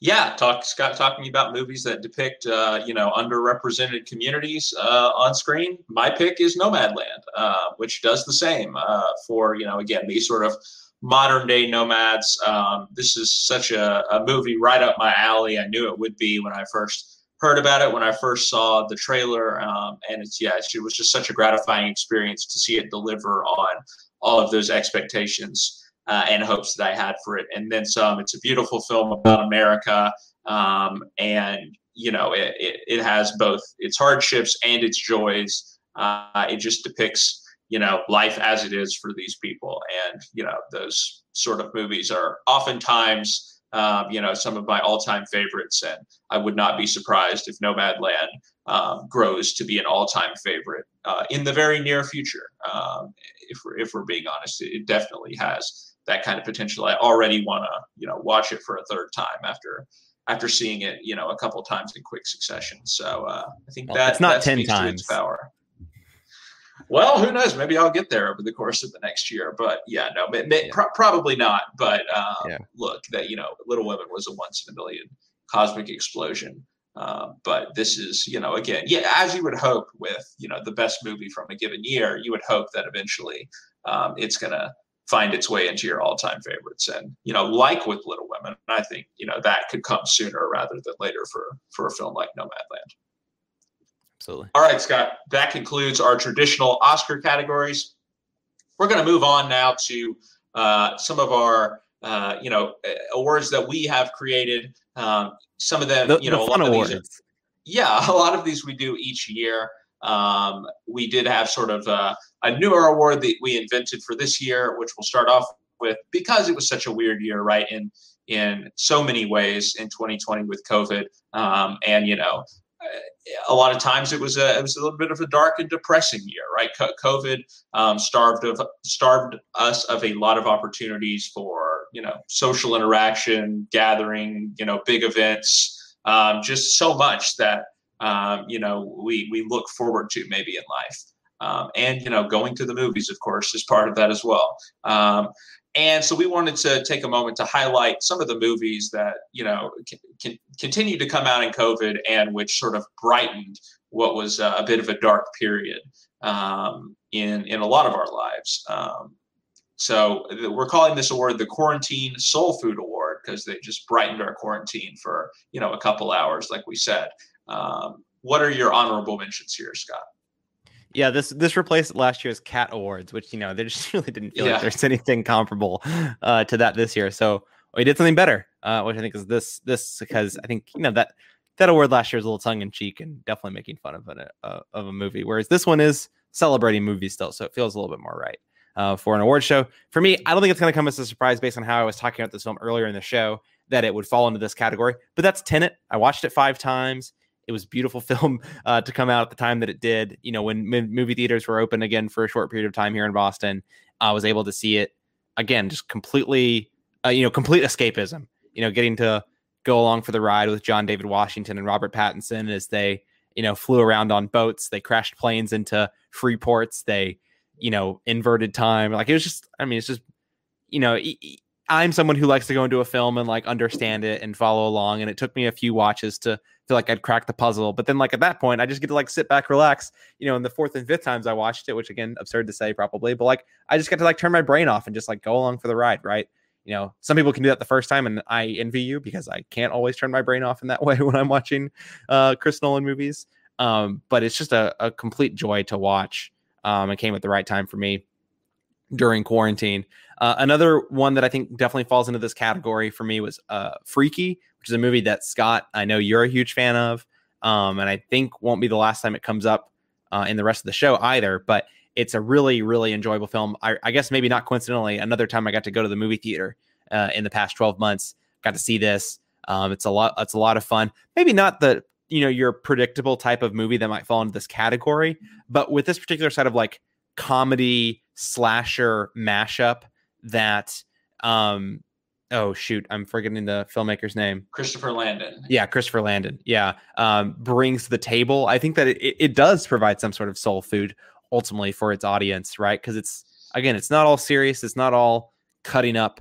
yeah, talk Scott talking about movies that depict uh, you know underrepresented communities uh, on screen. My pick is Nomadland, uh, which does the same uh, for you know again these sort of modern day nomads. Um, this is such a, a, movie right up my alley. I knew it would be when I first heard about it, when I first saw the trailer, um, and it's yeah, it was just such a gratifying experience to see it deliver on all of those expectations uh, and hopes that I had for it, and then some. It's a beautiful film about America, um, and you know it, it, it, has both its hardships and its joys. Uh, it just depicts you know life as it is for these people, and you know those sort of movies are oftentimes. Um, you know, some of my all-time favorites, and I would not be surprised if Nomadland um, grows to be an all-time favorite uh, in the very near future. Um, if we're if we're being honest, it definitely has that kind of potential. I already want to, you know, watch it for a third time after after seeing it, you know, a couple times in quick succession. So uh, I think well, that it's not ten times power. Well, who knows? Maybe I'll get there over the course of the next year. But yeah, no, may, may, pro- probably not. But um, yeah. look, that you know, Little Women was a once in a million cosmic explosion. Uh, but this is, you know, again, yeah, as you would hope with, you know, the best movie from a given year, you would hope that eventually um, it's going to find its way into your all-time favorites. And you know, like with Little Women, I think you know that could come sooner rather than later for for a film like Nomadland. Absolutely. All right, Scott. That concludes our traditional Oscar categories. We're going to move on now to uh, some of our uh, you know awards that we have created. Um, some of them, the, you know, the fun awards. Are, yeah, a lot of these we do each year. Um, we did have sort of a, a newer award that we invented for this year, which we'll start off with because it was such a weird year, right? In in so many ways in 2020 with COVID, um, and you know, a lot of times it was a it was a little bit of a dark and depressing year, right? COVID um, starved of starved us of a lot of opportunities for you know social interaction, gathering, you know, big events, um, just so much that um, you know we we look forward to maybe in life. Um, and you know, going to the movies, of course, is part of that as well. Um, and so we wanted to take a moment to highlight some of the movies that you know can, continue to come out in COVID and which sort of brightened what was a bit of a dark period um, in in a lot of our lives. Um, so we're calling this award the Quarantine Soul Food Award because they just brightened our quarantine for you know a couple hours, like we said. Um, what are your honorable mentions here, Scott? Yeah, this this replaced last year's Cat Awards, which you know they just really didn't feel yeah. like there's anything comparable uh, to that this year. So we did something better, uh, which I think is this this because I think you know that that award last year was a little tongue in cheek and definitely making fun of a uh, of a movie, whereas this one is celebrating movies still, so it feels a little bit more right uh, for an award show. For me, I don't think it's going to come as a surprise based on how I was talking about this film earlier in the show that it would fall into this category. But that's Tenet. I watched it five times. It was beautiful film uh, to come out at the time that it did. You know, when, when, movie theaters were open again for a short period of time here in Boston, I was able to see it again, just completely, uh, you know, complete escapism. You know, getting to go along for the ride with John David Washington and Robert Pattinson as they, you know, flew around on boats. They crashed planes into free ports. They, you know, inverted time. Like it was just, I mean, it's just, you know, I'm someone who likes to go into a film and like understand it and follow along. And it took me a few watches to feel like I'd cracked the puzzle. But then like at that point, I just get to like sit back, relax. You know, in the fourth and fifth times I watched it, which again, absurd to say probably, but like I just get to like turn my brain off and just like go along for the ride, right? You know, some people can do that the first time, and I envy you because I can't always turn my brain off in that way when I'm watching uh Chris Nolan movies. Um, but it's just a, a complete joy to watch. Um, it came at the right time for me during quarantine. Uh, another one that I think definitely falls into this category for me was uh, Freaky, which is a movie that Scott, I know you're a huge fan of, um, and I think won't be the last time it comes up uh, in the rest of the show either. But it's a really, really enjoyable film. I, I, guess maybe not coincidentally, another time I got to go to the movie theater uh, in the past 12 months, got to see this. Um, it's a lot. It's a lot of fun. Maybe not the you know your predictable type of movie that might fall into this category, but with this particular set of like comedy slasher mashup that um oh shoot i'm forgetting the filmmaker's name. Christopher landon. Yeah christopher landon. Yeah um brings to the table. I think that it, it does provide some sort of soul food ultimately for its audience right? Because it's again it's not all serious. It's not all cutting up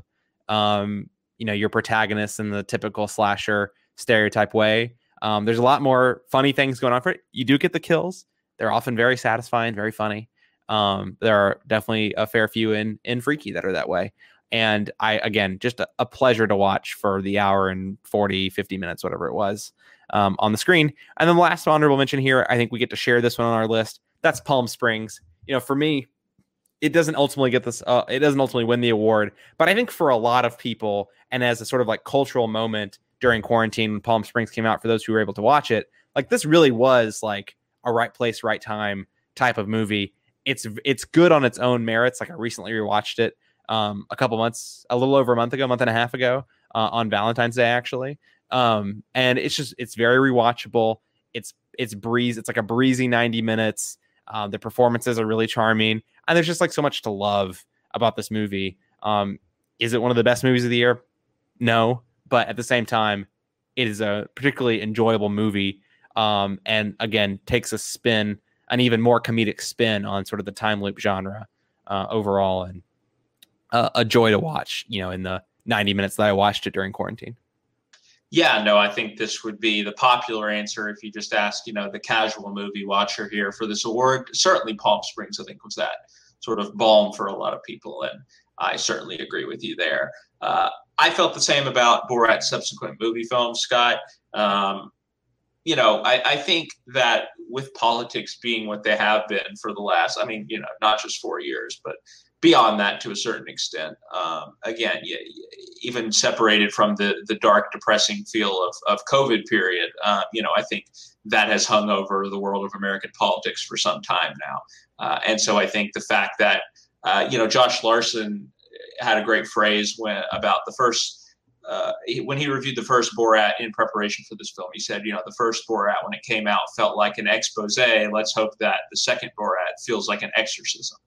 um you know your protagonist in the typical slasher stereotype way. Um there's a lot more funny things going on for it. You do get the kills. They're often very satisfying very funny um, there are definitely a fair few in in Freaky that are that way. And I again, just a, a pleasure to watch for the hour and 40, 50 minutes, whatever it was, um, on the screen. And then the last honorable mention here, I think we get to share this one on our list. That's Palm Springs. You know, for me, it doesn't ultimately get this uh, it doesn't ultimately win the award but i think for a lot of people and as a sort of like cultural moment during quarantine when palm springs came out for those who were able to watch it like this really was like a right place right time type of movie it's it's good on its own merits. Like I recently rewatched it um, a couple months, a little over a month ago, a month and a half ago, uh, on Valentine's Day actually. Um, and it's just it's very rewatchable. It's it's breeze. It's like a breezy ninety minutes. Um, the performances are really charming, and there's just like so much to love about this movie. Um, is it one of the best movies of the year? No, but at the same time, it is a particularly enjoyable movie. Um, and again, takes a spin an even more comedic spin on sort of the time loop genre uh, overall, and uh, a joy to watch. You know, in the 90 minutes that I watched it during quarantine. Yeah, no, I think this would be the popular answer if you just ask, you know, the casual movie watcher here for this award. Certainly, Palm Springs, I think, was that sort of balm for a lot of people, and I certainly agree with you there. Uh, I felt the same about Borat's subsequent movie films, Scott. Um, you know, I, I, think that with politics being what they have been for the last, I mean, you know, not just four years, but beyond that to a certain extent. Um, again, even separated from the the dark, depressing feel of of COVID period, uh, you know, I think that has hung over the world of American politics for some time now. Uh, and so I think the fact that uh, you know Josh Larsen had a great phrase when about the first. Uh, when he reviewed the first Borat in preparation for this film, he said, "You know, the first Borat when it came out felt like an expose. Let's hope that the second Borat feels like an exorcism."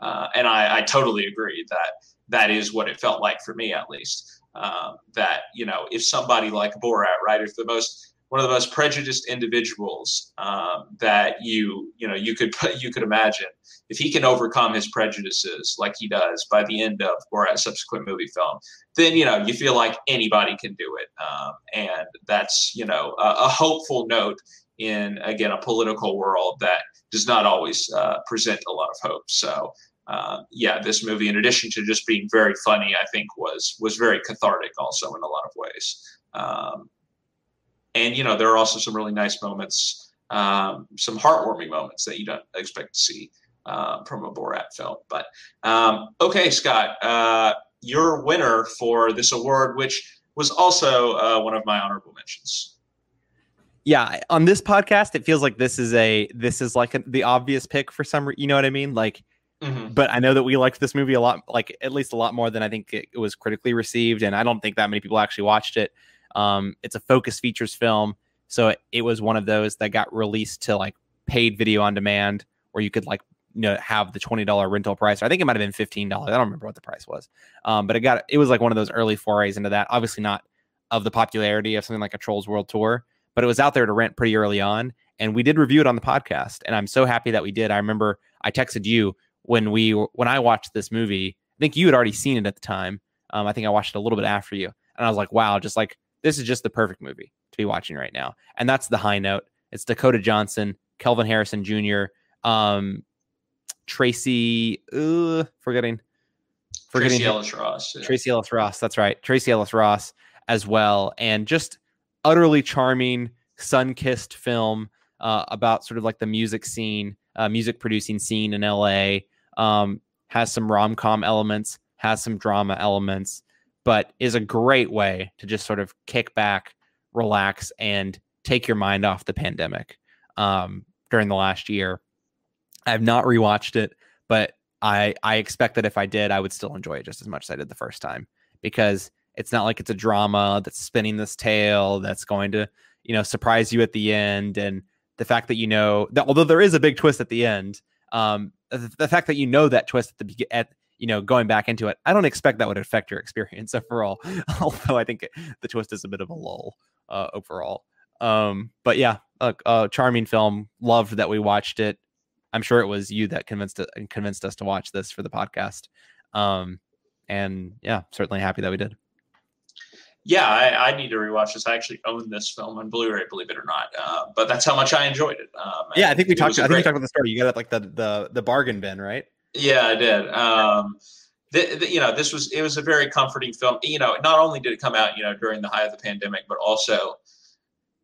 Uh, and I, I, totally agree that that is what it felt like for me, at least. Um, that you know, if somebody like Borat, right, if the most one of the most prejudiced individuals um, that you you know you could you could imagine, if he can overcome his prejudices like he does by the end of Borat's subsequent movie film, then you know you feel like anybody can do it, um, and that's you know a, a hopeful note in again a political world that does not always uh, present a lot of hope. So uh, yeah, this movie, in addition to just being very funny, I think was was very cathartic also in a lot of ways. Um, and you know, there are also some really nice moments, um, some heartwarming moments that you don't expect to see uh, from a Borat film. But um, okay, Scott, uh, your winner for this award, which was also uh, one of my honorable mentions. Yeah, on this podcast, it feels like this is a this is like a, the obvious pick for some. You know what I mean? Like Mm-hmm. But I know that we liked this movie a lot, like at least a lot more than I think it, was critically received, and I don't think that many people actually watched it. Um, it's a focus features film, so it, it was one of those that got released to like paid video on demand, where you could like you know have the twenty dollar rental price. I think it might have been fifteen dollars. I don't remember what the price was, um, but it got it was like one of those early forays into that. Obviously not of the popularity of something like a Trolls World Tour, but it was out there to rent pretty early on, and we did review it on the podcast, and I'm so happy that we did. I remember I texted you when we when I watched this movie. I think you had already seen it at the time. Um, I think I watched it a little bit after you, and I was like, wow, just like this is just the perfect movie to be watching right now. And that's the high note. It's Dakota Johnson, Kelvin Harrison Jr., um, Tracee, uh, forgetting, forgetting Tracee Ellis Ross. Yeah. Tracee Ellis Ross. That's right, Tracee Ellis Ross as well, and just utterly charming, sun-kissed film uh, about sort of like the music scene, uh, music producing scene in LA. Um, has some rom com elements, has some drama elements, but is a great way to just sort of kick back, relax, and take your mind off the pandemic um, during the last year. I have not rewatched it, but I I expect that if I did, I would still enjoy it just as much as I did the first time because it's not like it's a drama that's spinning this tale that's going to you know surprise you at the end and the fact that you know that although there is a big twist at the end, um, the, the fact that you know that twist at the at you know going back into it, I don't expect that would affect your experience overall. although I think the twist is a bit of a lull uh, overall. Um, but yeah, a, a, charming film. Loved that we watched it. I'm sure it was you that convinced it, convinced us to watch this for the podcast. Um, and yeah, certainly happy that we did yeah, I, I, need to rewatch this. I actually own this film on Blu-ray, believe it or not. Uh, but that's how much I enjoyed it. Um, yeah, I think we talked. I think we talked about the story. You got it like the the the bargain bin, right? Yeah, I did. Um, the, the, you know, this was it was a very comforting film. You know, not only did it come out, you know, during the height of the pandemic, but also,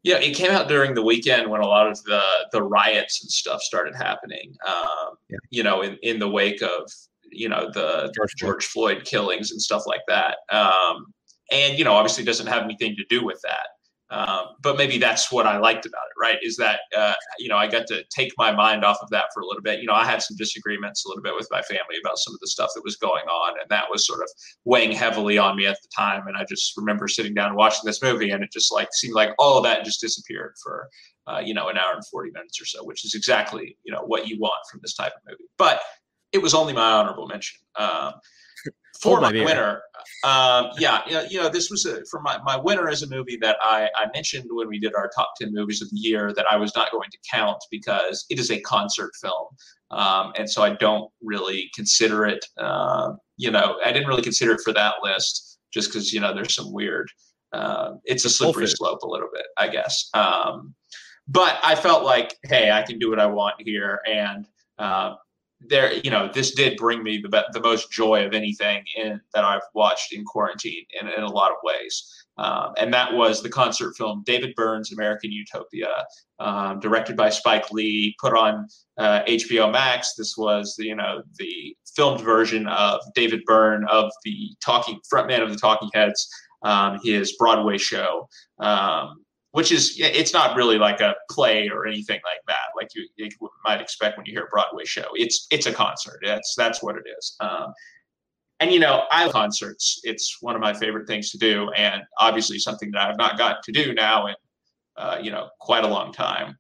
you know, it came out during the weekend when a lot of the the riots and stuff started happening. Um, yeah. You know, in in the wake of you know the George, George Floyd killings and stuff like that. Um, and you know obviously doesn't have anything to do with that um, but maybe that's what i liked about it right is that uh, you know i got to take my mind off of that for a little bit. You know i had some disagreements a little bit with my family about some of the stuff that was going on and that was sort of weighing heavily on me at the time and i just remember sitting down and watching this movie and it just like seemed like all of that just disappeared for uh, you know an hour and 40 minutes or so which is exactly you know what you want from this type of movie. But it was only my honorable mention. Um, for my winner, um, yeah, you know, you know, this was a, for my, my winner is a movie that I, I mentioned when we did our top 10 movies of the year that I was not going to count because it is a concert film. Um, and so I don't really consider it, uh, you know, I didn't really consider it for that list just because, you know, there's some weird, uh, it's a slippery slope a little bit, I guess. Um, but I felt like, hey, I can do what I want here. And, uh, there, you know, this did bring me the the most joy of anything in that I've watched in quarantine in, in a lot of ways. Um, and that was the concert film David Byrne's American Utopia, um, directed by Spike Lee, put on uh, HBO Max. This was, you know, the filmed version of David Byrne of the talking frontman of the Talking Heads, um, his Broadway show. Um, which is it's not really like a play or anything like that like you, you might expect when you hear a broadway show. It's it's a concert. That's that's what it is. Um, and you know i concerts. It's one of my favorite things to do and obviously something that i've not gotten to do now in uh, you know quite a long time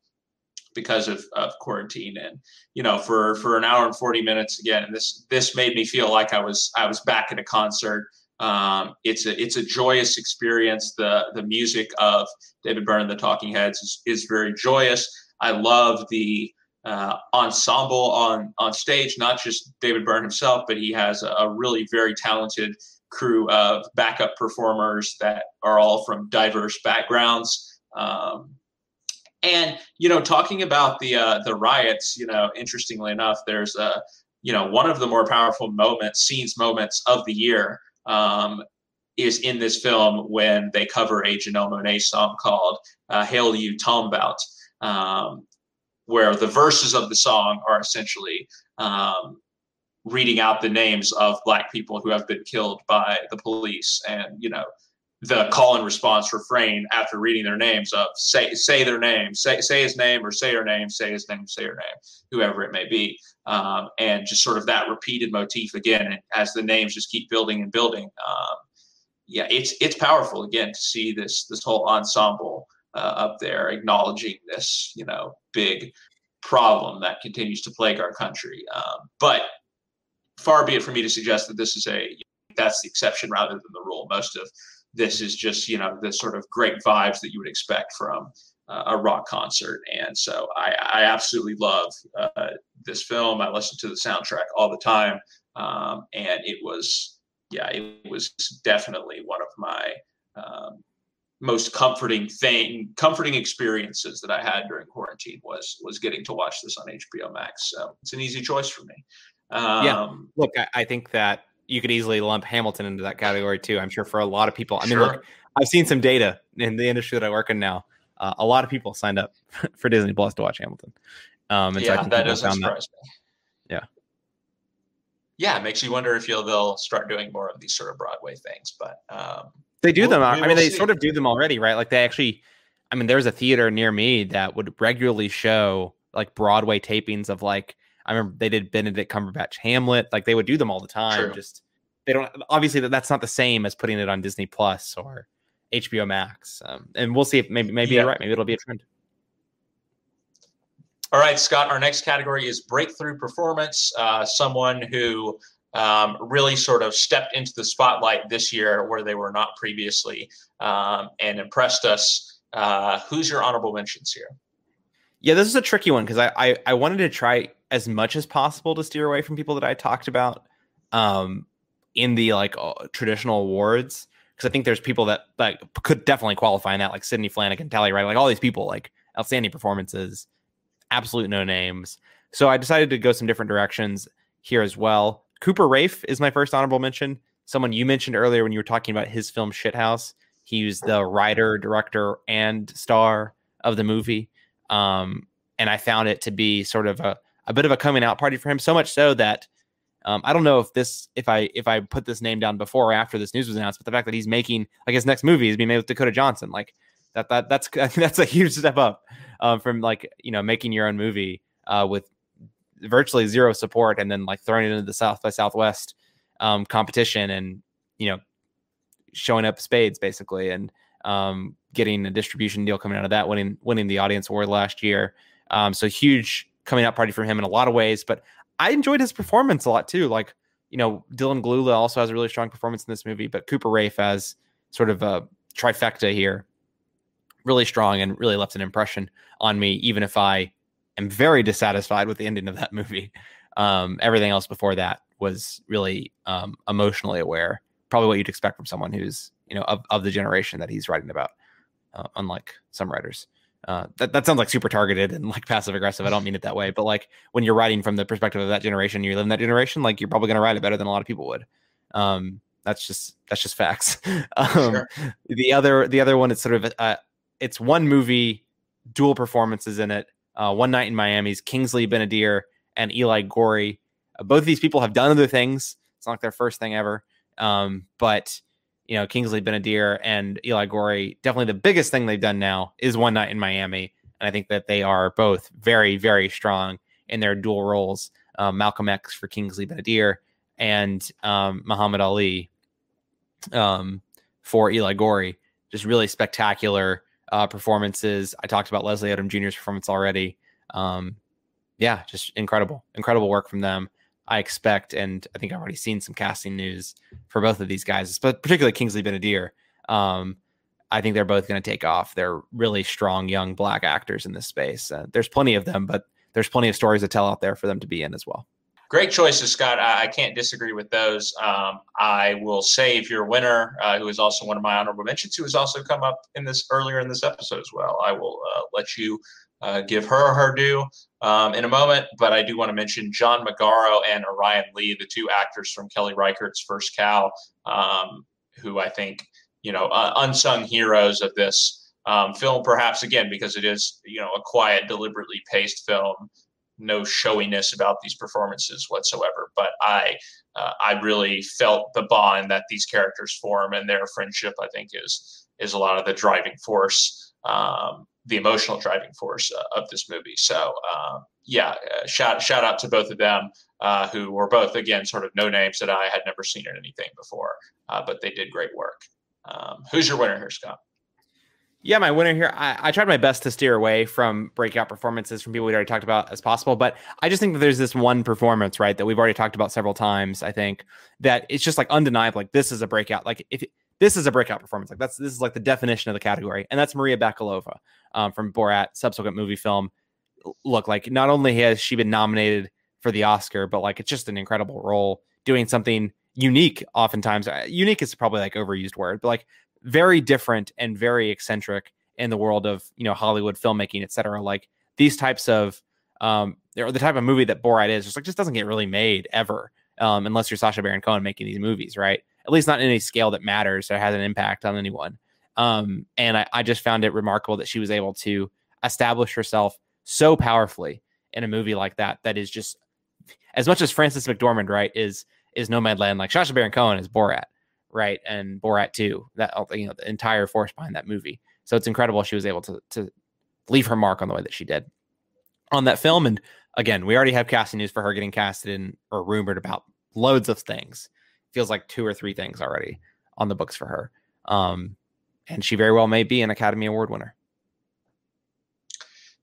because of, of quarantine and you know for for an hour and 40 minutes again this this made me feel like i was i was back at a concert um, it's a it's a joyous experience. The the music of David Byrne, and the Talking Heads, is, is very joyous. I love the uh, ensemble on on stage. Not just David Byrne himself, but he has a, a, really very talented crew of backup performers that are all from diverse backgrounds. Um, and you know, talking about the uh, the riots, you know, interestingly enough, there's a you know one of the more powerful moments, scenes, moments of the year um, is in this film when they cover a Janelle Monáe song called uh, Hell You Talmbout, um, where the verses of the song are essentially um, reading out the names of black people who have been killed by the police and, you know, the call and response refrain after reading their names of say say their name, say say his name or say her name, say his name, say her name, whoever it may be, um, and just sort of that repeated motif again, and as the names just keep building and building. Um, yeah, it's it's powerful again to see this this whole ensemble uh, up there acknowledging this you know big problem that continues to plague our country. Um, but far be it for me to suggest that this is a that's the exception rather than the rule. Most of this is just you know the sort of great vibes that you would expect from uh, a rock concert. And so i, I absolutely love uh, this film. I listen to the soundtrack all the time. Um, and it was yeah it was definitely one of my um, most comforting thing comforting experiences that i had during quarantine was was getting to watch this on hbo max. So it's an easy choice for me. Um, yeah look I, I think that you could easily lump Hamilton into that category too. I'm sure for a lot of people. I mean, sure. look, I've seen some data in the industry that I work in now. Uh, a lot of people signed up for Disney Plus to watch Hamilton. Um, and yeah, so that doesn't surprise that. me. Yeah. Yeah, it makes you wonder if you'll they'll start doing more of these sort of Broadway things, but um, they do we'll, them. I mean, they see. sort of do them already, right? Like they actually. I mean, there's a theater near me that would regularly show like Broadway tapings of like I remember they did Benedict Cumberbatch Hamlet. Like they would do them all the time. True. Just they don't obviously that that's not the same as putting it on Disney Plus or HBO Max. Um, and we'll see if maybe maybe yeah. you're right. Maybe it'll be a trend. All right, Scott. Our next category is breakthrough performance. Uh, someone who um, really sort of stepped into the spotlight this year where they were not previously um, and impressed us. Uh, who's your honorable mentions here? Yeah, this is a tricky one because I, I, I wanted to try as much as possible to steer away from people that I talked about um, in the like uh, traditional awards because I think there's people that like could definitely qualify in that, like Sidney Flanigan, Tally right, like all these people, like outstanding performances, absolute no names. So I decided to go some different directions here as well. Cooper Raiff is my first honorable mention. Someone you mentioned earlier when you were talking about his film Shithouse. He was the writer, director, and star of the movie. Um, and I found it to be sort of a a bit of a coming out party for him. So much so that um, I don't know if this if I if I put this name down before or after this news was announced, but the fact that he's making like his next movie is being made with Dakota Johnson, like that that that's that's a huge step up um, from like you know making your own movie uh, with virtually zero support and then like throwing it into the South by Southwest um, competition and you know showing up spades basically and um, getting a distribution deal coming out of that, winning winning the audience award last year. Um, so huge coming out party for him in a lot of ways. But I enjoyed his performance a lot too. Like you know, Dylan Gelula also has a really strong performance in this movie, but Cooper Raiff as sort of a trifecta here, really strong and really left an impression on me, even if I am very dissatisfied with the ending of that movie. Um, everything else before that was really um, emotionally aware, probably what you'd expect from someone who's you know of, of the generation that he's writing about, uh, unlike some writers. Uh, that, that sounds like super targeted and like passive aggressive. I don't mean it that way, but like when you're writing from the perspective of that generation, you live in that generation, like you're probably going to write it better than a lot of people would. Um, that's just that's just facts. um, sure. The other the other one is sort of uh, it's one movie, dual performances in it. Uh, one night in Miami's Kingsley Ben-Adir and Eli Goree. Uh, both of these people have done other things. It's not like their first thing ever. Um, but you know, Kingsley Ben-Adir and Eli Goree, definitely the biggest thing they've done now is One Night in Miami. And I think that they are both very, very strong in their dual roles. Um, Malcolm X for Kingsley Ben-Adir and um, Muhammad Ali um, for Eli Goree. Just really spectacular uh, performances. I talked about Leslie Odom Jr.'s performance already. Um, yeah, just incredible, incredible work from them. I expect, and I think I've already seen some casting news for both of these guys, but particularly Kingsley Ben-Adir. Um, I think they're both going to take off. They're really strong young black actors in this space. Uh, there's plenty of them, but there's plenty of stories to tell out there for them to be in as well. Great choices, Scott. I, I can't disagree with those. Um, I will save your winner, uh, who is also one of my honorable mentions, who has also come up in this earlier in this episode as well. I will uh, let you uh, give her her due um, in a moment, but I do want to mention John Magaro and Orion Lee, the two actors from Kelly Reichardt's First Cow, um, who I think you know uh, unsung heroes of this um, film, perhaps again because it is you know a quiet, deliberately paced film no showiness about these performances whatsoever. But I uh, I really felt the bond that these characters form and their friendship. I think is is a lot of the driving force, um, the emotional driving force uh, of this movie. So um, yeah, uh, shout shout out to both of them. Uh, who were both again sort of no names that I had never seen in anything before, uh, but they did great work. Um, who's your winner here, Scott? Yeah, my winner here. I, I, tried my best to steer away from breakout performances from people we already talked about as possible, but I just think that there's this one performance, right, that we've already talked about several times. I think that it's just like undeniable. Like this is a breakout. Like if this is a breakout performance, like that's this is like the definition of the category, and that's Maria Bakalova um, from Borat, subsequent movie film. Look, like not only has she been nominated for the Oscar, but like it's just an incredible role doing something unique. Oftentimes, uh, unique is probably like overused word, but like very different and very eccentric in the world of you know Hollywood filmmaking, et cetera. Like these types of um, or the type of movie that Borat is, just like just doesn't get really made ever, um, unless you're Sacha Baron Cohen making these movies, right? At least not in any scale that matters or has an impact on anyone. Um, and I, I just found it remarkable that she was able to establish herself so powerfully in a movie like that. That is just as much as Frances McDormand, right, is is Nomadland. Like Sacha Baron Cohen is Borat right? And Borat too. that you know, the entire force behind that movie. So it's incredible she was able to to leave her mark on the way that she did on that film. And again, we already have casting news for her getting casted in or rumored about loads of things. Feels like two or three things already on the books for her. Um, and she very well may be an Academy Award winner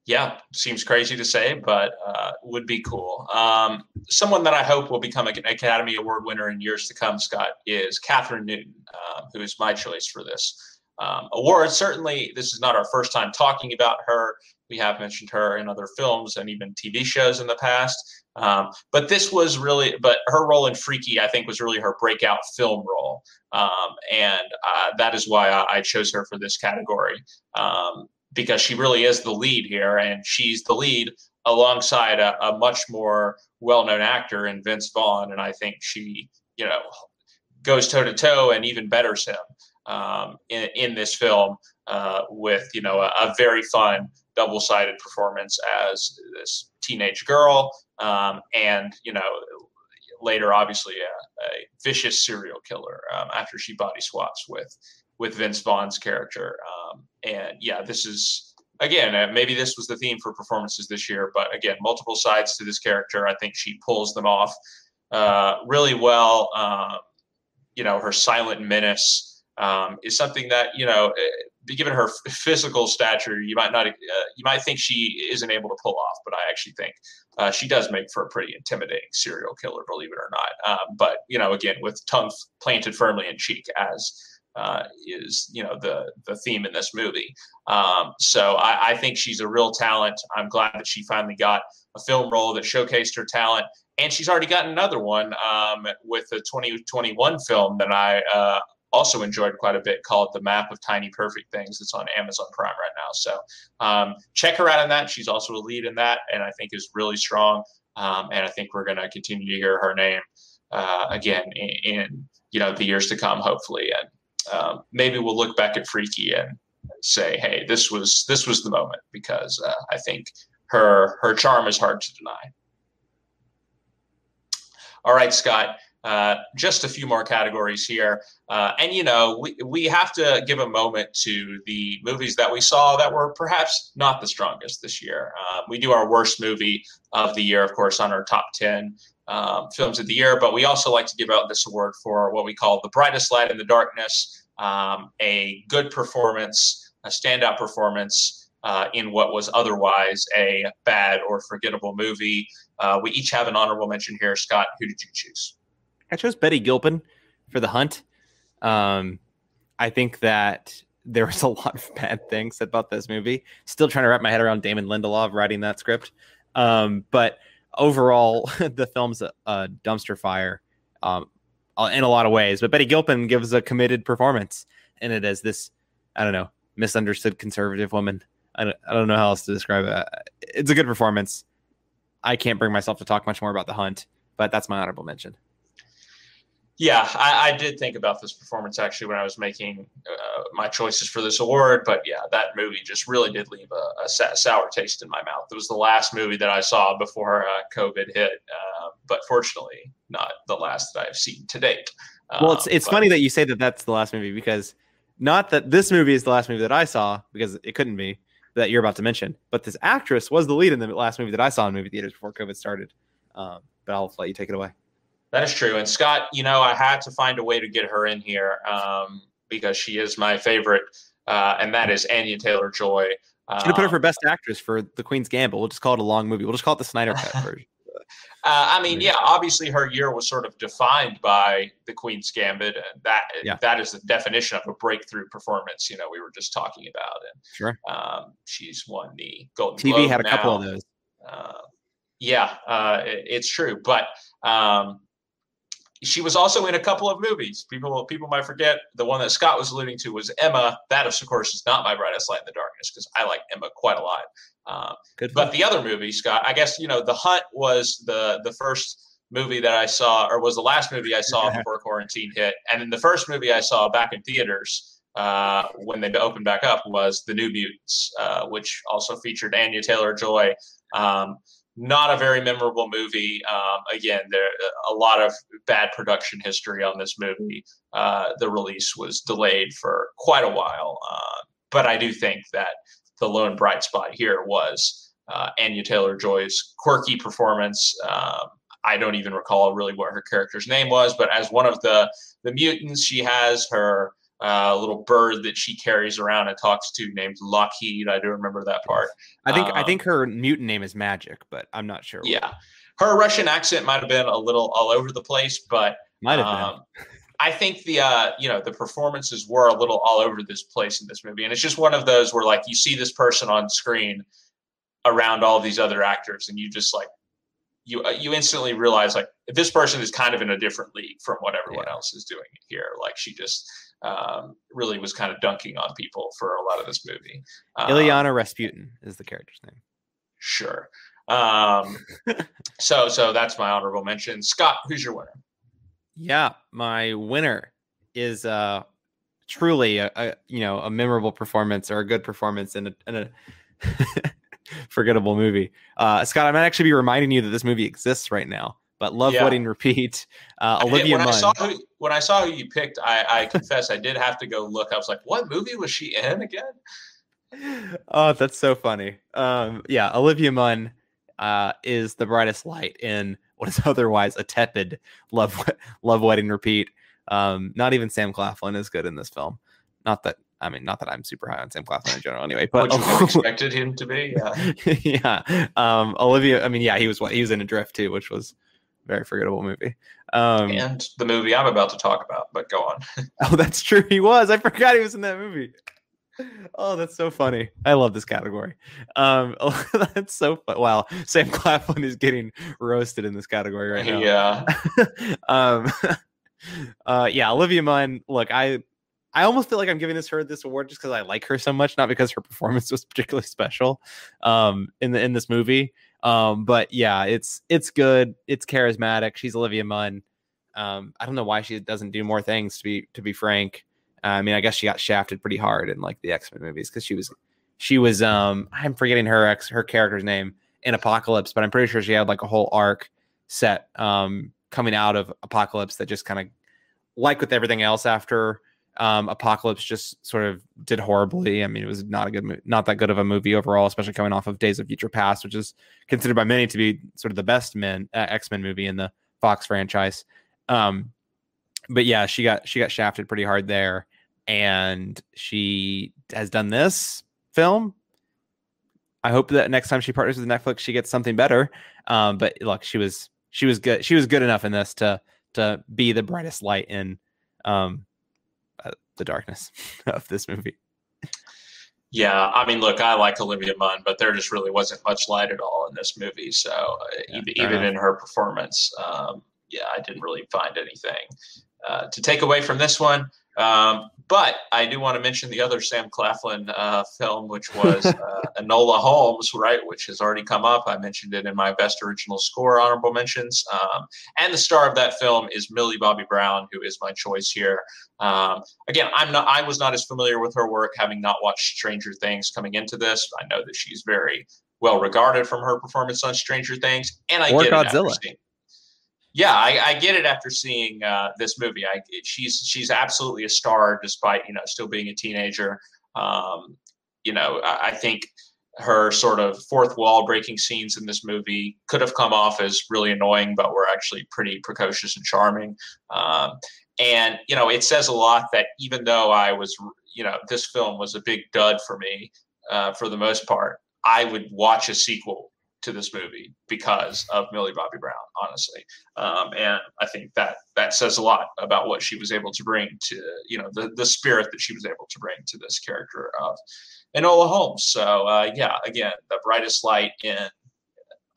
yeah, seems crazy to say, but uh, would be cool. Um, someone that I hope will become an Academy Award winner in years to come, Scott, is Kathryn Newton, uh, who is my choice for this um, award. Certainly, this is not our first time talking about her. We have mentioned her in other films and even TV shows in the past. Um, but this was really, but her role in Freaky, I think, was really her breakout film role. Um, and uh, that is why I, I, chose her for this category. Um, because she really is the lead here, and she's the lead alongside a, a much more well-known actor in Vince Vaughn, and I think she, you know, goes toe to toe and even betters him um, in, in this film uh, with you know a, a very fun double-sided performance as this teenage girl, um, and you know later obviously a, a vicious serial killer um, after she body swaps with with Vince Vaughn's character. Um, and yeah, this is again uh, maybe this was the theme for performances this year, but again, multiple sides to this character. I think she pulls them off uh, really well. Um, you know, her silent menace um, is something that you know eh, given her physical stature, you might not uh, you might think she isn't able to pull off, but I actually think uh, she does make for a pretty intimidating serial killer, believe it or not. Um, but you know, again, with tongue planted firmly in cheek, as uh, is you know the the theme in this movie. Um, so I, I, think she's a real talent. I'm glad that she finally got a film role that showcased her talent, and she's already gotten another one um, with the 2021 film that I uh, also enjoyed quite a bit called The Map of Tiny Perfect Things. It's on Amazon Prime right now. So um, check her out in that. She's also a lead in that, and I think is really strong. Um, and I think we're going to continue to hear her name uh, again in, in, you know the years to come, hopefully. And um, maybe we'll look back at Freaky and say, "Hey, this was this was the moment," because uh, I think her her charm is hard to deny. All right, Scott. Uh, just a few more categories here. Uh, and, you know, we, we have to give a moment to the movies that we saw that were perhaps not the strongest this year. Uh, we do our worst movie of the year, of course, on our top 10 um, films of the year, but we also like to give out this award for what we call the brightest light in the darkness, um, a good performance, a standout performance. Uh, in what was otherwise a bad or forgettable movie. Uh, we each have an honorable mention here. Scott, who did you choose? I chose Betty Gilpin for the hunt. Um, I think that there was a lot of bad things about this movie. Still trying to wrap my head around Damon Lindelof writing that script. Um, but overall, the film's a, a dumpster fire um, in a lot of ways. But Betty Gilpin gives a committed performance in it as this, I don't know, misunderstood conservative woman. I don't, I don't know how else to describe it. It's a good performance. I can't bring myself to talk much more about the hunt, but that's my honorable mention. Yeah, I, I, did think about this performance actually when I was making uh, my choices for this award. But yeah, that movie just really did leave a, a, sour taste in my mouth. It was the last movie that I saw before uh, COVID hit, uh, but fortunately, not the last that I've seen to date. well, it's it's but, funny that you say that that's the last movie because not that this movie is the last movie that I saw because it couldn't be that you're about to mention, but this actress was the lead in the last movie that I saw in movie theaters before COVID started. Um, but I'll let you take it away. That is true. And Scott, you know, I had to find a way to get her in here um, because she is my favorite, uh, and that is Anya Taylor Joy. Um, Should have put her for Best Actress for The Queen's Gambit. We'll just call it a long movie. We'll just call it the Snyder Cut version. Uh, I mean, yeah, obviously her year was sort of defined by the Queen's Gambit, and that yeah. that is the definition of a breakthrough performance. You know, we were just talking about, and sure, um, she's won the Golden. TV Globe had a now. couple of those. Uh, yeah, uh, it, it's true, but um, she was also in a couple of movies. People people might forget the one that Scott was alluding to was Emma. That, of course, is not my brightest light in the darkness because I like Emma quite a lot. Uh, but the other movie, Scott, I guess you know, The Hunt was the the first movie that I saw, or was the last movie I saw before quarantine hit, and then the first movie I saw back in theaters uh, when they opened back up was The New Mutants, uh, which also featured Anya Taylor Joy. Um, not a very memorable movie. Um, again, there a lot of bad production history on this movie. Uh, the release was delayed for quite a while, uh, but I do think that the lone bright spot here was uh, Anya Taylor Joy's quirky performance. Um, I don't even recall really what her character's name was, but as one of the the mutants, she has her uh, little bird that she carries around and talks to named Lockheed. I do remember that part. I think um, I think her mutant name is Magic, but I'm not sure. Yeah, her Russian accent might have been a little all over the place, but might have um, been. I think the uh, you know the performances were a little all over this place in this movie, and it's just one of those where like you see this person on screen around all these other actors, and you just like you uh, you instantly realize like this person is kind of in a different league from what everyone yeah. else is doing here. Like she just um, really was kind of dunking on people for a lot of this movie. Um, Illyana Rasputin is the character's name. Sure. Um, so so that's my honorable mention. Scott, who's your winner? Yeah, my winner is uh truly a, a you know a memorable performance or a good performance in a, in a forgettable movie. Uh, Scott, I might actually be reminding you that this movie exists right now but Love yeah. Wedding Repeat. Uh, Olivia when Munn. I saw who, when I saw who you picked, I, I confess I did have to go look. I was like, what movie was she in again? Oh, that's so funny. Um, yeah, Olivia Munn uh, is the brightest light in what is otherwise a tepid Love Love Wedding Repeat. Um, not even Sam Claflin is good in this film. Not that I mean, not that I'm super high on Sam Claflin in general, anyway. But Which expected him to be, yeah. yeah. Um, Olivia. I mean, yeah, he was what he was in Adrift too, which was a very forgettable movie. Um, and the movie I'm about to talk about, but go on. oh, that's true. He was. I forgot he was in that movie. Oh, that's so funny. I love this category. Um, that's so fun. Wow, Sam Claflin is getting roasted in this category right now. Yeah. um, uh, yeah, Olivia Munn. Look, I, I almost feel like I'm giving this her this award just because I like her so much, not because her performance was particularly special, um, in the in this movie. Um, but yeah, it's it's good. It's charismatic. She's Olivia Munn. Um, I don't know why she doesn't do more things. To be to be frank, I mean, I guess she got shafted pretty hard in like the X Men movies because she was she was um I'm forgetting her ex her character's name in Apocalypse, but I'm pretty sure she had like a whole arc set um coming out of Apocalypse that just kind of like with everything else after um, Apocalypse just sort of did horribly. I mean, it was not a good, mo- not that good of a movie overall, especially coming off of Days of Future Past, which is considered by many to be sort of the best men uh, X Men movie in the Fox franchise. Um, but yeah, she got she got shafted pretty hard there, and she has done this film. I hope that next time she partners with Netflix, she gets something better. Um, but look, she was she was good. She was good enough in this to to be the brightest light in um, the darkness of this movie. Yeah, I mean, look, I like Olivia Munn, but there just really wasn't much light at all in this movie. So uh, yeah, even, even in her performance, um, yeah, I didn't really find anything uh, to take away from this one. Um, but I do want to mention the other Sam Claflin uh, film, which was uh, Enola Holmes, right, which has already come up. I mentioned it in my best original score honorable mentions. Um, and the star of that film is Millie Bobby Brown, who is my choice here. Um, again, I'm not. I was not as familiar with her work, having not watched Stranger Things coming into this. I know that she's very well regarded from her performance on Stranger Things, and I or get Godzilla. it yeah, I, I, get it after seeing uh, this movie. I, she's she's absolutely a star, despite you know still being a teenager. Um, you know, I, I, think her sort of fourth wall breaking scenes in this movie could have come off as really annoying, but were actually pretty precocious and charming. Um, and you know, it says a lot that even though I was, you know, this film was a big dud for me uh, for the most part, I would watch a sequel to this movie because of Millie Bobby Brown, honestly. Um, and I think that that says a lot about what she was able to bring to, you know, the, the spirit that she was able to bring to this character of Enola Holmes. So, uh, yeah, again, the brightest light in,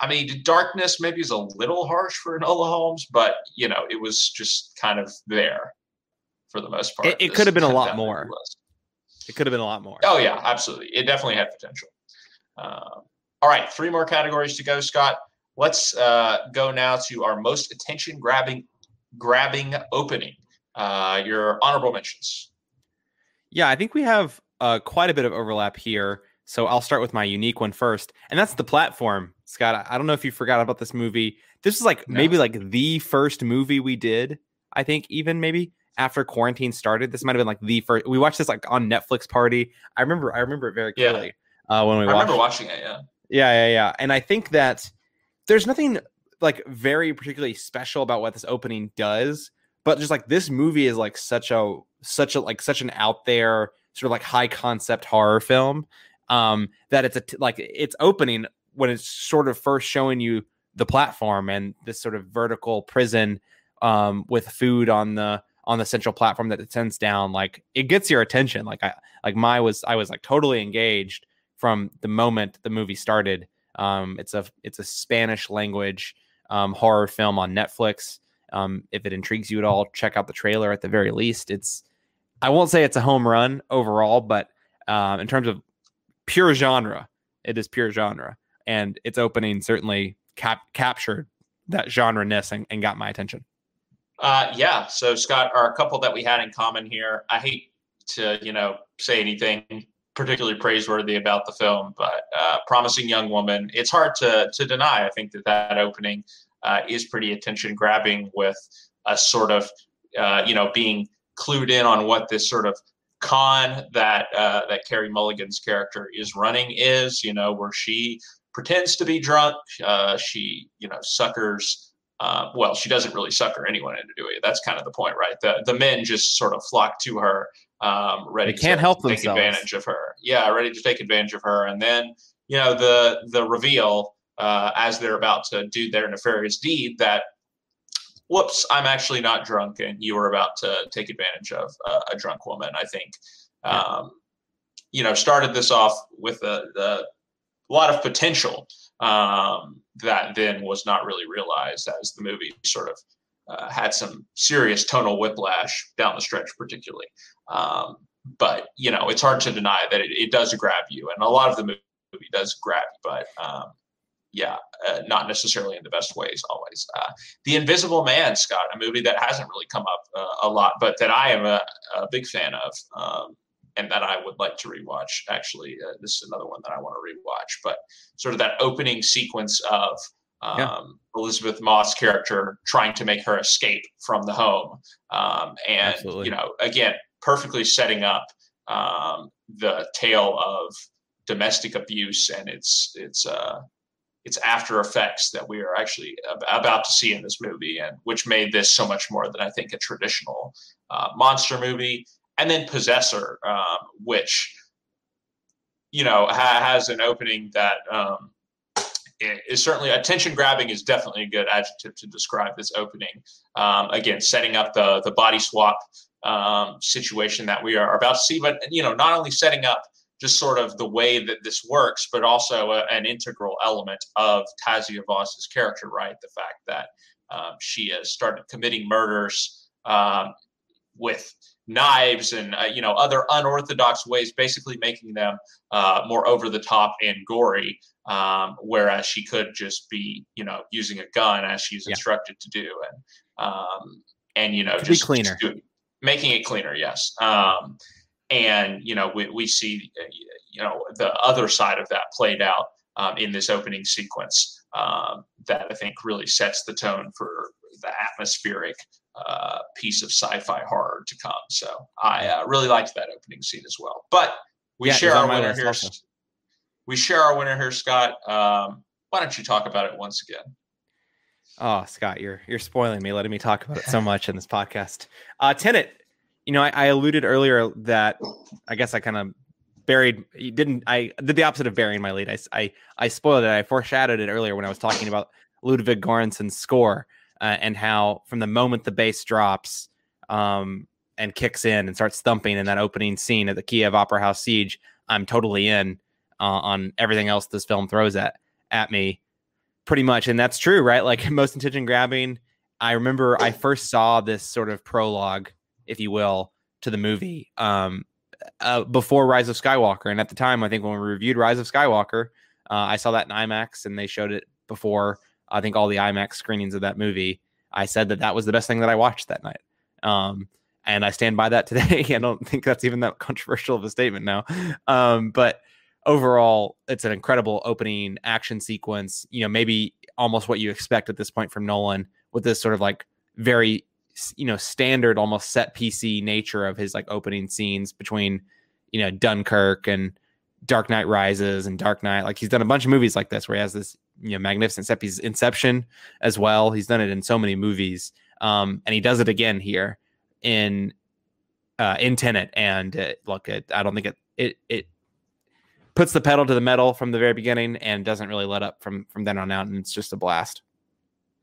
I mean, darkness maybe is a little harsh for Enola Holmes, but, you know, it was just kind of there for the most part. It, it could have been a lot more. It could have been a lot more. Oh, yeah, absolutely. It definitely had potential. Um, all right, three more categories to go, Scott. Let's uh, go now to our most attention grabbing grabbing opening. Uh, your honorable mentions. Yeah, I think we have uh, quite a bit of overlap here. So I'll start with my unique one first, and that's the platform. Scott, I don't know if you forgot about this movie. This is like no. maybe like the first movie we did. I think even maybe after quarantine started, this might have been like the first. We watched this like on Netflix party. I remember. I remember it very clearly yeah. uh, when we. I watched. remember watching it. Yeah. Yeah, yeah, yeah. And I think that there's nothing like very particularly special about what this opening does, but just like this movie is like such a such a like such an out there sort of like high concept horror film um that it's a t- like it's opening when it's sort of first showing you the platform and this sort of vertical prison um with food on the on the central platform that descends down like it gets your attention like i like my was i was like totally engaged from the moment the movie started. Um, it's a it's a Spanish language um, horror film on Netflix. Um, if it intrigues you at all, check out the trailer at the very least. It's I won't say it's a home run overall, but uh, in terms of pure genre, it is pure genre, and its opening certainly cap- captured that genre ness and, and got my attention. Uh, yeah. So Scott, are a couple that we had in common here. I hate to you know say anything particularly praiseworthy about the film, but uh, promising young woman. It's hard to to deny. I think that that opening uh, is pretty attention grabbing with a sort of uh, you know being clued in on what this sort of con that uh, that Carey Mulligan's character is running is. You know where she pretends to be drunk. Uh, she you know suckers. Uh, well, she doesn't really sucker anyone into doing it. That's kind of the point, right? The the men just sort of flock to her um, ready they can't to help take themselves. advantage of her. Yeah, ready to take advantage of her. And then you know the the reveal uh, as they're about to do their nefarious deed that whoops, I'm actually not drunk, and you were about to take advantage of uh, a drunk woman. I think, um, you know, started this off with a, a lot of potential um, that then was not really realized as the movie sort of uh, had some serious tonal whiplash down the stretch, particularly. Um, but you know, it's hard to deny that it, it, does grab you, and a lot of the movie does grab you. But um, yeah, uh, not necessarily in the best ways always. Uh, the Invisible Man, Scott, a movie that hasn't really come up uh, a lot, but that I am a, a big fan of. Um, and that I would like to rewatch. Actually, uh, this is another one that I want to rewatch. But sort of that opening sequence of um, yeah. Elisabeth Moss character trying to make her escape from the home, um, and Absolutely. you know, again, perfectly setting up um, the tale of domestic abuse and its its uh, its after effects that we are actually about to see in this movie, and which made this so much more than I think a traditional uh, monster movie and then Possessor, um, which you know ha- has an opening that um, is certainly attention grabbing is definitely a good adjective to describe this opening. Um, again, setting up the the body swap um, situation that we are about to see, but you know, not only setting up just sort of the way that this works, but also a, an integral element of Tasya Vos's character, right? The fact that um, she has started committing murders um, with knives and uh, you know other unorthodox ways, basically making them uh, more over the top and gory. Um, whereas she could just be you know using a gun as she's yeah. instructed to do, and um, and you know just cleaner, just making it cleaner. Yes. Um, and you know we, we see you know the other side of that played out um, in this opening sequence um, that I think really sets the tone for the atmospheric uh, piece of sci-fi horror to come. So I uh, really liked that opening scene as well. But we yeah, share our winner here. We share our winner here, Scott. Um, why don't you talk about it once again? Oh, Scott, you're you're spoiling me, letting me talk about it so much in this podcast. Uh, Tenet, you know, I, I alluded earlier that I guess I kind of buried didn't I did the opposite of burying my lead. I, I I spoiled it. I foreshadowed it earlier when I was talking about Ludwig Göransson's score uh, and how from the moment the bass drops um, and kicks in and starts thumping in that opening scene at the Kiev Opera House siege, I'm totally in uh, on everything else this film throws at at me, pretty much. And that's true, right? Like most attention grabbing. I remember I first saw this sort of prologue, if you will, to the movie um, uh, before Rise of Skywalker. And at the time, I think when we reviewed Rise of Skywalker, uh, I saw that in IMAX and they showed it before I think all the IMAX screenings of that movie, I said that that was the best thing that I watched that night. Um, and I stand by that today. I don't think that's even that controversial of a statement now. Um, but overall, it's an incredible opening action sequence. You know, maybe almost what you expect at this point from Nolan with this sort of like very, you know, standard almost set PC nature of his like opening scenes between, you know, Dunkirk and Dark Knight Rises and Dark Knight. Like he's done a bunch of movies like this where he has this you know magnificent set piece. Inception as well. He's done it in so many movies, um, and he does it again here in uh, in Tenet. And uh, look, it, I don't think it it it puts the pedal to the metal from the very beginning and doesn't really let up from from then on out, and it's just a blast.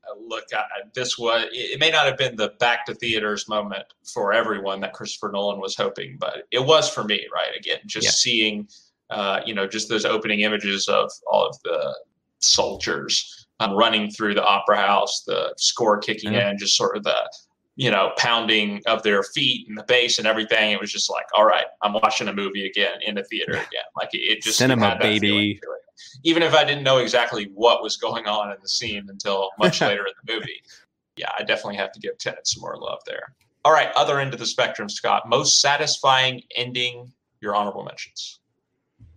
Uh, look, I, this was it may not have been the back to theaters moment for everyone that Christopher Nolan was hoping, but it was for me. Right, again, just yeah. seeing. Uh, you know, just those opening images of all of the soldiers um, running through the opera house, the score kicking mm-hmm. in, just sort of the you know pounding of their feet and the bass and everything. It was just like, all right, I'm watching a movie again in the theater again. Like it, just cinema baby. Even if I didn't know exactly what was going on in the scene until much later in the movie, yeah, I definitely have to give Tenet some more love there. All right, other end of the spectrum, Scott. Most satisfying ending. Your honorable mentions.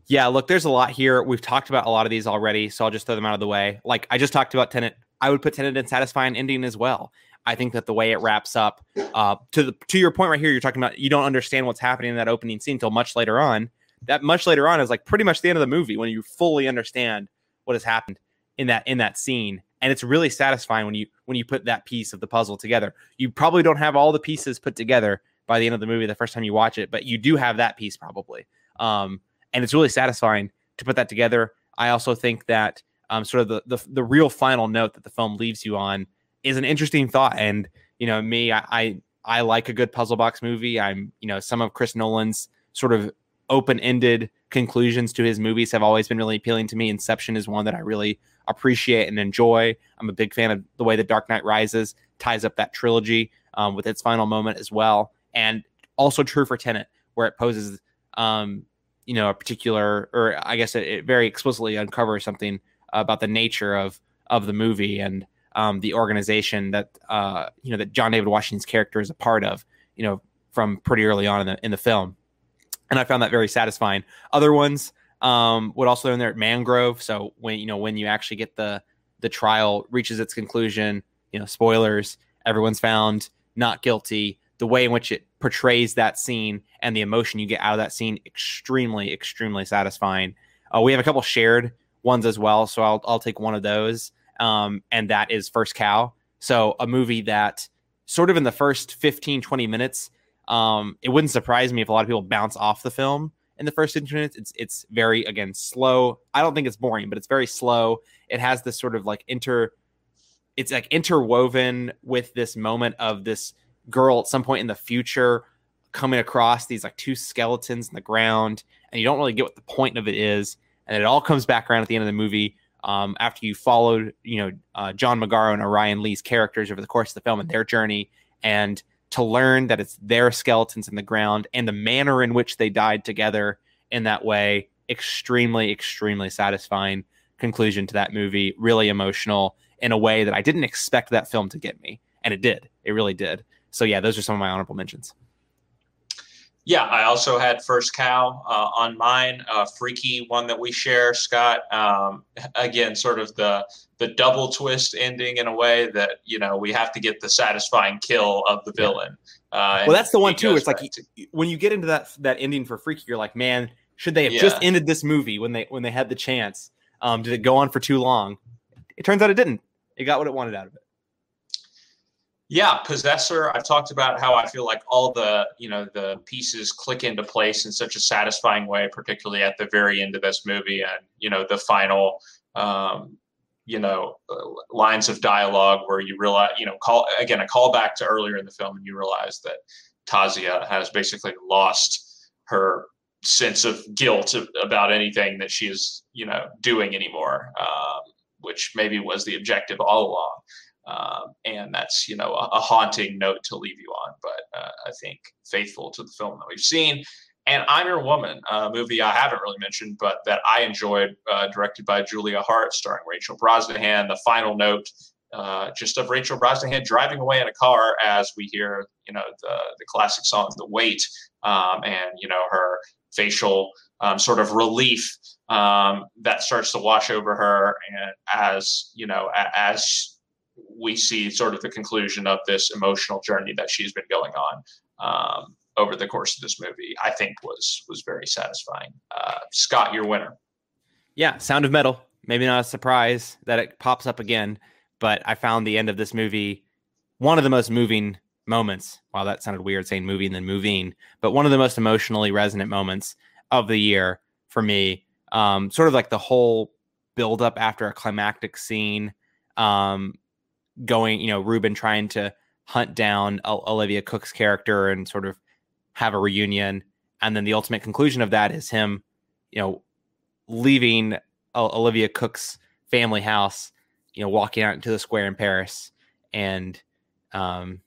Yeah, look, there's a lot here. We've talked about a lot of these already, so I'll just throw them out of the way. Like I just talked about Tenet. I would put Tenet in satisfying ending as well. I think that the way it wraps up, uh, to the to your point right here, you're talking about you don't understand what's happening in that opening scene until much later on. That much later on is like pretty much the end of the movie when you fully understand what has happened in that in that scene, and it's really satisfying when you when you put that piece of the puzzle together. You probably don't have all the pieces put together by the end of the movie the first time you watch it, but you do have that piece probably. Um, and it's really satisfying to put that together. I also think that um, sort of the, the the real final note that the film leaves you on is an interesting thought. And you know, me, I, I I like a good puzzle box movie. I'm you know some of Chris Nolan's sort of open ended conclusions to his movies have always been really appealing to me. Inception is one that I really appreciate and enjoy. I'm a big fan of the way the Dark Knight Rises ties up that trilogy um, with its final moment as well, and also true for Tenet, where it poses, um, you know, a particular, or I guess it, it, very explicitly uncovers something about the nature of of the movie and um, the organization that uh, you know that John David Washington's character is a part of, you know, from pretty early on in the in the film, and I found that very satisfying. Other ones um, would also in there at Mangrove. So when you know when you actually get the the trial reaches its conclusion, you know, spoilers, everyone's found not guilty. The way in which it portrays that scene and the emotion you get out of that scene, extremely, extremely satisfying. Uh, we have a couple shared ones as well, so I'll I'll take one of those. Um, and that is First Cow. So a movie that sort of in the first 15, 20 minutes, um, it wouldn't surprise me if a lot of people bounce off the film in the first 15 minutes. It's it's very again slow. I don't think it's boring, but it's very slow. It has this sort of like inter it's like interwoven with this moment of this girl at some point in the future coming across these like two skeletons in the ground and you don't really get what the point of it is and it all comes back around at the end of the movie um, after you followed you know uh, john magaro and orion lee's characters over the course of the film and their journey and to learn that it's their skeletons in the ground and the manner in which they died together in that way extremely extremely satisfying conclusion to that movie really emotional in a way that I didn't expect that film to get me. And it did. It really did. So yeah, those are some of my honorable mentions. Yeah, I also had First Cow uh, on mine. Uh, freaky one that we share, Scott. Um, again, sort of the the double twist ending in a way that you know we have to get the satisfying kill of the villain. Uh, well, that's the one too. It's like to, when you get into that that ending for Freaky, you're like, man, should they have yeah. just ended this movie when they when they had the chance? Um, did it go on for too long? It turns out it didn't. It got what it wanted out of it. Yeah, Possessor. I've talked about how I feel like all the you know the pieces click into place in such a satisfying way, particularly at the very end of this movie, and you know the final, um, you know, uh, lines of dialogue where you realize, you know, call again a callback to earlier in the film, and you realize that Tasya has basically lost her sense of guilt about anything that she is, you know, doing anymore. Um, which maybe was the objective all along. Um, and that's you know a, a, haunting note to leave you on, but uh, I think faithful to the film that we've seen. And I'm Your Woman, a movie I haven't really mentioned, but that I enjoyed, uh, directed by Julia Hart, starring Rachel Brosnahan. The final note, uh, just of Rachel Brosnahan driving away in a car as we hear, you know, the the classic song "The Weight," um, and you know her facial um, sort of relief um, that starts to wash over her, and as you know, as we see sort of the conclusion of this emotional journey that she's been going on um, over the course of this movie, I think was was very satisfying. Uh, Scott, your winner. Yeah, Sound of Metal. Maybe not a surprise that it pops up again, but I found the end of this movie one of the most moving moments. Wow, that sounded weird saying moving then moving, but one of the most emotionally resonant moments of the year for me um, sort of like the whole build up after a climactic scene, um, going, you know, Ruben trying to hunt down Olivia Cooke's character and sort of have a reunion. And then the ultimate conclusion of that is him, you know, leaving Olivia Cooke's family house, you know, walking out into the square in Paris and um,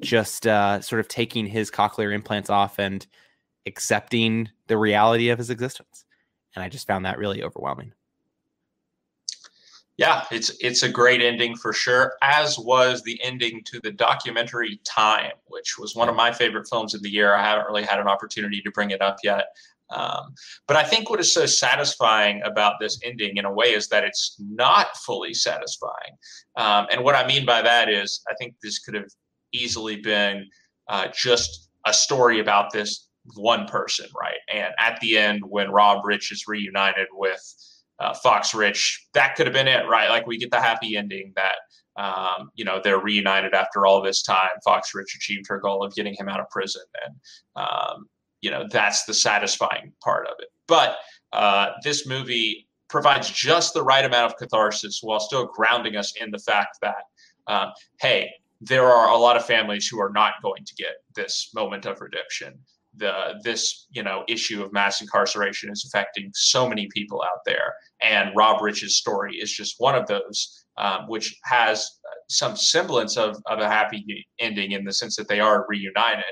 just uh, sort of taking his cochlear implants off and accepting the reality of his existence. And I just found that really overwhelming. Yeah, it's it's a great ending for sure. As was the ending to the documentary Time, which was one of my favorite films of the year. I haven't really had an opportunity to bring it up yet, um, but I think what is so satisfying about this ending, in a way, is that it's not fully satisfying. Um, and what I mean by that is, I think this could have easily been uh, just a story about this one person, right? And at the end, when Rob Rich is reunited with uh, Fox Rich, that could have been it, right? Like we get the happy ending that um, you know, they're reunited after all this time. Fox Rich achieved her goal of getting him out of prison, and um, you know that's the satisfying part of it. But uh, this movie provides just the right amount of catharsis while still grounding us in the fact that, uh, hey, there are a lot of families who are not going to get this moment of redemption. The this you know issue of mass incarceration is affecting so many people out there, and Rob Rich's story is just one of those um, which has some semblance of, of a happy ending in the sense that they are reunited,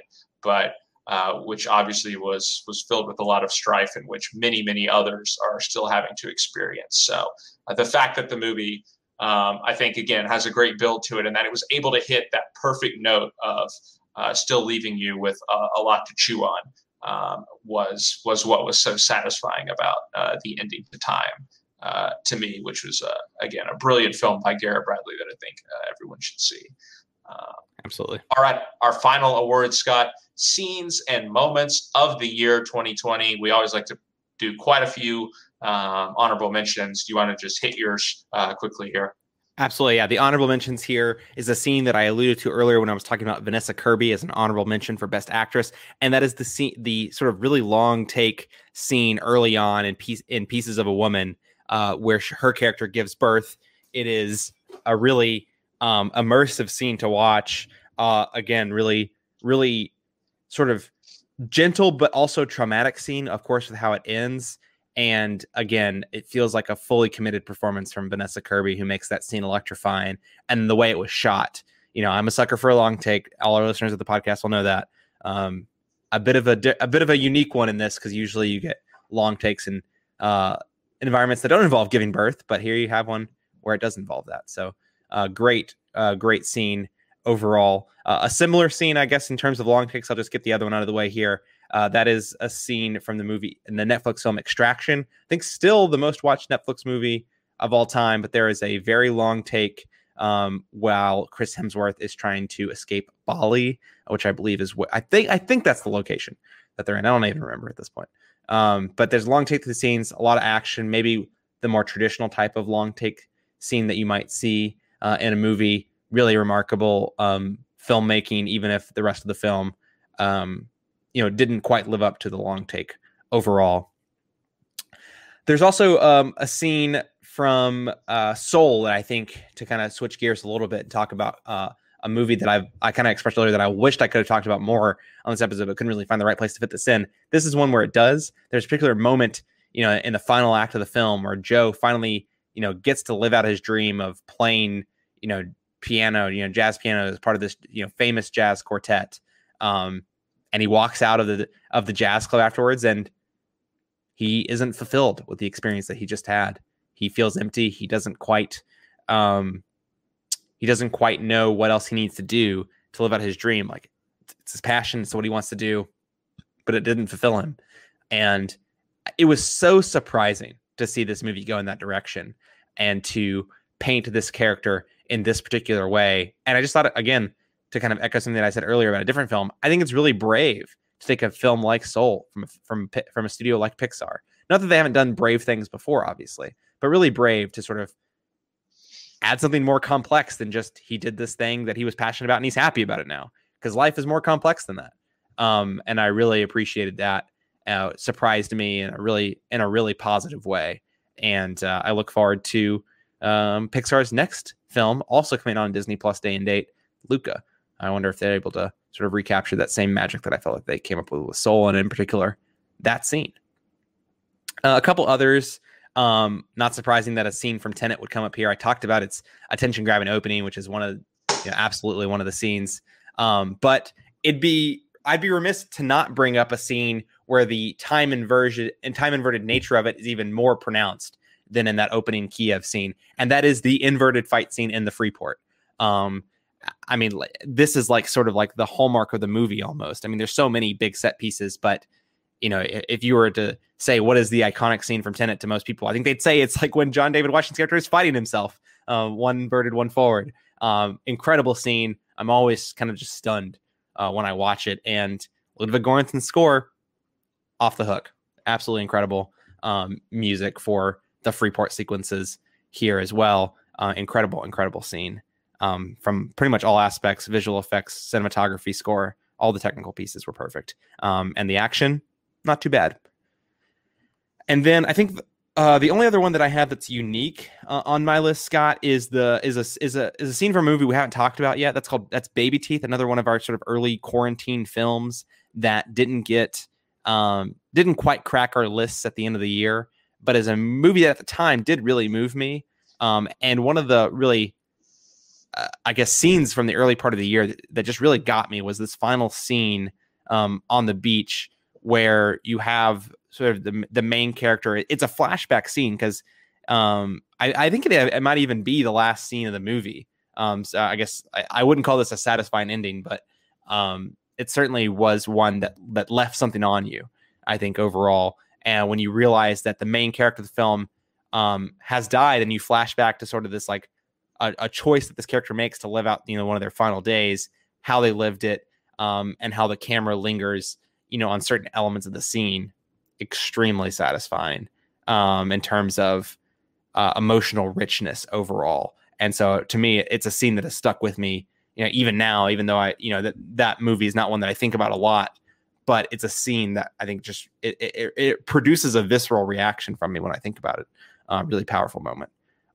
but uh, which obviously was was filled with a lot of strife in which many many others are still having to experience. So uh, the fact that the movie, um, I think, again has a great build to it, and that it was able to hit that perfect note of uh, still leaving you with a, a lot to chew on. Um, was was what was so satisfying about uh, the ending to time uh, to me, which was uh, again a brilliant film by Garrett Bradley that I think uh, everyone should see. Uh, Absolutely. All right, our final award, Scott: scenes and moments of the year 2020. We always like to do quite a few um, honorable mentions. Do you want to just hit yours uh, quickly here? Absolutely, yeah. The honorable mentions here is a scene that I alluded to earlier when I was talking about Vanessa Kirby as an honorable mention for Best Actress, and that is the scene, the sort of really long take scene early on in piece in Pieces of a Woman, uh, where her character gives birth. It is a really um, immersive scene to watch. Uh, again, really, really sort of gentle but also traumatic scene, of course, with how it ends. And again, it feels like a fully committed performance from Vanessa Kirby, who makes that scene electrifying. And the way it was shot, you know, I'm a sucker for a long take. All our listeners of the podcast will know that. Um, a bit of a a bit of a unique one in this because usually you get long takes and uh, environments that don't involve giving birth, but here you have one where it does involve that. So, uh, great, uh, great scene overall. Uh, a similar scene, I guess, in terms of long takes. I'll just get the other one out of the way here. Uh, that is a scene from the movie in the Netflix film Extraction. I think still the most watched Netflix movie of all time, but there is a very long take um, while Chris Hemsworth is trying to escape Bali, which I believe is what I think. I think that's the location that they're in. I don't even remember at this point. Um, but there's a long take to the scenes, a lot of action, maybe the more traditional type of long take scene that you might see uh, in a movie. Really remarkable um, filmmaking, even if the rest of the film, um, you know, didn't quite live up to the long take overall. There's also um, a scene from uh, Soul that I think to kind of switch gears a little bit and talk about uh, a movie that I've I kind of expressed earlier that I wished I could have talked about more on this episode, but couldn't really find the right place to fit this in. This is one where it does. There's a particular moment, you know, in the final act of the film where Joe finally, you know, gets to live out his dream of playing, you know, piano, you know, jazz piano as part of this, you know, famous jazz quartet. Um, and he walks out of the of the jazz club afterwards, and he isn't fulfilled with the experience that he just had. He feels empty. He doesn't quite um, he doesn't quite know what else he needs to do to live out his dream. Like it's his passion, it's what he wants to do, but it didn't fulfill him. And it was so surprising to see this movie go in that direction and to paint this character in this particular way. And I just thought, again, to kind of echo something that I said earlier about a different film, I think it's really brave to take a film like Soul from from from a studio like Pixar. Not that they haven't done brave things before, obviously, but really brave to sort of add something more complex than just he did this thing that he was passionate about and he's happy about it now because life is more complex than that. Um, and I really appreciated that. Uh, surprised me in a really in a really positive way, and uh, I look forward to um, Pixar's next film, also coming on Disney Plus day and date, Luca. I wonder if they're able to sort of recapture that same magic that I felt like they came up with with Soul, and in particular, that scene. Uh, a couple others um, not surprising that a scene from Tenet would come up here. I talked about its attention grabbing opening, which is one of you know, absolutely one of the scenes. Um, but it'd be I'd be remiss to not bring up a scene where the time inversion and time inverted nature of it is even more pronounced than in that opening Kiev scene, and that is the inverted fight scene in the Freeport. Um, I mean, this is like sort of like the hallmark of the movie almost. I mean, there's so many big set pieces, but you know, if you were to say what is the iconic scene from Tenet to most people, I think they'd say it's like when John David Washington's character is fighting himself, uh, one inverted, one forward. Um, incredible scene. I'm always kind of just stunned uh, when I watch it. And Ludwig Göransson's score, off the hook, absolutely incredible um, music for the Freeport sequences here as well. Uh, incredible, incredible scene. Um, from pretty much all aspects visual effects cinematography score all the technical pieces were perfect um, and the action not too bad and then i think uh, the only other one that I have that's unique uh, on my list, Scott, is the is a is a is a scene from a movie we haven't talked about yet. That's called that's Baby Teeth, another one of our sort of early quarantine films that didn't get um, didn't quite crack our lists at the end of the year, but as a movie that at the time did really move me. Um, and one of the really uh, I guess scenes from the early part of the year that, that just really got me was this final scene um, on the beach where you have sort of the the main character. It's a flashback scene because um, I, I think it, it, might even be the last scene of the movie. Um, so I guess I, I wouldn't call this a satisfying ending, but um, it certainly was one that that left something on you. I think overall, and when you realize that the main character of the film um, has died, and you flash back to sort of this like a, a, choice that this character makes to live out, you know, one of their final days, how they lived it, um, and how the camera lingers, you know, on certain elements of the scene extremely satisfying um, in terms of uh, emotional richness overall. And so to me, it's a scene that has stuck with me, you know, even now, even though I, you know, that that movie is not one that I think about a lot, but it's a scene that I think just it, it, it produces a visceral reaction from me when I think about it. Uh, really powerful moment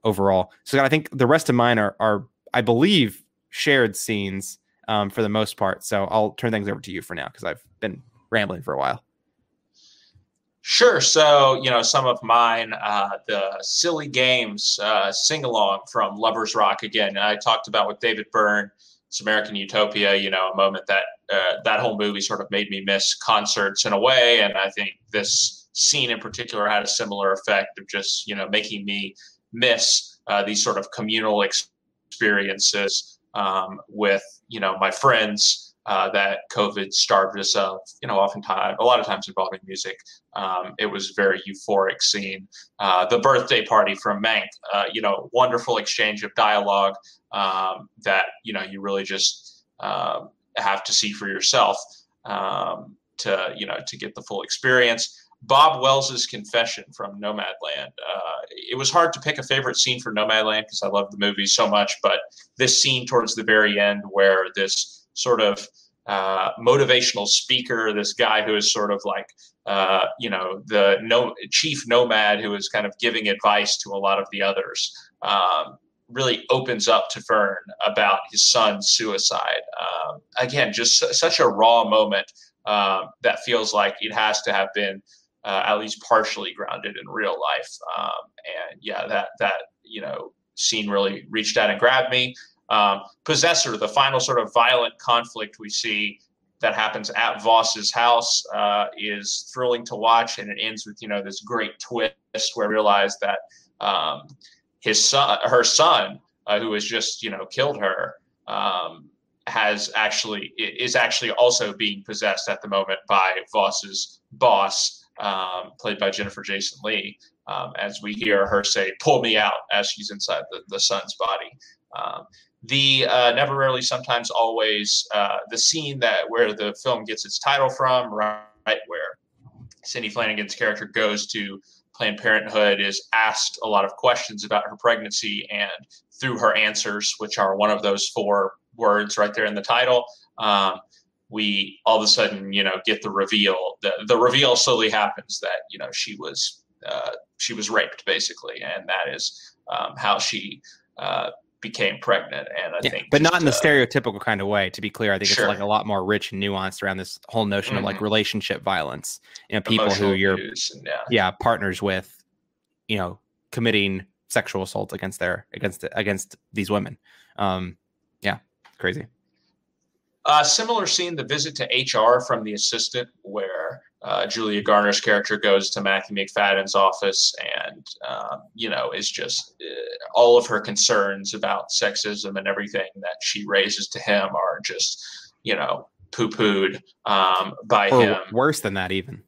overall. So I think the rest of mine are, are I believe, shared scenes um, for the most part. So I'll turn things over to you for now because I've been rambling for a while. Sure. So, you know, some of mine, uh, the silly games uh, sing along from Lovers Rock again. I talked about with David Byrne, it's American Utopia, you know, a moment that uh, that whole movie sort of made me miss concerts in a way. And I think this scene in particular had a similar effect of just, you know, making me miss uh, these sort of communal experiences um, with, you know, my friends uh, that COVID starved us of, you know, oftentimes, a lot of times involving music. Um, it was very euphoric scene. Uh, the birthday party from Mank, uh, you know, wonderful exchange of dialogue um, that, you know, you really just um, have to see for yourself um, to, you know, to get the full experience. Bob Wells's confession from Nomadland. Uh, it was hard to pick a favorite scene for Nomadland because I love the movie so much, but this scene towards the very end where this sort of uh, motivational speaker, this guy who is sort of like, uh, you know, the no chief nomad who is kind of giving advice to a lot of the others, um, really opens up to Fern about his son's suicide. Um, again, just such a raw moment um, that feels like it has to have been uh, at least partially grounded in real life. Um, and yeah, that that you know scene really reached out and grabbed me. Um, Possessor, the final sort of violent conflict we see that happens at Vos's house, uh, is thrilling to watch, and it ends with you know this great twist where we realize that um, his son, her son, uh, who has just you know killed her, um, has actually is actually also being possessed at the moment by Vos's boss, um, played by Jennifer Jason Leigh. Um, as we hear her say, "Pull me out," as she's inside the, the son's body. Um, the uh, never rarely sometimes always uh, the scene that where the film gets its title from right, where Sidney Flanigan's character goes to planned parenthood is asked a lot of questions about her pregnancy and through her answers which are one of those four words right there in the title um, we all of a sudden you know get the reveal the, the reveal slowly happens that you know she was uh, she was raped basically and that is um, how she uh, became pregnant. And I yeah, think, but just, not in the uh, stereotypical kind of way. To be clear, I think sure. it's like a lot more rich and nuanced around this whole notion mm-hmm. of like mm-hmm. relationship violence. You know, people Emotional who you're and, yeah. yeah partners with, you know, committing sexual assault against their against against these women. Um, yeah, crazy. Uh, similar scene, the visit to HR from the assistant, where uh, Julia Garner's character goes to Matthew Macfadyen's office and, um, you know, is just uh, all of her concerns about sexism and everything that she raises to him are just, you know, poo pooed um, by or him. Worse than that, even.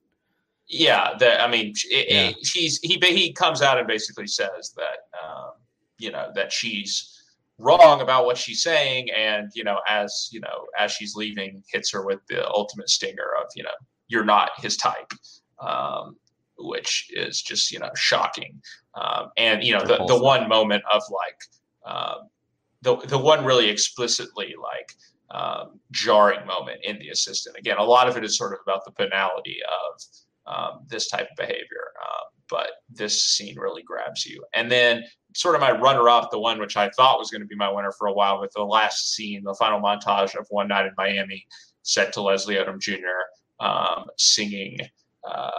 Yeah. The, I mean, it, yeah. It, he's, he, he comes out and basically says that, um, you know, that she's wrong about what she's saying. And, you know, as, you know, as she's leaving, hits her with the ultimate stinger of, you know, you're not his type, um, which is just you know shocking. Um, and you know the the one moment of like uh, the the one really explicitly like um, jarring moment in the assistant. Again, a lot of it is sort of about the banality of um, this type of behavior, uh, but this scene really grabs you. And then, sort of my runner-up, the one which I thought was going to be my winner for a while, with the last scene, the final montage of One Night in Miami, set to Leslie Odom Jr. Um, singing uh,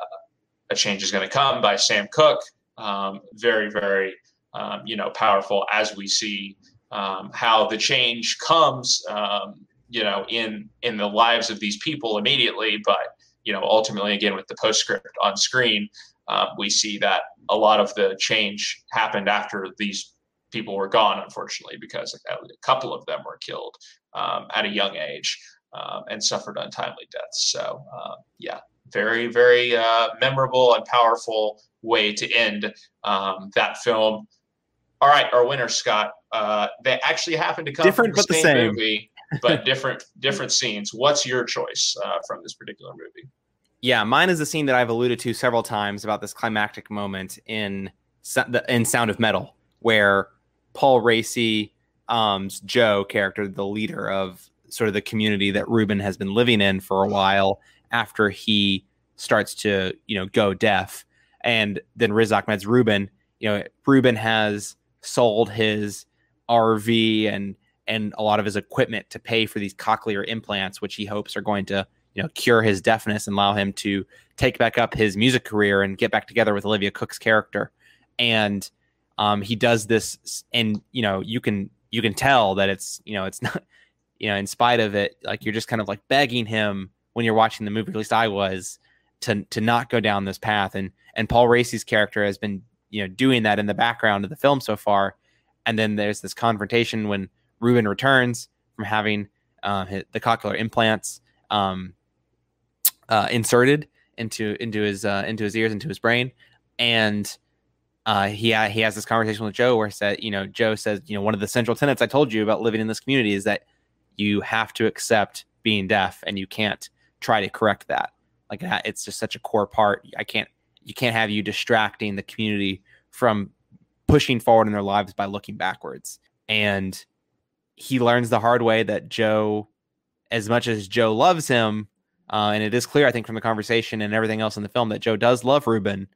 "A Change Is Going to Come" by Sam Cooke. Um, very, very, um, you know, powerful as we see um, how the change comes, um, you know, in in the lives of these people immediately, but you know, ultimately, again with the postscript on screen, um, we see that a lot of the change happened after these people were gone, unfortunately, because a couple of them were killed um, at a young age um, and suffered untimely deaths. So, uh, yeah, very, very uh, memorable and powerful way to end um, that film. All right, our winner, Scott. Uh, they actually happen to come different from the but the same movie, but different different scenes. What's your choice uh, from this particular movie? Yeah, mine is a scene that I've alluded to several times about this climactic moment in in Sound of Metal, where Paul Raci, um, Joe character, the leader of sort of the community that Ruben has been living in for a while, after he starts to you know go deaf, and then Riz Ahmed's Ruben, you know, Ruben has sold his RV and and a lot of his equipment to pay for these cochlear implants, which he hopes are going to you know cure his deafness and allow him to take back up his music career and get back together with Olivia Cooke's character. And um, he does this, and you know you can you can tell that it's you know it's not you know in spite of it like you're just kind of like begging him when you're watching the movie. At least I was to to not go down this path. And and Paul Raci's character has been you know doing that in the background of the film so far and then there's this confrontation when Ruben returns from having uh, the cochlear implants um, uh, inserted into into his uh, into his ears into his brain, and uh, he he has this conversation with Joe where said you know Joe says you know one of the central tenets I told you about living in this community is that you have to accept being deaf and you can't try to correct that. Like it's just such a core part. I can't you can't have you distracting the community from pushing forward in their lives by looking backwards. And he learns the hard way that Joe, as much as Joe loves him, uh, and it is clear, I think, from the conversation and everything else in the film that Joe does love Ruben.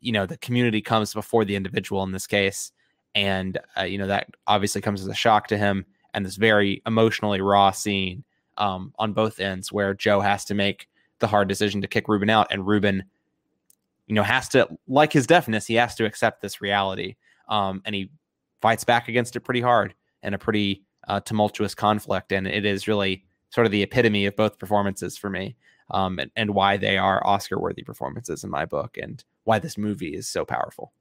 You know, the community comes before the individual in this case, and uh, you know that obviously comes as a shock to him. And this very emotionally raw scene um, on both ends, where Joe has to make the hard decision to kick Ruben out, and Ruben you know, has to, like his deafness, he has to accept this reality. Um, and he fights back against it pretty hard in a pretty uh, tumultuous conflict. And it is really sort of the epitome of both performances for me um, and, and why they are Oscar worthy performances in my book and why this movie is so powerful.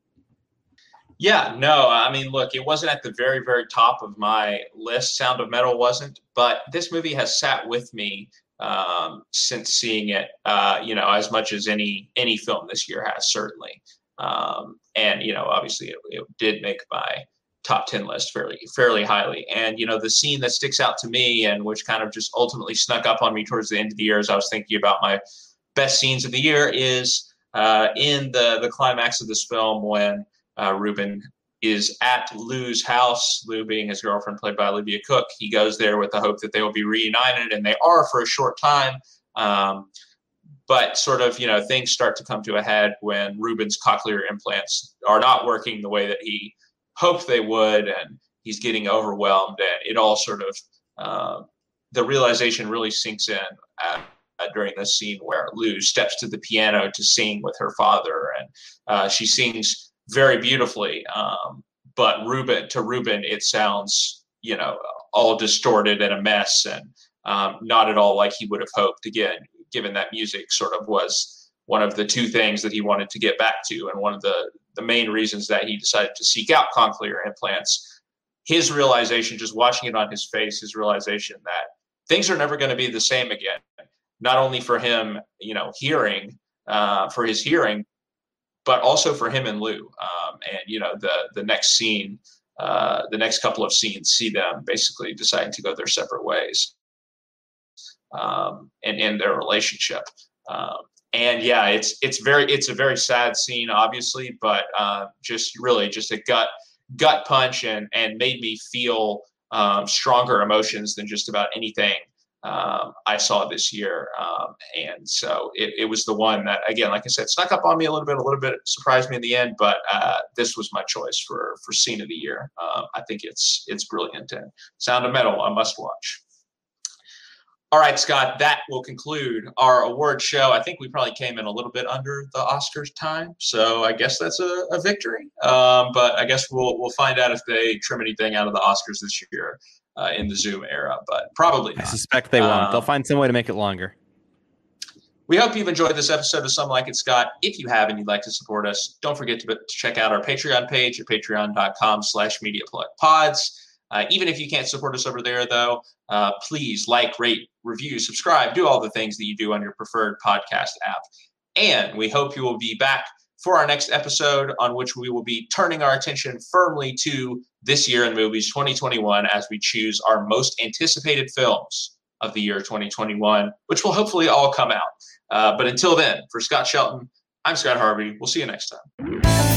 Yeah, no, I mean, look, it wasn't at the very, very top of my list. Sound of Metal wasn't, but this movie has sat with me um, since seeing it, uh, you know, as much as any any film this year has certainly. Um, and you know, obviously, it, it, did make my top ten list fairly fairly highly. And you know, the scene that sticks out to me and which kind of just ultimately snuck up on me towards the end of the year as I was thinking about my best scenes of the year is uh, in the the climax of this film when uh, Ruben is at Lou's house, Lou being his girlfriend, played by Olivia Cooke. He goes there with the hope that they will be reunited, and they are for a short time. Um, but sort of, you know, things start to come to a head when Ruben's cochlear implants are not working the way that he hoped they would, and he's getting overwhelmed, and it all sort of uh, the realization really sinks in at, at, during this scene where Lou steps to the piano to sing with her father, and uh, she sings very beautifully. Um, but Ruben to Ruben, it sounds you know all distorted and a mess, and um, not at all like he would have hoped. Again, given that music sort of was one of the two things that he wanted to get back to, and one of the the main reasons that he decided to seek out cochlear implants. His realization, just watching it on his face, his realization that things are never going to be the same again. Not only for him, you know, hearing, uh, for his hearing, but also for him and Lou. Um, and you know, the the next scene, uh, the next couple of scenes, see them basically deciding to go their separate ways, um, and end their relationship. Um, and yeah, it's it's very it's a very sad scene, obviously, but uh, just really just a gut gut punch and and made me feel um, stronger emotions than just about anything um, I saw this year. Um, and so it, it, was the one that, again, like I said, snuck up on me a little bit, a little bit surprised me in the end, but uh, this was my choice for for scene of the year. Um, I think it's it's brilliant and Sound of Metal, a must watch. All right, Scott, that will conclude our award show. I think we probably came in a little bit under the Oscars time, so I guess that's a, a victory. Um, but I guess we'll we'll find out if they trim anything out of the Oscars this year uh, in the Zoom era, but probably. Not. I suspect they won't. Um, They'll find some way to make it longer. We hope you've enjoyed this episode of Some Like It Scott. If you have and you'd like to support us, don't forget to, to check out our Patreon page at patreon.com slash media pods. Uh, even if you can't support us over there, though, uh, please like, rate, review, subscribe, do all the things that you do on your preferred podcast app. And we hope you will be back for our next episode, on which we will be turning our attention firmly to this year in movies 2021 as we choose our most anticipated films of the year 2021, which will hopefully all come out. Uh, but until then, for Scott Shelton, I'm Scott Harvey. We'll see you next time.